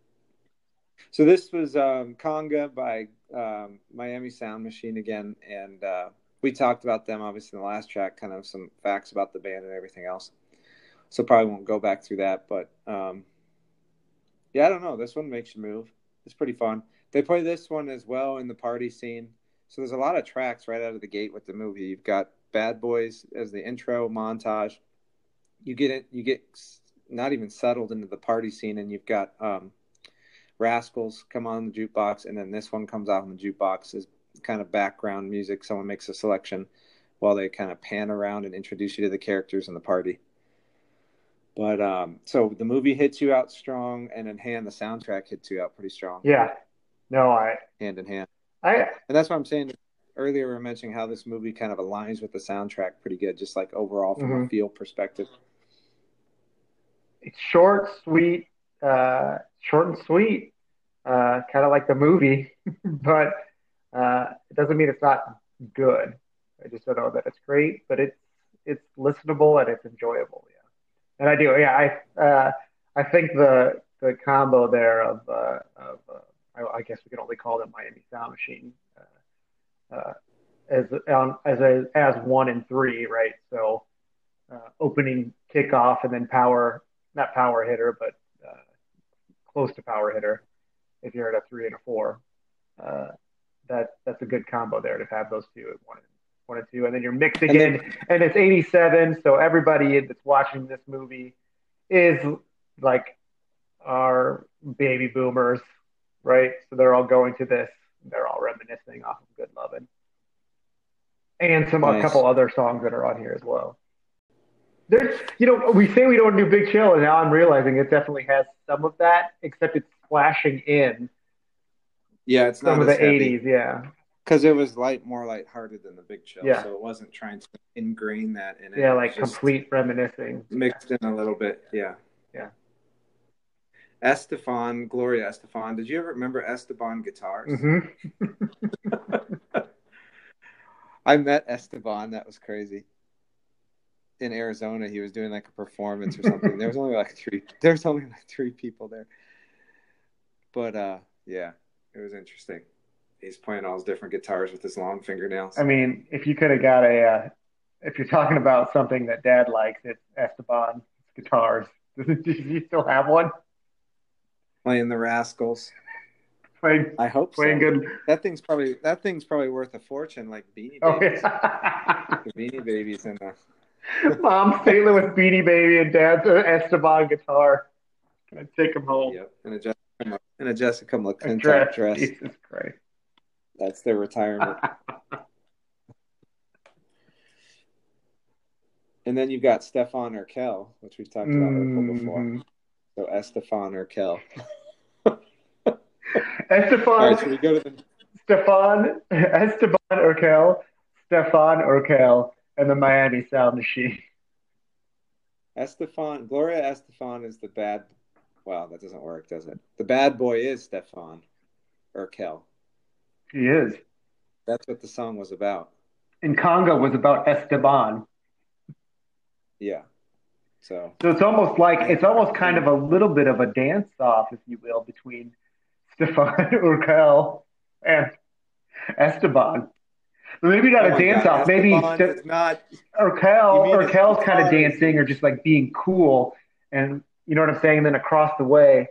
So this was um, Conga by um, Miami Sound Machine again, and uh, we talked about them obviously in the last track, kind of some facts about the band and everything else. So probably won't go back through that, but um, yeah, I don't know. This one makes you move. It's pretty fun. They play this one as well in the party scene. So there's a lot of tracks right out of the gate with the movie. You've got Bad Boys as the intro montage. You get it. You get not even settled into the party scene, and you've got um, Rascals come on the jukebox, and then this one comes out on the jukebox as kind of background music. Someone makes a selection while they kind of pan around and introduce you to the characters and the party. But um, so the movie hits you out strong, and in hand, the soundtrack hits you out pretty strong. Yeah, No, I, hand in hand. I, And that's what I'm saying. Earlier, we were mentioning how this movie kind of aligns with the soundtrack pretty good, just like overall from a Mhm. feel perspective. it's short, sweet, uh, short and sweet, uh, kind of like the movie, but uh, it doesn't mean it's not good. I just don't know that it's great, but it's it's listenable and it's enjoyable. Yeah, and I do. Yeah, I uh, I think the the combo there of uh, of uh, I, I guess we can only call them Miami Sound Machine uh, uh, as on as a, as one and three, right? So opening kickoff and then power not power hitter, but close to power hitter. If you're at a three and a four, uh, that that's a good combo there to have those two at one and one and two, and then you're mixing And in, and it's 87, so everybody that's watching this movie is like our baby boomers, right? So they're all going to this, they're all reminiscing off of Good Lovin', and some a couple other songs that are on here as well. There's, you know, we say we don't do Big Chill, and now I'm realizing it definitely has some of that, except it's splashing in Yeah, it's some not of the as heavy. 80s. Yeah, because it was light, more lighthearted than the Big Chill. Yeah. So it wasn't trying to ingrain that in it. yeah, like just complete reminiscing. mixed in a little bit. Yeah. Yeah. Estefan, Gloria Estefan. Did you ever remember Esteban guitars? hmm I met Esteban. That was crazy. In Arizona, he was doing like a performance or something. there was only like three. There was only like three people there. But uh, yeah, it was interesting. He's playing all his different guitars with his long fingernails. I mean, if you could have got a, uh, if you're talking about something that Dad likes, it's Esteban guitars. Does he still have one? playing the Rascals. Playing, I hope so. playing good. That thing's probably that thing's probably worth a fortune, like Beanie Oh, Babies. yeah. The Beanie Babies and the Mom's St. with Beanie Baby and Dad's Esteban guitar. Gonna take him home. yep, and a and a Jessica McClintock dress. Jesus Christ. That's their retirement. and then you've got Stefan Urkel, which we've talked about Urkel mm-hmm. before. So Estefan Urkel. Esteban, All right, so we go to the Stefan, Esteban Urkel, Stefan Urkel, and the Miami Sound Machine. Estefan. Gloria Estefan is the bad. Wow, that doesn't work, does it? The bad boy is Stefan Urkel. He is. That's what the song was about. And Conga was about Esteban. Yeah. So So it's almost like it's almost kind of a little bit of a dance off, if you will, between Stefan Urkel and Esteban. But maybe not Oh a dance God, off. Maybe Ste- not. Urkel You mean it's Urkel's kind of dancing or just like being cool, and you know what I'm saying. And then across the way,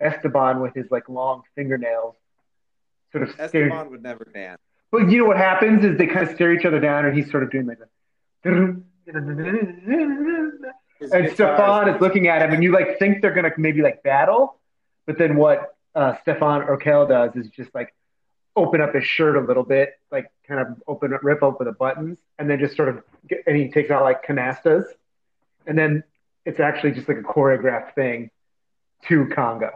Esteban with his like long fingernails, sort of. Esteban would never dance. But you know what happens is they kind of stare each other down, and he's sort of doing like a. His and Stefan is looking at him, and you like think they're gonna maybe like battle, but then what uh, Stefan Urkel does is just like open up his shirt a little bit, like kind of open rip open the buttons, and then just sort of get, and he takes out like canastas, and then it's actually just like a choreographed thing to conga,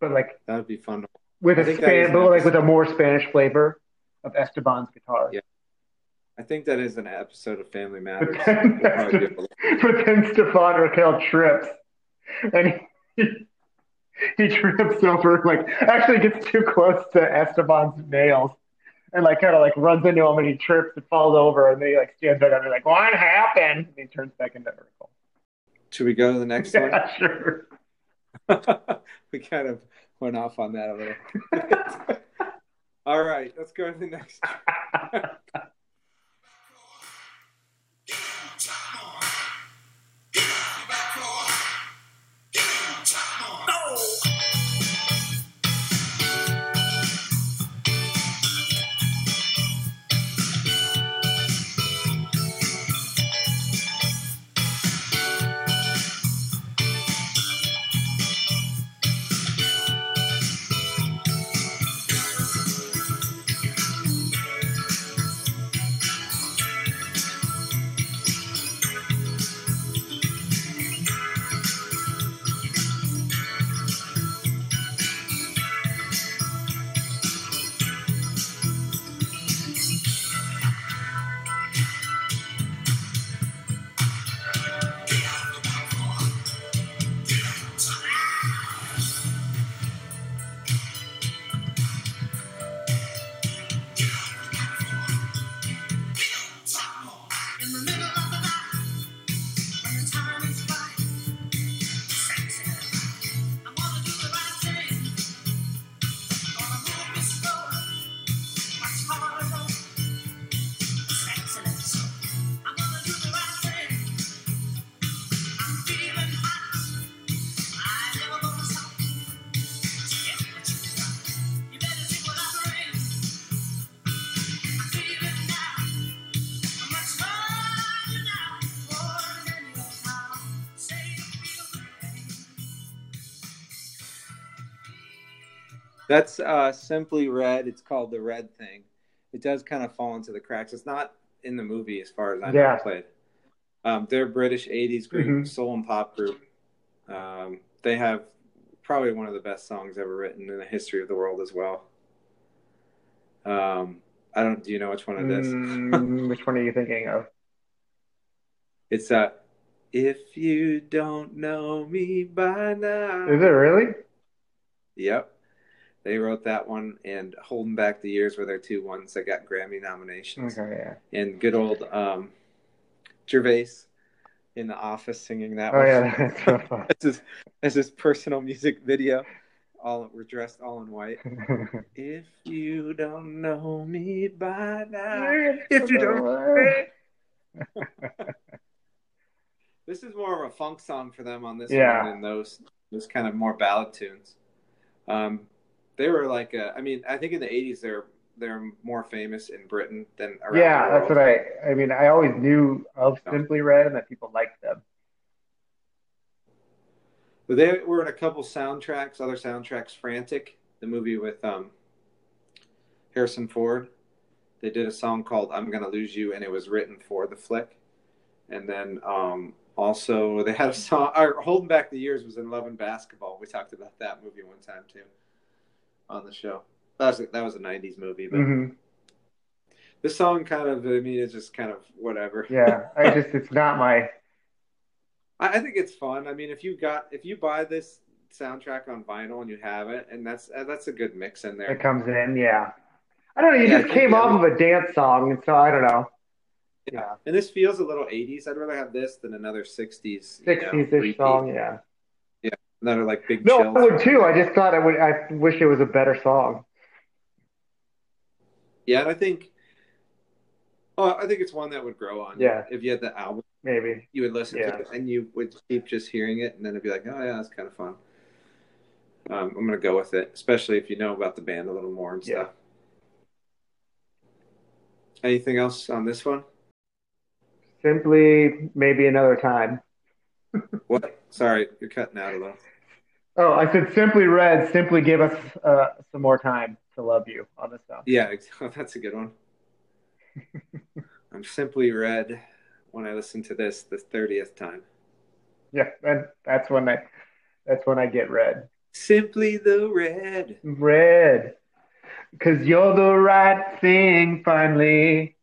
but like That would be fun. with I a think that is span, but like with a more Spanish flavor of Esteban's guitar. Yeah. I think that is an episode of Family Matters. But then, We'll probably do a- but then Stefan Urkel trips, and he, he trips over, like actually gets too close to Esteban's nails, and like kind of like runs into him, and he trips and falls over, and then he like stands back up and like, "What happened?" And he turns back into Urkel. Should we go to the next one? Yeah, sure. we kind of went off on that a little. All right, let's go to the next. That's uh, Simply Red. It's called the Right Thing. It does kind of fall into the cracks. It's not in the movie as far as I know Yeah. played. Um, they're a British '80s group, Mhm. soul and pop group. Um, they have probably one of the best songs ever written in the history of the world as well. Um, I don't. Do you know which one it is? Mm, which one are you thinking of? It's uh, if you don't know me by now. Is it really? Yep. They wrote that one, and Holding Back the Years were their two ones that got Grammy nominations. Okay, yeah. And good old um, Gervais in the office singing that Oh one. yeah, that's so fun. It's his, it's his personal music video. All we're dressed all in white. If you don't know me by now, if you don't, this is more of a funk song for them on this Yeah. one than those those kind of more ballad tunes. Um, they were like, uh, I mean, I think in the '80s they're they're more famous in Britain than around Yeah, that's what I. I mean, I always knew of Simply Red and that people liked them. But they were in a couple soundtracks, other soundtracks. Frantic, the movie with um, Harrison Ford. They did a song called "I'm Gonna Lose You," and it was written for the flick. And then um, also they had a song. Or "Holding Back the Years" was in Love and Basketball. We talked about that movie one time too on the show. That was that was a '90s movie, but hmm this song kind of, I mean, it's just kind of whatever. Yeah, I just it's not my. I, I think it's fun. I mean, if you got if you buy this soundtrack on vinyl and you have it, and that's uh, that's a good mix in there. It comes in, yeah. I don't know. You Yeah, just came off of a dance song, and so I don't know. Yeah, And this feels a little 80s. I'd rather have this than another 60s. you know, song, yeah. Another like big No, chill. I would too. I just thought I would. I wish it was a better song. Yeah, I think, oh, I think it's one that would grow on. you. Yeah. If you had the album, Maybe. you would listen Yeah. to it and you would keep just hearing it, and then it'd be like, oh yeah, that's kind of fun. Um, I'm gonna go with it, especially if you know about the band a little more and Yeah. stuff. Anything else on this one? Simply, maybe another time. What? Sorry, you're cutting out a little. Oh, I said simply red. Simply give us uh, some more time to love you on this song. Yeah, that's a good one. I'm simply red when I listen to this the thirtieth time. Yeah, and that's when I. That's when I get red. Simply the red. Red, cause you're the right thing. Finally,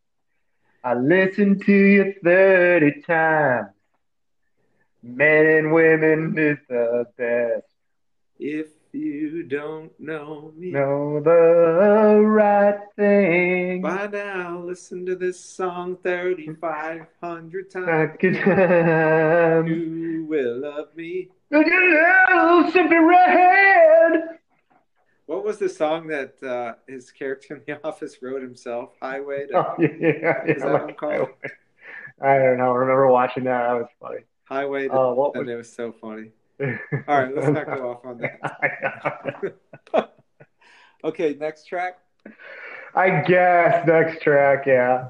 I listened to you thirty times. Men and women is the best. If you don't know me Know the right thing. by now, listen to this song thirty-five hundred times. Like a time. You will love me. Look at simply red. What was the song that uh, his character in The Office wrote himself? Highway to Oh, yeah, yeah, Is that what it's called? I don't know. I remember watching that. That was funny. Highway to, Oh, what and it was so funny. All right, let's not go off on that. Okay, next track. I guess next track, yeah.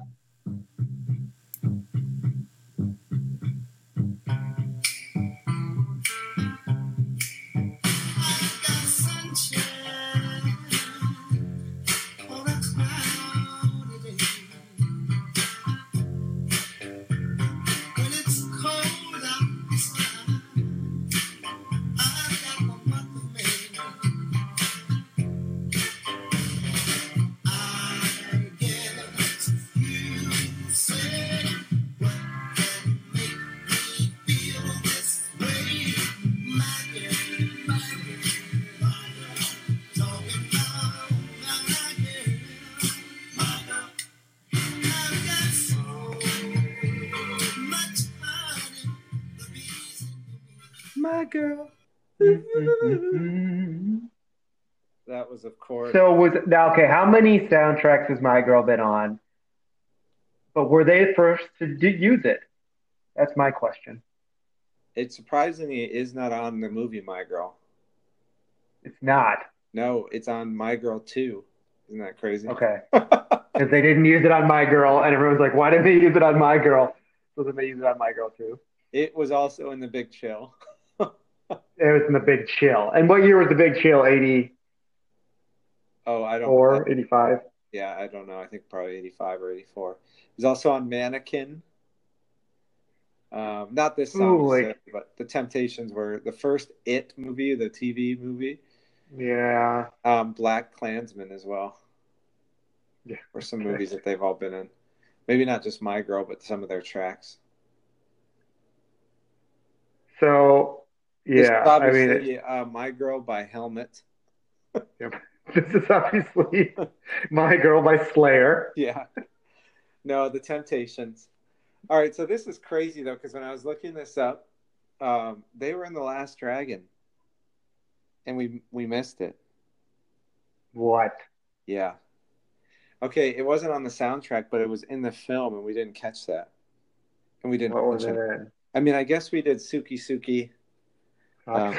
Now okay? How many soundtracks has My Girl been on? But were they first to do, use it? That's my question. It surprisingly is not on the movie My Girl. It's not No, it's on My Girl 2. Isn't that crazy? okay because they didn't use it on My Girl, and everyone's like, "Why didn't they use it on My Girl?" So then they use it on My Girl too. it was also in The Big Chill. It was in the Big Chill. And what year was the Big Chill? Eighty. Oh, I don't. or 85. Yeah, I don't know. I think probably 85 or 84. He's also on Mannequin. Um, not this song, Ooh, like- but the Temptations were the first It movie, the TV movie. Yeah. Um, Black Klansman as well. Yeah. Or some movies that they've all been in. Maybe not just My Girl, but some of their tracks. So, yeah, I mean, it- uh, My Girl by Helmet. this is obviously My Girl by Slayer. Yeah. No, the Temptations. All right, so this is crazy though, because when I was looking this up, um, they were in the Last Dragon, and we we missed it. What? Yeah. Okay, it wasn't on the soundtrack, but it was in the film, and we didn't catch that, and we didn't What was it in? I mean, I guess we did Suki Suki, Um.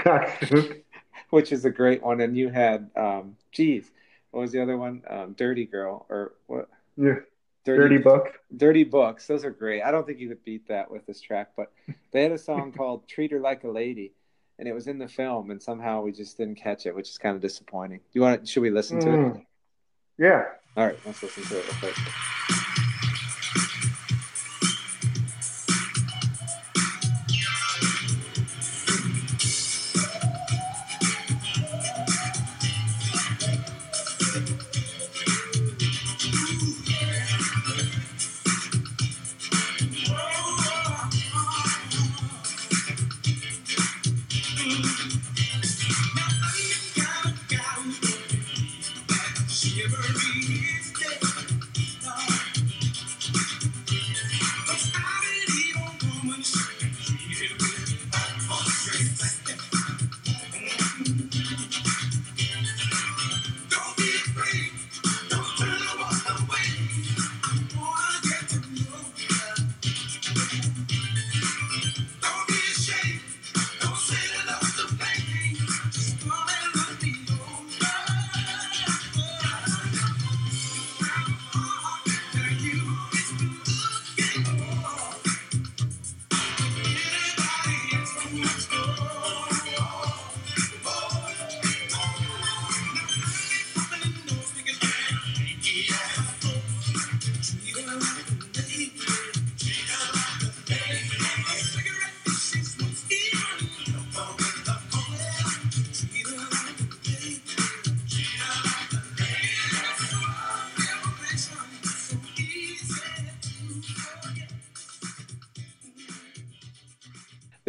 which is a great one, and you had, um, geez, what was the other one? Um, Dirty Girl or what? yeah. Dirty book. Dirty Books. Those are great. I don't think you could beat that with this track, but they had a song called Treat Her Like a Lady, and it was in the film, and somehow we just didn't catch it, which is kind of disappointing. You want to, should we listen to it? Mm. Yeah. All right, let's listen to it real quick.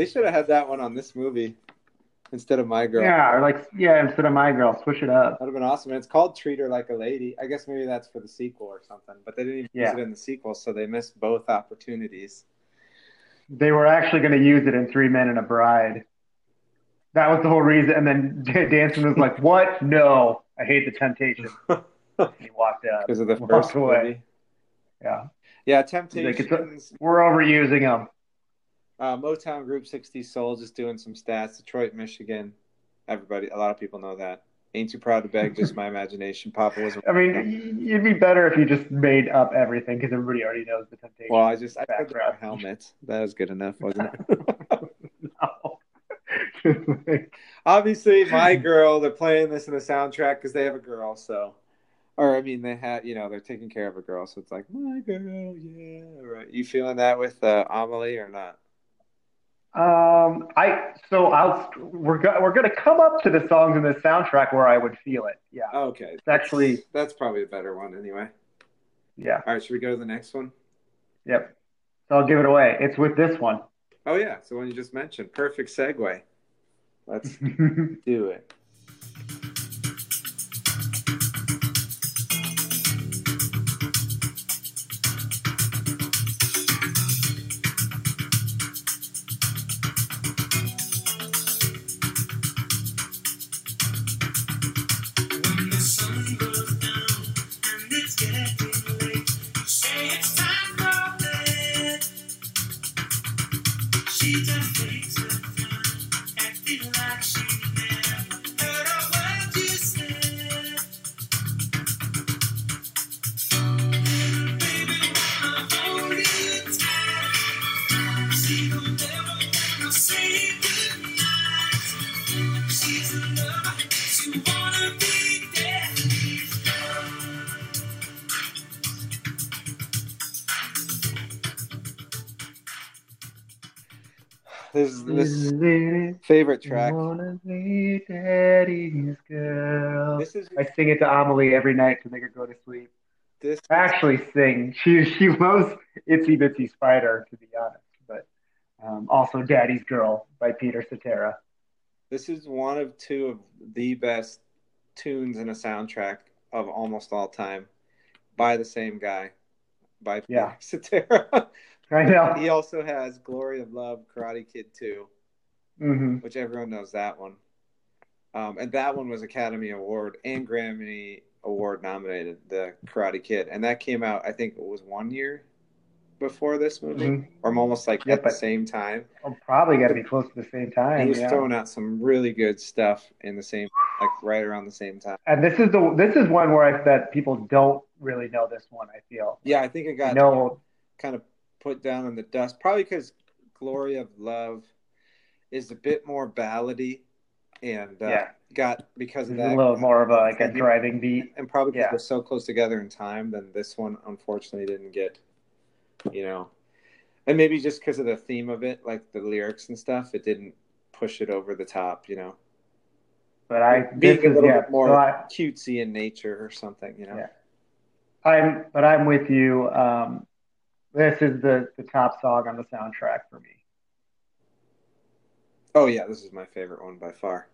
Should have had that one on this movie instead of My Girl. Yeah, or like yeah, instead of My Girl, switch it up. That'd have been awesome. And it's called Treat Her Like a Lady. I guess maybe that's for the sequel or something, but they didn't even Yeah. use it in the sequel, so they missed both opportunities. They were actually going to use it in Three Men and a Bride. That was the whole reason. And then Danson was like, "What? No, I hate the temptation." he walked out. Because of the first away. movie. Yeah, Yeah, like, Temptations. it's we're overusing them. Uh, Motown Group 60 Soul, just doing some stats. Detroit, Michigan. Everybody, a lot of people know that. Ain't Too Proud to Beg, just my imagination. Papa was. I mean, y- it'd be better if you just made up everything because everybody already knows the temptation. Well, I just I Background. our helmets. That was good enough, wasn't it? no. Obviously, my girl. They're playing this in the soundtrack because they have a girl. So, or I mean, they had you know they're taking care of a girl. So it's like my girl, yeah, right. You feeling that with uh, Amelie or not? Um, I so I'll we're go, we're gonna come up to the songs in the soundtrack where I would feel it. Yeah, Okay, it's actually that's probably a better one anyway. yeah, All right, should we go to the next one? yep. So I'll give it away. It's with this one. Oh yeah, so one you just mentioned. Perfect segue. Let's do it. Favorite I track. wanna be daddy's girl. This is I sing it to Amelie every night to make her go to sleep. this. I actually sing. She she loves Itsy Bitsy Spider, to be honest, but um, also Daddy's Girl by Peter Cetera. This is one of two of the best tunes in a soundtrack of almost all time, by the same guy, by Yeah. Peter Cetera. I know. he also has "Glory of Love," "Karate Kid 2, hmm which everyone knows that one. Um, and that one was Academy Award and Grammy Award nominated, the Karate Kid, and that came out I think it was one year before this movie, Mhm. or almost like Yeah, at the same time. Oh, probably got to be close to the same time. he time. was yeah. throwing out some really good stuff in the same, like right around the same time. And this is the this is one where I that people don't really know this one. I feel. Yeah, I think it got No, kind of put down in the dust, probably because "Glory of Love" is a bit more ballady, and uh, Yeah. got because of a that little more of a like a driving beat. and probably because Yeah. they're so close together in time, then this one unfortunately didn't get, you know, and maybe just because of the theme of it, like the lyrics and stuff, it didn't push it over the top, you know. But I being this a is little yeah. bit more so I, cutesy in nature or something, you know. Yeah. I'm but I'm with you. Um, this is the the top song on the soundtrack for me. Oh yeah, this is my favorite one by far.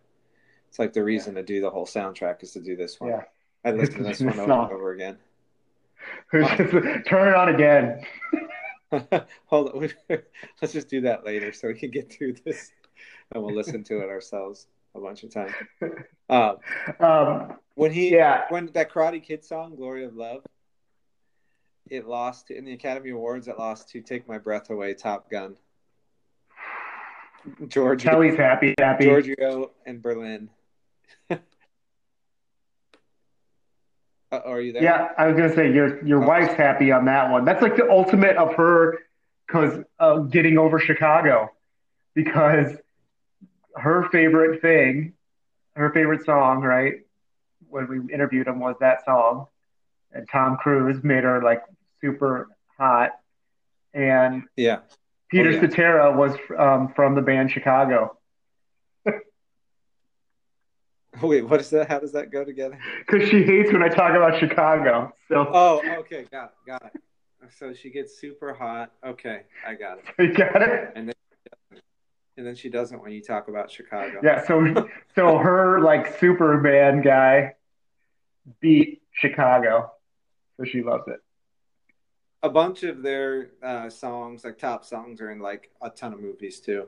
It's like the reason to do the whole soundtrack is to do this one. Yeah. I listen to this one over and over again. Turn it on again. Hold on, let's just do that later so we can get through this, and we'll listen to it ourselves a bunch of times. Um, Um, when he yeah, when that Karate Kid song "Glory of Love," it lost in the Academy Awards. It lost to "Take My Breath Away," Top Gun, Georgia, Kelly's happy, happy. Giorgio, and Berlin. uh, are you there? Yeah, I was gonna say your your Oh. wife's happy on that one. That's like the ultimate of her because uh, getting over Chicago, because her favorite thing, her favorite song, right? When we interviewed him was that song, and Tom Cruise made her like super hot, and Yeah. Peter Oh, yeah. Cetera was um, from the band Chicago Wait, what is that? How does that go together? because she hates when I talk about Chicago. So Oh, okay, got it, got it. So she gets super hot. Okay, I got it. you got it. And then she doesn't when you talk about Chicago. Yeah, so so her like Superman guy beat Chicago, so she loves it. A bunch of their uh, songs, like top songs, are in like a ton of movies too.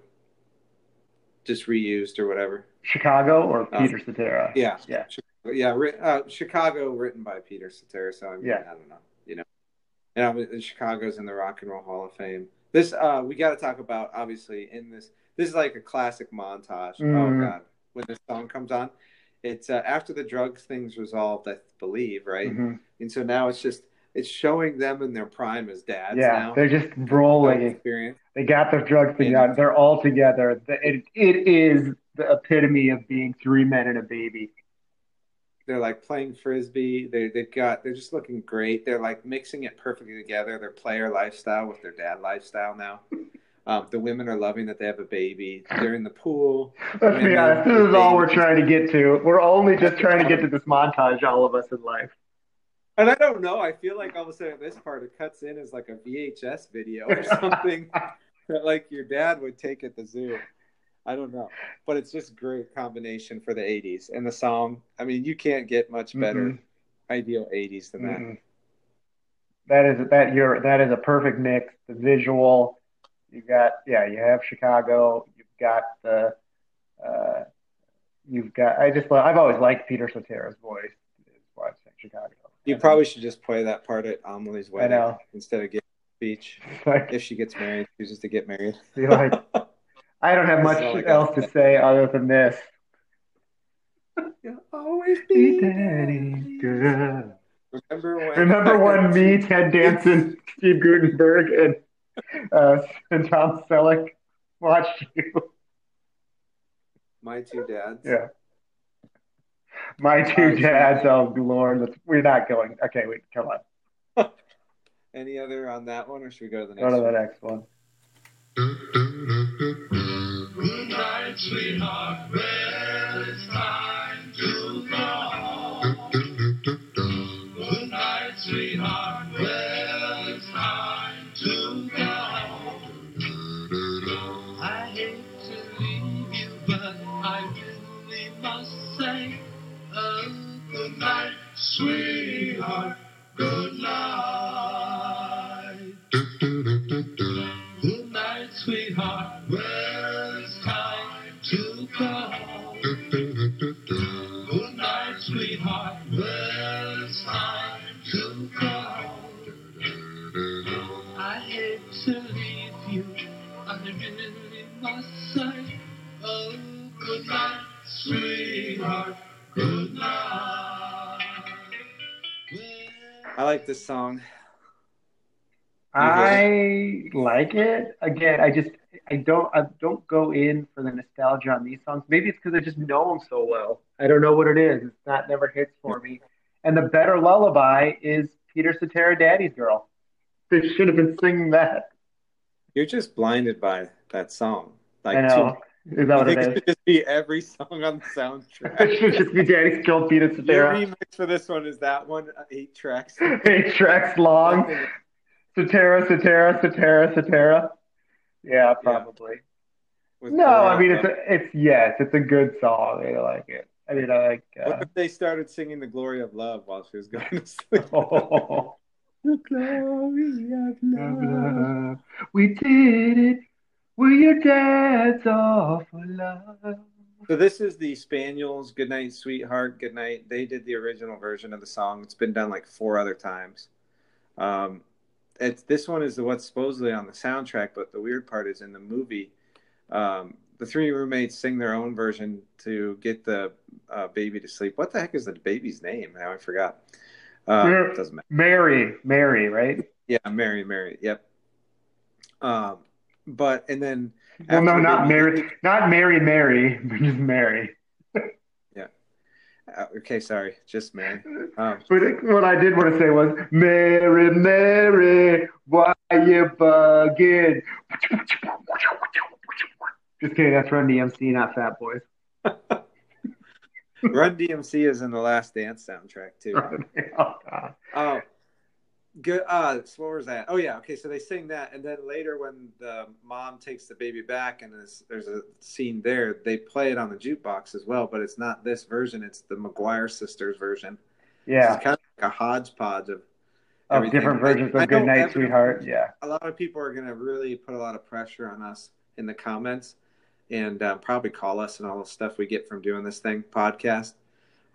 Just reused or whatever. Chicago or Oh. Peter Cetera? Yeah, Yeah. Chicago, yeah. Uh, Chicago, written by Peter Cetera. So I mean, Yeah. I don't know. You know, and Chicago's in the Rock and Roll Hall of Fame. This uh, we got to talk about obviously in this. This is like a classic montage. Mhm. Oh God, when this song comes on, it's uh, after the drugs things resolved, I believe, right? Mhm. And so now it's just it's showing them in their prime as dads Yeah, now. they're just rolling. experience. They got their drug thing Yeah. They're all together. It it is the epitome of being three men and a baby. They're like playing frisbee. They they've got they're just looking great. They're like mixing it perfectly together. Their player lifestyle with their dad lifestyle now. Um, the women are loving that they have a baby. They're in the pool. Let's be honest. This is all we're trying to get to. We're only just trying to get to this montage. All of us in life. And I don't know. I feel like all of a sudden this part it cuts in as like a VHS video or something that like your dad would take at the zoo. I don't know, but it's just great combination for the '80s and the song. I mean, you can't get much better Mhm. ideal '80s than that. Mhm. That is that you're that is a perfect mix. The visual, you got yeah, you have Chicago. You've got the, uh, you've got. I just love- I've always liked Peter Cetera's voice. Is why I'm saying Chicago. You probably should just play that part at Amelie's wedding know. instead of giving a speech. Like, If she gets married, chooses to get married. be like, I don't have much I got. else to say other than this. You'll always Be be daddy's girl. Remember when? Remember when me, Ted Danson, Steve Guttenberg, and uh, and Tom Selleck watched you? My two dads. Yeah. My two Alright, so- dads. Oh Lord, we're not going. Okay, wait, come on. Any other on that one, or should we go to the next Go to the next one? next one. sweetheart. Night, sweetheart. Good night. I like this song. I like it. Again, I just I don't I don't go in for the nostalgia on these songs. Maybe it's because I just know them so well. I don't know what it is. It's not never hits for me. And the better lullaby is Peter Cetera, Daddy's Girl. They should have been singing that. You're just blinded by that song. Like, I know. Is that I what it it is? should just be every song on the soundtrack. It should just be Daddy's Girl, Peter Your Cetera. remix for this one is that one, uh, eight tracks. Eight tracks long. Cetera, Cetera, Cetera, Cetera. Yeah, probably. With No, I mean it's a, it's yes, it's a good song. I like it. I mean, I like. What Uh, if they started singing the glory of love while she was going to sleep? oh, The glory of love. we did it. We're your dad's awful love. So this is the Spaniels "Goodnight, Sweetheart, Goodnight." They did the original version of the song. It's been done like four other times. Um, it's this one is the what's supposedly on the soundtrack, but the weird part is in the movie. Um, the three roommates sing their own version to get the uh, baby to sleep. What the heck is the baby's name? Now I forgot. Uh, matter. Mary, Mary, right? Yeah, Mary, Mary. Yep. Um, but and then Well, no, not Mary, not Mary, Mary, but just Mary. Uh, okay, sorry, just Mary. Um, But what I did want to say was, Mary, Mary, why you bugging? Just kidding. That's Run DMC, not Fat Boys. Run DMC is in the Last Dance soundtrack too. oh, God. Good. Uh, what was that? Oh yeah. Okay, so they sing that, and then later when the mom takes the baby back, and there's, there's a scene there, they play it on the jukebox as well, but it's not this version. It's the McGuire sisters version. Yeah, It's kind of like a hodgepodge of of everything. different versions I of Good Night, Sweetheart. Yeah. a lot of people are going to really put a lot of pressure on us in the comments and uh, probably call us and all the stuff we get from doing this thing podcast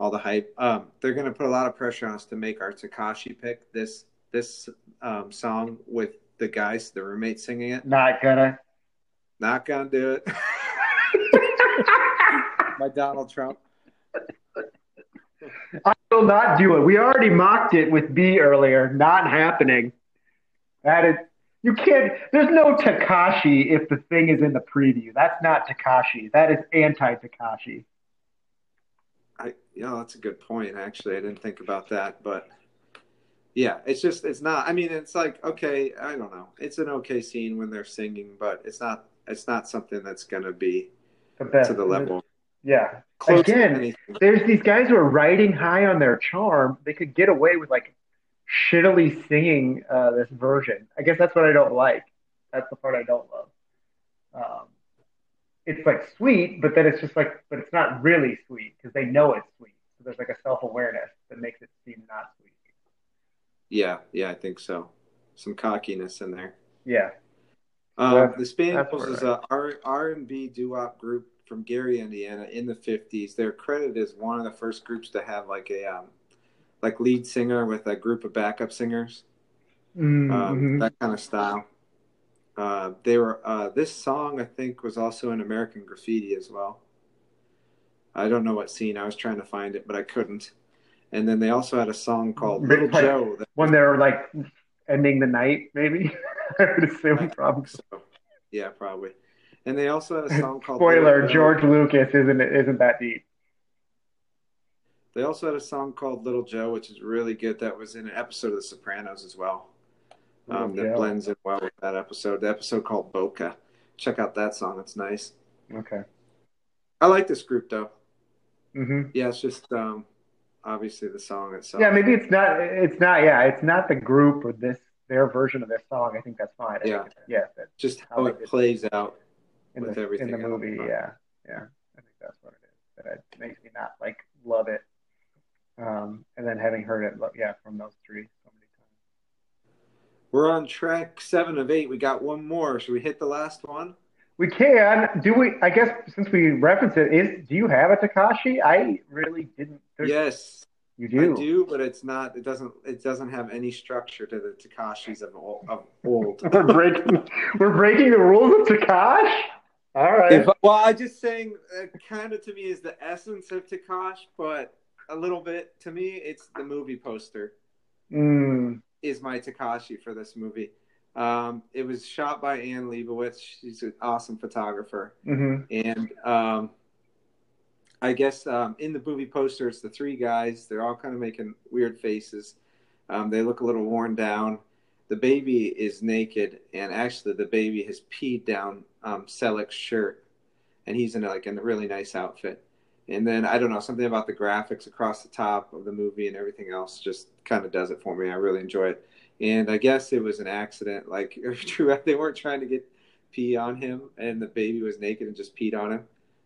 all the hype um, they're going to put a lot of pressure on us to make our takashi pick this this um, song with the guys the roommates singing it Not gonna. not gonna do it by donald trump I will not do it. We already mocked it with B earlier. Not happening. That is. You can't. There's no Takashi if the thing is in the preview. That's not Takashi. That is anti Takashi. I, you know, that's a good point. Actually, I didn't think about that, but yeah, it's just it's not. I mean, it's like okay, I don't know. It's an okay scene when they're singing, but it's not. It's not something that's going to be The to the level Yeah. close Again, there's these guys who are riding high on their charm. They could get away with like shittily singing uh, this version. I guess that's what I don't like. That's the part I don't love. Um, it's like sweet, but then it's just like, but it's not really sweet because they know it's sweet. So there's like a self awareness that makes it seem not sweet. Yeah, yeah, I think so. Some cockiness in there. Yeah. Um, the Spaniels is a R R and B doo wop group from Gary, Indiana, in the fifties. They're credited as one of the first groups to have like a um, like lead singer with a group of backup singers. um, Mm-hmm. that kind of style. Uh, they were uh, this song I think was also in American Graffiti as well. I don't know what scene I was trying to find it, but I couldn't. And then they also had a song called Little Pipe. Joe. That, when they're like ending the night, maybe. I would assume probably. so, yeah, probably. And they also had a song called Spoiler. George Lucas isn't isn't that deep. They also had a song called Little Joe, which is really good. That was in an episode of The Sopranos as well. Um, that blends in well with that episode. The episode called Boca. Check out that song; it's nice. Okay. I like this group though. hmm Yeah, it's just um, obviously the song itself. Yeah, maybe it's not. It's not. Yeah, it's not the group or this their version of this song. I think that's fine. I Yeah. yeah, just how it plays out. in With the everything in the movie. Yeah, yeah. I think that's what it is. That it makes me not like love it. Um, and then having heard it, yeah, from those three so many times. We're on track seven of eight. We got one more. Should we hit the last one? We can. Do we? I guess since we reference it, is do you have a Takashi? I really didn't. Yes, you do. I do, but it's not. It doesn't. It doesn't have any structure to the Takashis of, of old. We're breaking. we're breaking the rules of Takash. All right. If- well, I just saying, uh, kind of to me is the essence of Takash, but a little bit to me, it's the movie poster Mm, is my Takashi for this movie. Um, it was shot by Annie Leibovitz. She's an awesome photographer. hmm And um, I guess um, in the movie poster, it's the three guys. They're all kind of making weird faces. Um, they look a little worn down. The baby is naked, and actually, the baby has peed down um, Selleck's shirt, and he's in like a really nice outfit. And then I don't know something about the graphics across the top of the movie and everything else just kind of does it for me. I really enjoy it. And I guess it was an accident. Like true, they weren't trying to get pee on him, and the baby was naked and just peed on him.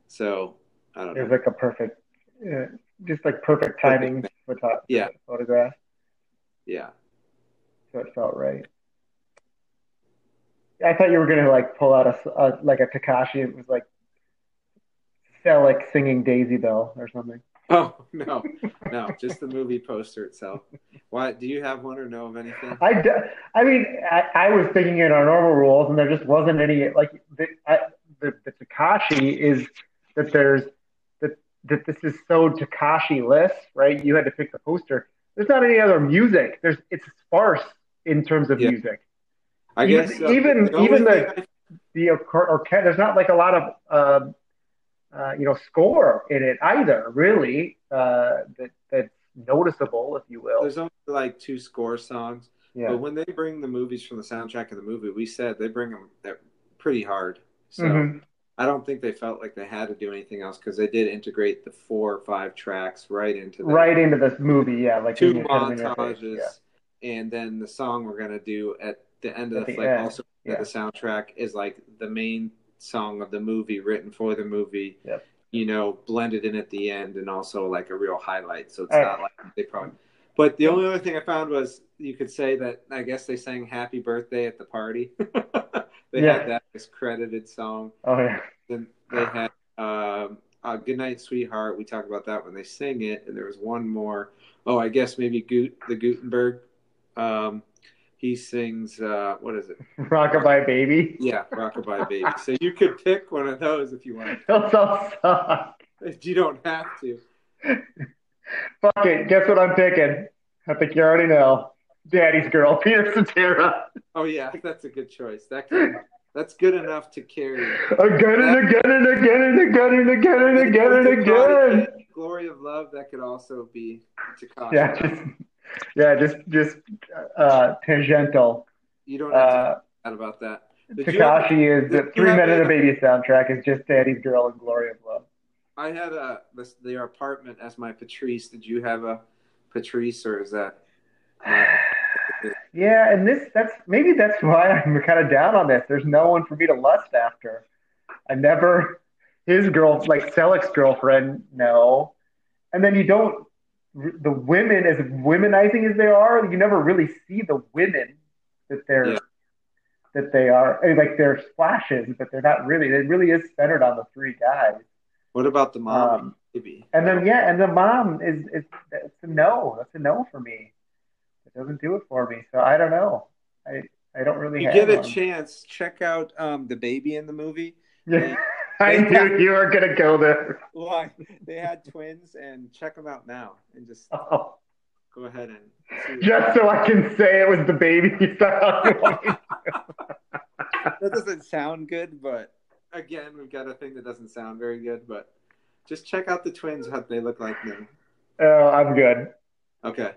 So I don't It was like a perfect, uh, just like perfect timing photo- Yeah. photograph. Yeah. So it felt right. I thought you were gonna like pull out a like a Takashi. It was like sell like singing Daisy Bell or something. Oh no, no, just the movie poster itself. Why? Do you have one or know of anything? I I mean, I, I was thinking in our normal rules, and there just wasn't any like the I, the, the Takashi is that there's that that this is so Takashi list, right? You had to pick the poster. There's not any other music. There's it's sparse in terms of Yeah. music. I guess uh, even- only even the- I- the or, or there's not like a lot of uh, uh, you know score in it either, really. Uh, that that's noticeable, if you will. there's only like two score songs. Yeah. But when they bring the movies from the soundtrack of the movie, we said they bring them pretty hard. So Mhm. I don't think they felt like they had to do anything else because they did integrate the four or five tracks right into the Right into this movie, yeah, like two in your- kind of in your face, montages, yeah. and then the song we're gonna do at the end of At the, end, also yeah. the soundtrack is like the main song of the movie written for the movie. Yep. You know, blended in at the end, and also like a real highlight. So it's Uh, not like they probably. But the only other thing I found was you could say that I guess they sang "Happy Birthday" at the party. they Yeah. had that as credited song. Oh yeah. Then they had um, uh, "Good Night, Sweetheart." We talked about that when they sing it, and there was one more. Oh, I guess maybe Gut the Guttenberg. Um, he sings. Uh, what is it? Rockabye Baby. Yeah, "Rockabye Baby." So you could pick one of those if you want. Those all suck. You don't have to. Fuck it. Guess what I'm picking? I think you already know. Daddy's Girl, Peter Cetera. Oh yeah, that's a good choice. That can, that's good enough to carry. Again and again and again and again and again and again and again. Glory of Love. That could also be Takashi. Yeah, just yeah, just just uh, tangential. you don't have Uh, about that. Did you have- Takashi is the Three have of and a- a Baby soundtrack is just Daddy's Girl and Glory of Love. I had a this, their apartment as my Patrice. Did you have a Patrice or is that? Yeah, and this that's maybe that's why I'm kind of down on this. There's no one for me to lust after. I never his girl like Selleck's girlfriend, no. And then you don't the women as womenizing as they are, you never really see the women that they're Yeah. that they are I mean, like they're splashes, but they're not really. It really is centered on the three guys. What about the mom? Um, maybe. And then yeah, and the mom is is it's a no. That's a no for me. It doesn't do it for me. So I don't know. I I don't really you have get a one. chance, check out um, the baby in the movie. Yeah. I knew you were gonna go there. Why they had twins, and check them out now, and just Oh, go ahead and see. just so I can say it was the baby sound. that doesn't sound good, but again, we've got a thing that doesn't sound very good. But just check out the twins, how they look like them. oh, I'm good. Okay,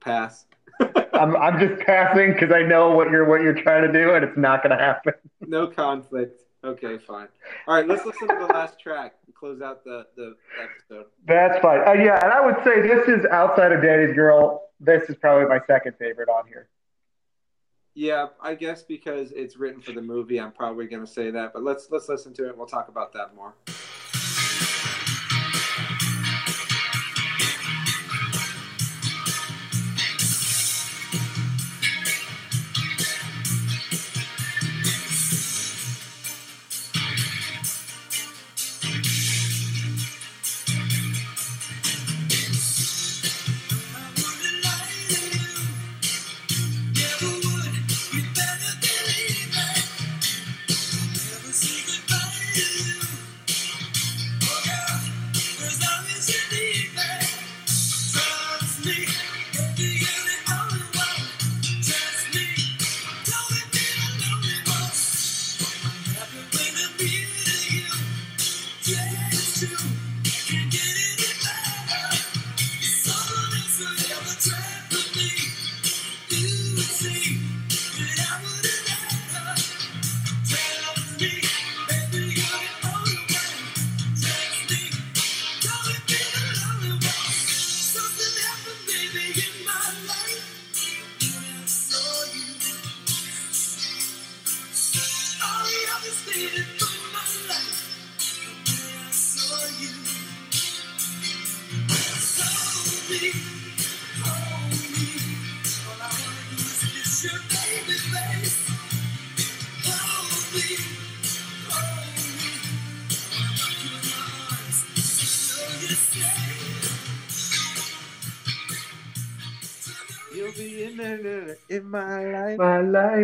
pass. I'm I'm just passing because I know what you're what you're trying to do, and it's not gonna happen. no conflict. Okay, fine. All right, let's listen to the last track and close out the, the episode. That's fine. Uh, yeah, and I would say this is outside of Daddy's Girl. This is probably my second favorite on here. Yeah, I guess because it's written for the movie, I'm probably going to say that. But let's let's listen to it. We'll talk about that more.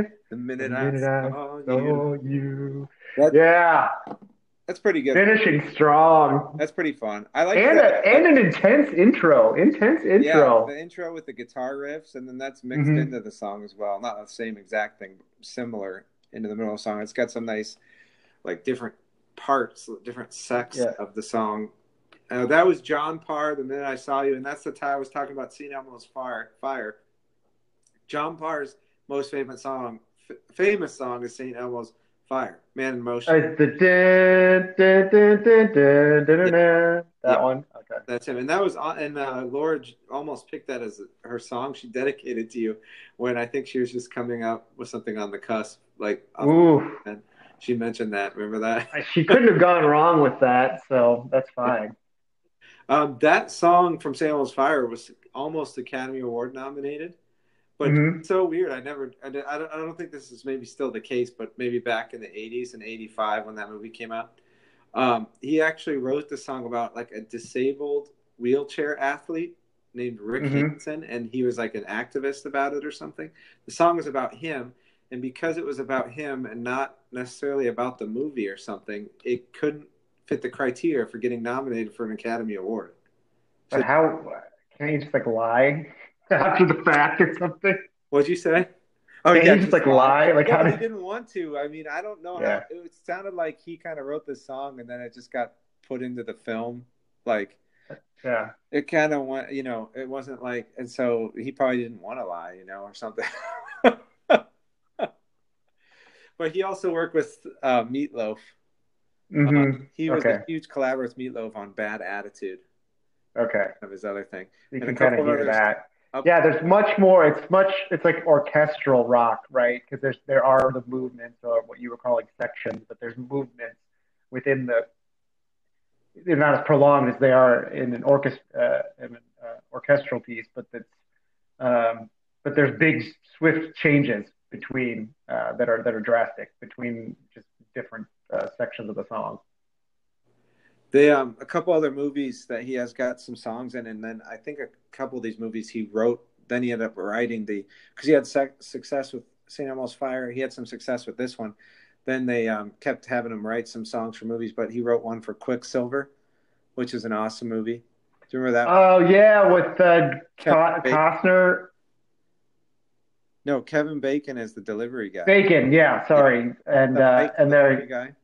Life, the the minute, minute I I saw you. saw you. That- Yeah, That's pretty good. finishing strong. That's pretty fun. I like And, that. a, and an intense intro. Intense intro. yeah, the intro with the guitar riffs, and then that's mixed Mhm. into the song as well. Not the same exact thing, but similar into the middle of the song. It's got some nice, like different parts, different sects Yeah. of the song. Uh, that was John Parr, The Minute I Saw You, and that's the time I was talking about St. Elmo's Fire. Fire. John Parr's most famous song, f- famous song is St. Elmo's Fire, Man in Motion. Uh. That Yeah. one. Okay. That's him, and that was on- and uh, Laura almost picked that as her song she dedicated to you when I think she was just coming up with something on the cusp, like Ooh, and she mentioned that. Remember that? she couldn't have gone wrong with that, so that's fine. Um, that song from St. Elmo's Fire was almost Academy Award nominated, but Mhm. it's so weird. I never, I, don't- I don't, I don't think this is maybe still the case, but maybe back in the '80s and '85 when that movie came out, um, he actually wrote the song about like a disabled wheelchair athlete named Rick Mhm. Hansen, and he was like an activist about it or something. The song was about him, and because it was about him and not necessarily about the movie or something, it couldn't fit the criteria for getting nominated for an Academy Award. But how can't you just like lie after the fact or something? What'd you say? Oh, Can't you just, like, lie? Like, how he did- didn't want to. I mean, I don't know Yeah. how. It sounded like he kind of wrote this song and then it just got put into the film. Like Yeah. it kind of went, you know, it wasn't like, and so he probably didn't want to lie, you know, or something. but he also worked with uh, Meatloaf. hmm Uh, he was Okay. a huge collaborator with Meatloaf on Bad Attitude, Okay. of his other thing. You And can kind of hear others. that. Up- Yeah, there's much more. It's much. It's like orchestral rock, right? Because there's there are the movements or what you were calling sections, but there's movements within the. They're not as prolonged as they are in an orchestra, uh, in an uh, orchestral piece, but that's. Um, but there's big swift changes between uh, that are that are drastic between just different uh, sections of the song. They um a couple other movies that he has got some songs in, and then I think a couple of these movies he wrote. Then he ended up writing the because he had sec- success with Saint Elmo's Fire. He had some success with this one. Then they um, kept having him write some songs for movies, but he wrote one for Quicksilver, which is an awesome movie. Do you remember that? Oh yeah, with uh, Co- Costner, no, Kevin Bacon is the delivery guy. Bacon. Yeah, sorry, and The uh, and guy,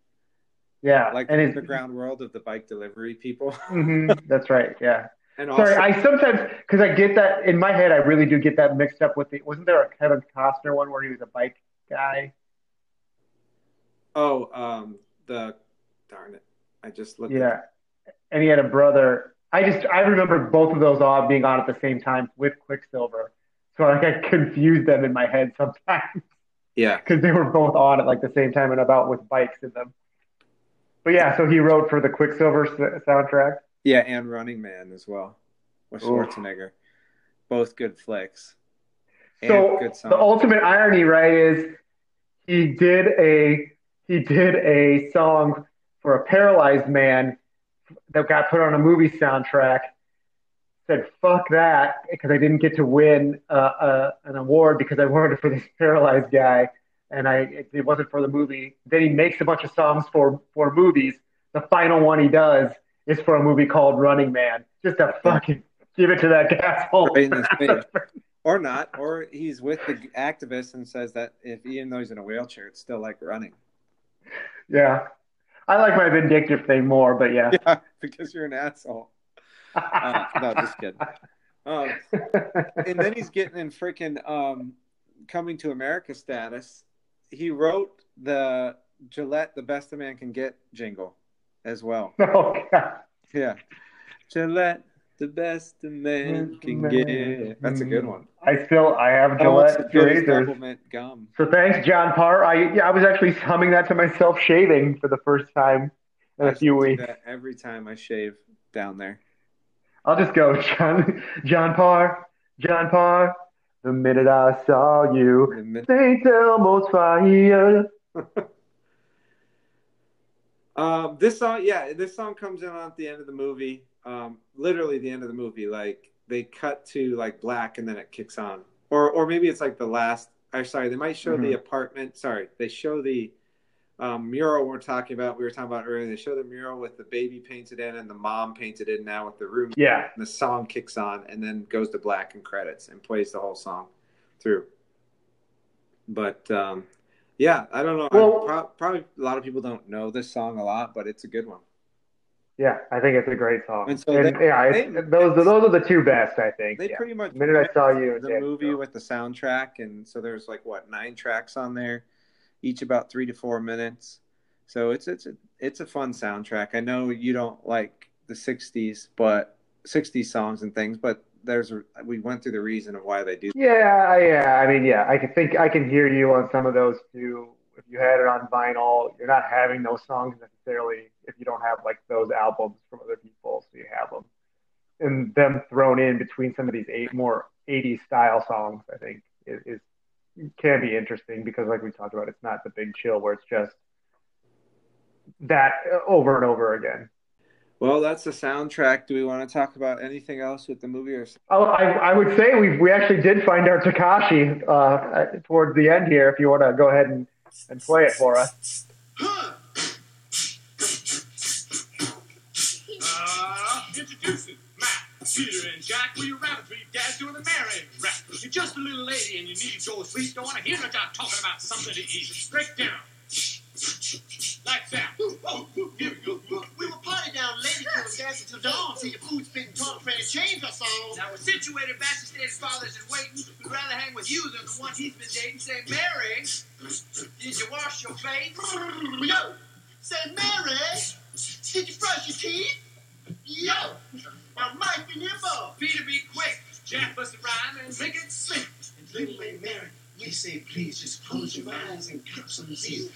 yeah, like and the underground world of the bike delivery people. Mhm, that's right. Yeah. And also, Sorry, I sometimes because I get that in my head, I really do get that mixed up with the. Wasn't there a Kevin Costner one where he was a bike guy? Oh, um, the darn it! I just looked. Yeah, and he had a brother. I just I remember both of those all being on at the same time with Quicksilver, so like I confused them in my head sometimes Yeah. because they were both on at like the same time and about with bikes in them. But yeah, so he wrote for the Quicksilver s- soundtrack. Yeah, and Running Man as well with Oof. Schwarzenegger. Both good flicks. And So good the ultimate irony, right, is he did a he did a song for a paralyzed man that got put on a movie soundtrack. Said fuck that because I didn't get to win uh, uh, an award because I wanted it for this paralyzed guy, and I it, it wasn't for the movie. Then he makes a bunch of songs for for movies. The final one he does is for a movie called Running Man. Just a fucking give it to that asshole. Right in his face. or not, or he's with the activist and says that if even though he's in a wheelchair, it's still like running. Yeah. I like my vindictive thing more, but yeah. Yeah, because you're an asshole. Uh, no, just kidding. Um, and then he's getting in freaking um, coming to America status. He wrote the Gillette, the best a man can get jingle as well. oh, God. Yeah. Gillette, the best a man can get. That's a good one. I still I have Gillette razors. Gum. So thanks, John Parr. I yeah, I was actually humming that to myself shaving for the first time in I a few weeks. that every time I shave down there. I'll just go, John John Parr, John Parr. The minute I saw you, The min- St. Elmo's fire. Um, this song, yeah, this song comes in at the end of the movie. Um, literally the end of the movie. Like they cut to like black and then it kicks on, or or maybe it's like the last. Or sorry, they might show the Mhm. apartment. Sorry, they show the um, mural we're talking about. We were talking about earlier. They show the mural with the baby painted in and the mom painted in now with the room. Yeah. And the song kicks on and then goes to black and credits and plays the whole song through. But um, yeah, I don't know. Well- Pro- probably a lot of people don't know this song a lot, but it's a good one. Yeah, I think it's a great song. And so And, they- yeah, they- those those are the two best, I think. They yeah. pretty much The minute I saw you, the movie with the soundtrack, and so there's like what nine tracks on there, each about three to four minutes. So it's it's a it's a fun soundtrack. I know you don't like the '60s, but '60s songs and things, but there's a, we went through the reason of why they do. Yeah, yeah. I mean, yeah. I can think I can hear you on some of those too. If you had it on vinyl, you're not having those songs necessarily if you don't have like those albums from other people, so you have them, and them thrown in between some of these eight more '80s style songs. I think is, is can be interesting because, like we talked about, it's not the big chill where it's just that over and over again. Well, that's the soundtrack. Do we want to talk about anything else with the movie or? Oh, I, I would say we we actually did find our Takashi uh, towards the end here. If you want to go ahead and, and play it for us. Uh, introducing Matt, Peter, and Jack. We your rabbit three guys doing the marrying rap. You're just a little lady and you need to go to sleep. Don't want to hear no job talking about something to eat. Break down. Like that. Oh, here we go. We were party down lady till gas until dawn. See your food spitting talk trying to change us all. Now we're situated, bachelor status, fathers is waiting. We'd rather hang with you than the one he's been dating. Say, Mary, did you wash your face? Yo, say Mary, did you brush your teeth? Yo, my mic in your bowl. Peter, be quick. Jack bust a rhyme and make it sing. And little lady Mary, we say please just close your eyes and cop some Z's.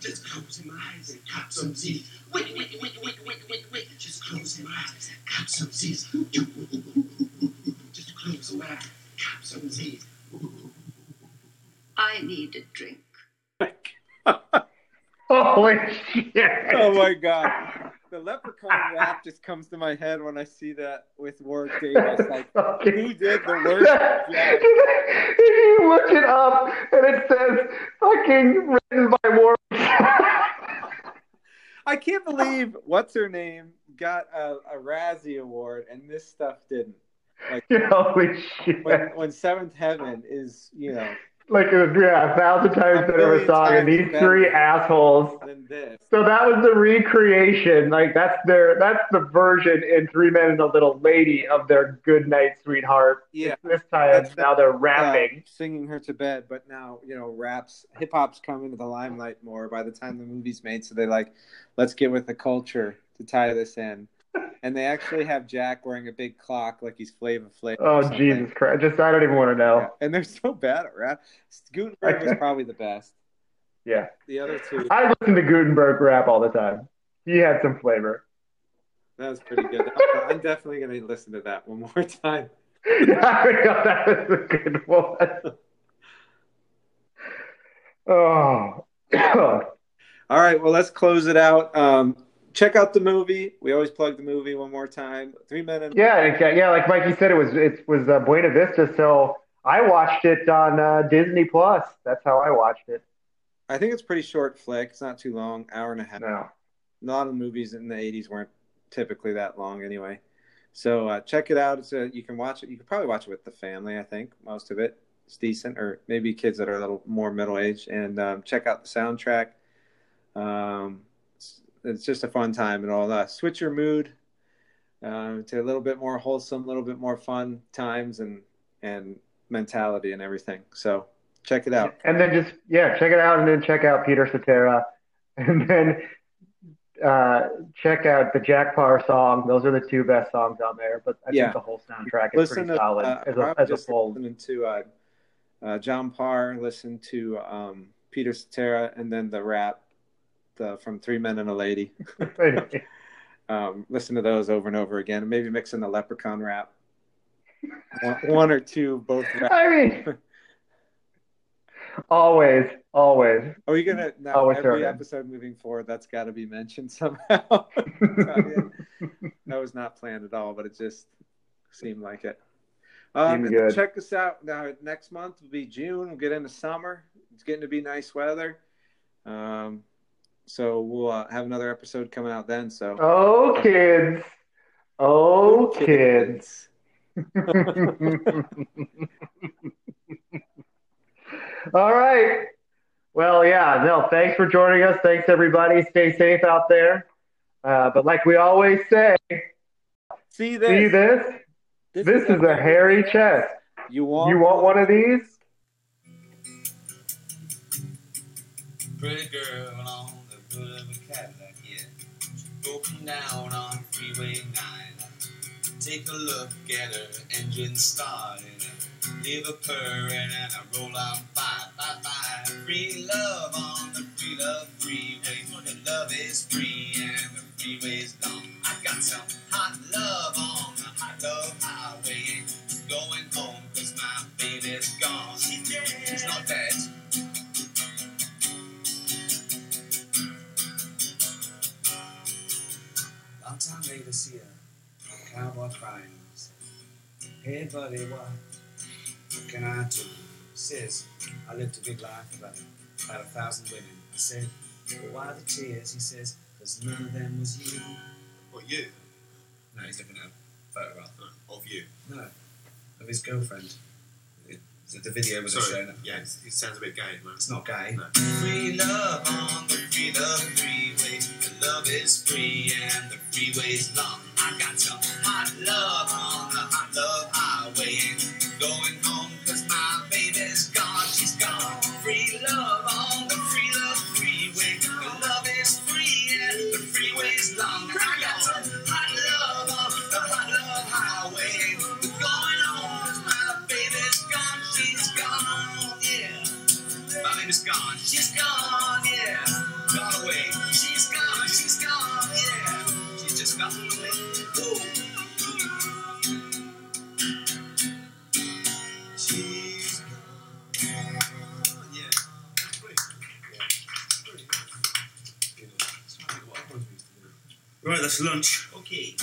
Just close your eyes and cop some Z's. Wait, wait, wait, wait, wait, wait, wait. Just close your eyes and cop some Z's. Just close your eyes, cop some Z's. I need a drink. Oh, Holy shit! Oh my god. The leprechaun rap just comes to my head when I see that with Warwick Davis. Like, who did the worst job? you look it up and it says fucking written by Warwick. I can't believe what's her name got a, a Razzie Award and this stuff didn't. Holy shit! When, when Seventh Heaven is, you know, like a, yeah, a thousand times better of a song, and these three assholes. So that was the recreation. Like that's their that's the version in Three Men and a Little Lady of their Good Night Sweetheart. Yeah. This time That's the- now they're uh, rapping. singing her to bed, but now you know raps, hip hop's come into the limelight more by the time the movie's made. So they like, let's get with the culture to tie this in, and they actually have Jack wearing a big clock like he's Flavor Flav. Oh. Jesus Christ! Just I don't even want to know. Yeah. And they're so bad at rap. Guttenberg was probably the best. Yeah. The other two, I listen to Guttenberg rap all the time. He had some flavor. that was pretty good. I'm definitely gonna listen to that one more time. yeah, that was a good one. Oh. All right, well, let's close it out. Um, check out the movie. We always plug the movie one more time. Three Men and yeah, yeah. Like Mikey said, it was it was uh, Buena Vista. So I watched it on uh, Disney Plus. That's how I watched it. I think it's a pretty short flick. It's not too long, hour and a half. No. A lot of movies in the '80s weren't typically that long, anyway. So uh, check it out. It's a, you can watch it. You can probably watch it with the family. I think most of it is decent, or maybe kids that are a little more middle aged. And um, check out the soundtrack. Um, it's, just a fun time and all that. Switch your mood um, to a little bit more wholesome, a little bit more fun times and and mentality and everything. So check it out. And then just yeah, check it out, and then check out Peter Cetera, and then uh, check out the Jack Parr song. Those are the two best songs on there. But I Yeah. think the whole soundtrack is listen pretty to solid uh, as a as a whole. listening to uh, uh, John Parr, listen to um, Peter Cetera, and then the rap the, from Three Men and a Lady. um, listen to those over and over again. Maybe mix in the Leprechaun rap. One, one or two, both. Rap. I mean, always, always. Are we gonna now Always every episode moving forward? That's got to be mentioned somehow. that was not planned at all, but it just seemed like it. Um, Seemed and good. check us out now. Next month will be June. We'll get into summer. It's getting to be nice weather. Um, so we'll uh, have another episode coming out then. So Oh, kids. Oh, kids. All right. Well, yeah, no, thanks for joining us. Thanks, everybody. Stay safe out there. Uh, but like we always say, See this? see this? This is a hairy chest. You want? You want one of these? Pretty girl down on Freeway 9. Take a look at her engine starting. Leave a purring and I roll on by, by, by. Free love on the free love freeway. The love is free and the freeway's long. I got some hot love on the hot love highway. Going home cause my baby's gone. She's not dead. Long time later, see a cowboy crying. Said, Hey, buddy, what, can I do? Says, I lived a good life, about, about a thousand women. I said, well, why the tears? He says, because none of them was you. What, you? No, he's looking at a photograph. Of you. No, of his girlfriend. It, the video was Sorry. showing. Yeah, it sounds a bit gay, man. It's not gay. No. Free love on the free love freeway. The love is free and the freeway's long. I got some hot love on the hot love highway. Going home cause my baby's gone. She's gone. Free love on the free love freeway. The love is free and the freeway's long. I got Baby's gone. She's gone, yeah. Gone away. She's gone. She's gone, yeah. She's just gone away. Woo. She's gone. Yeah. Brilliant. Yeah. Brilliant. You know, it's like what other ones we used to do. Right, that's lunch. Okay.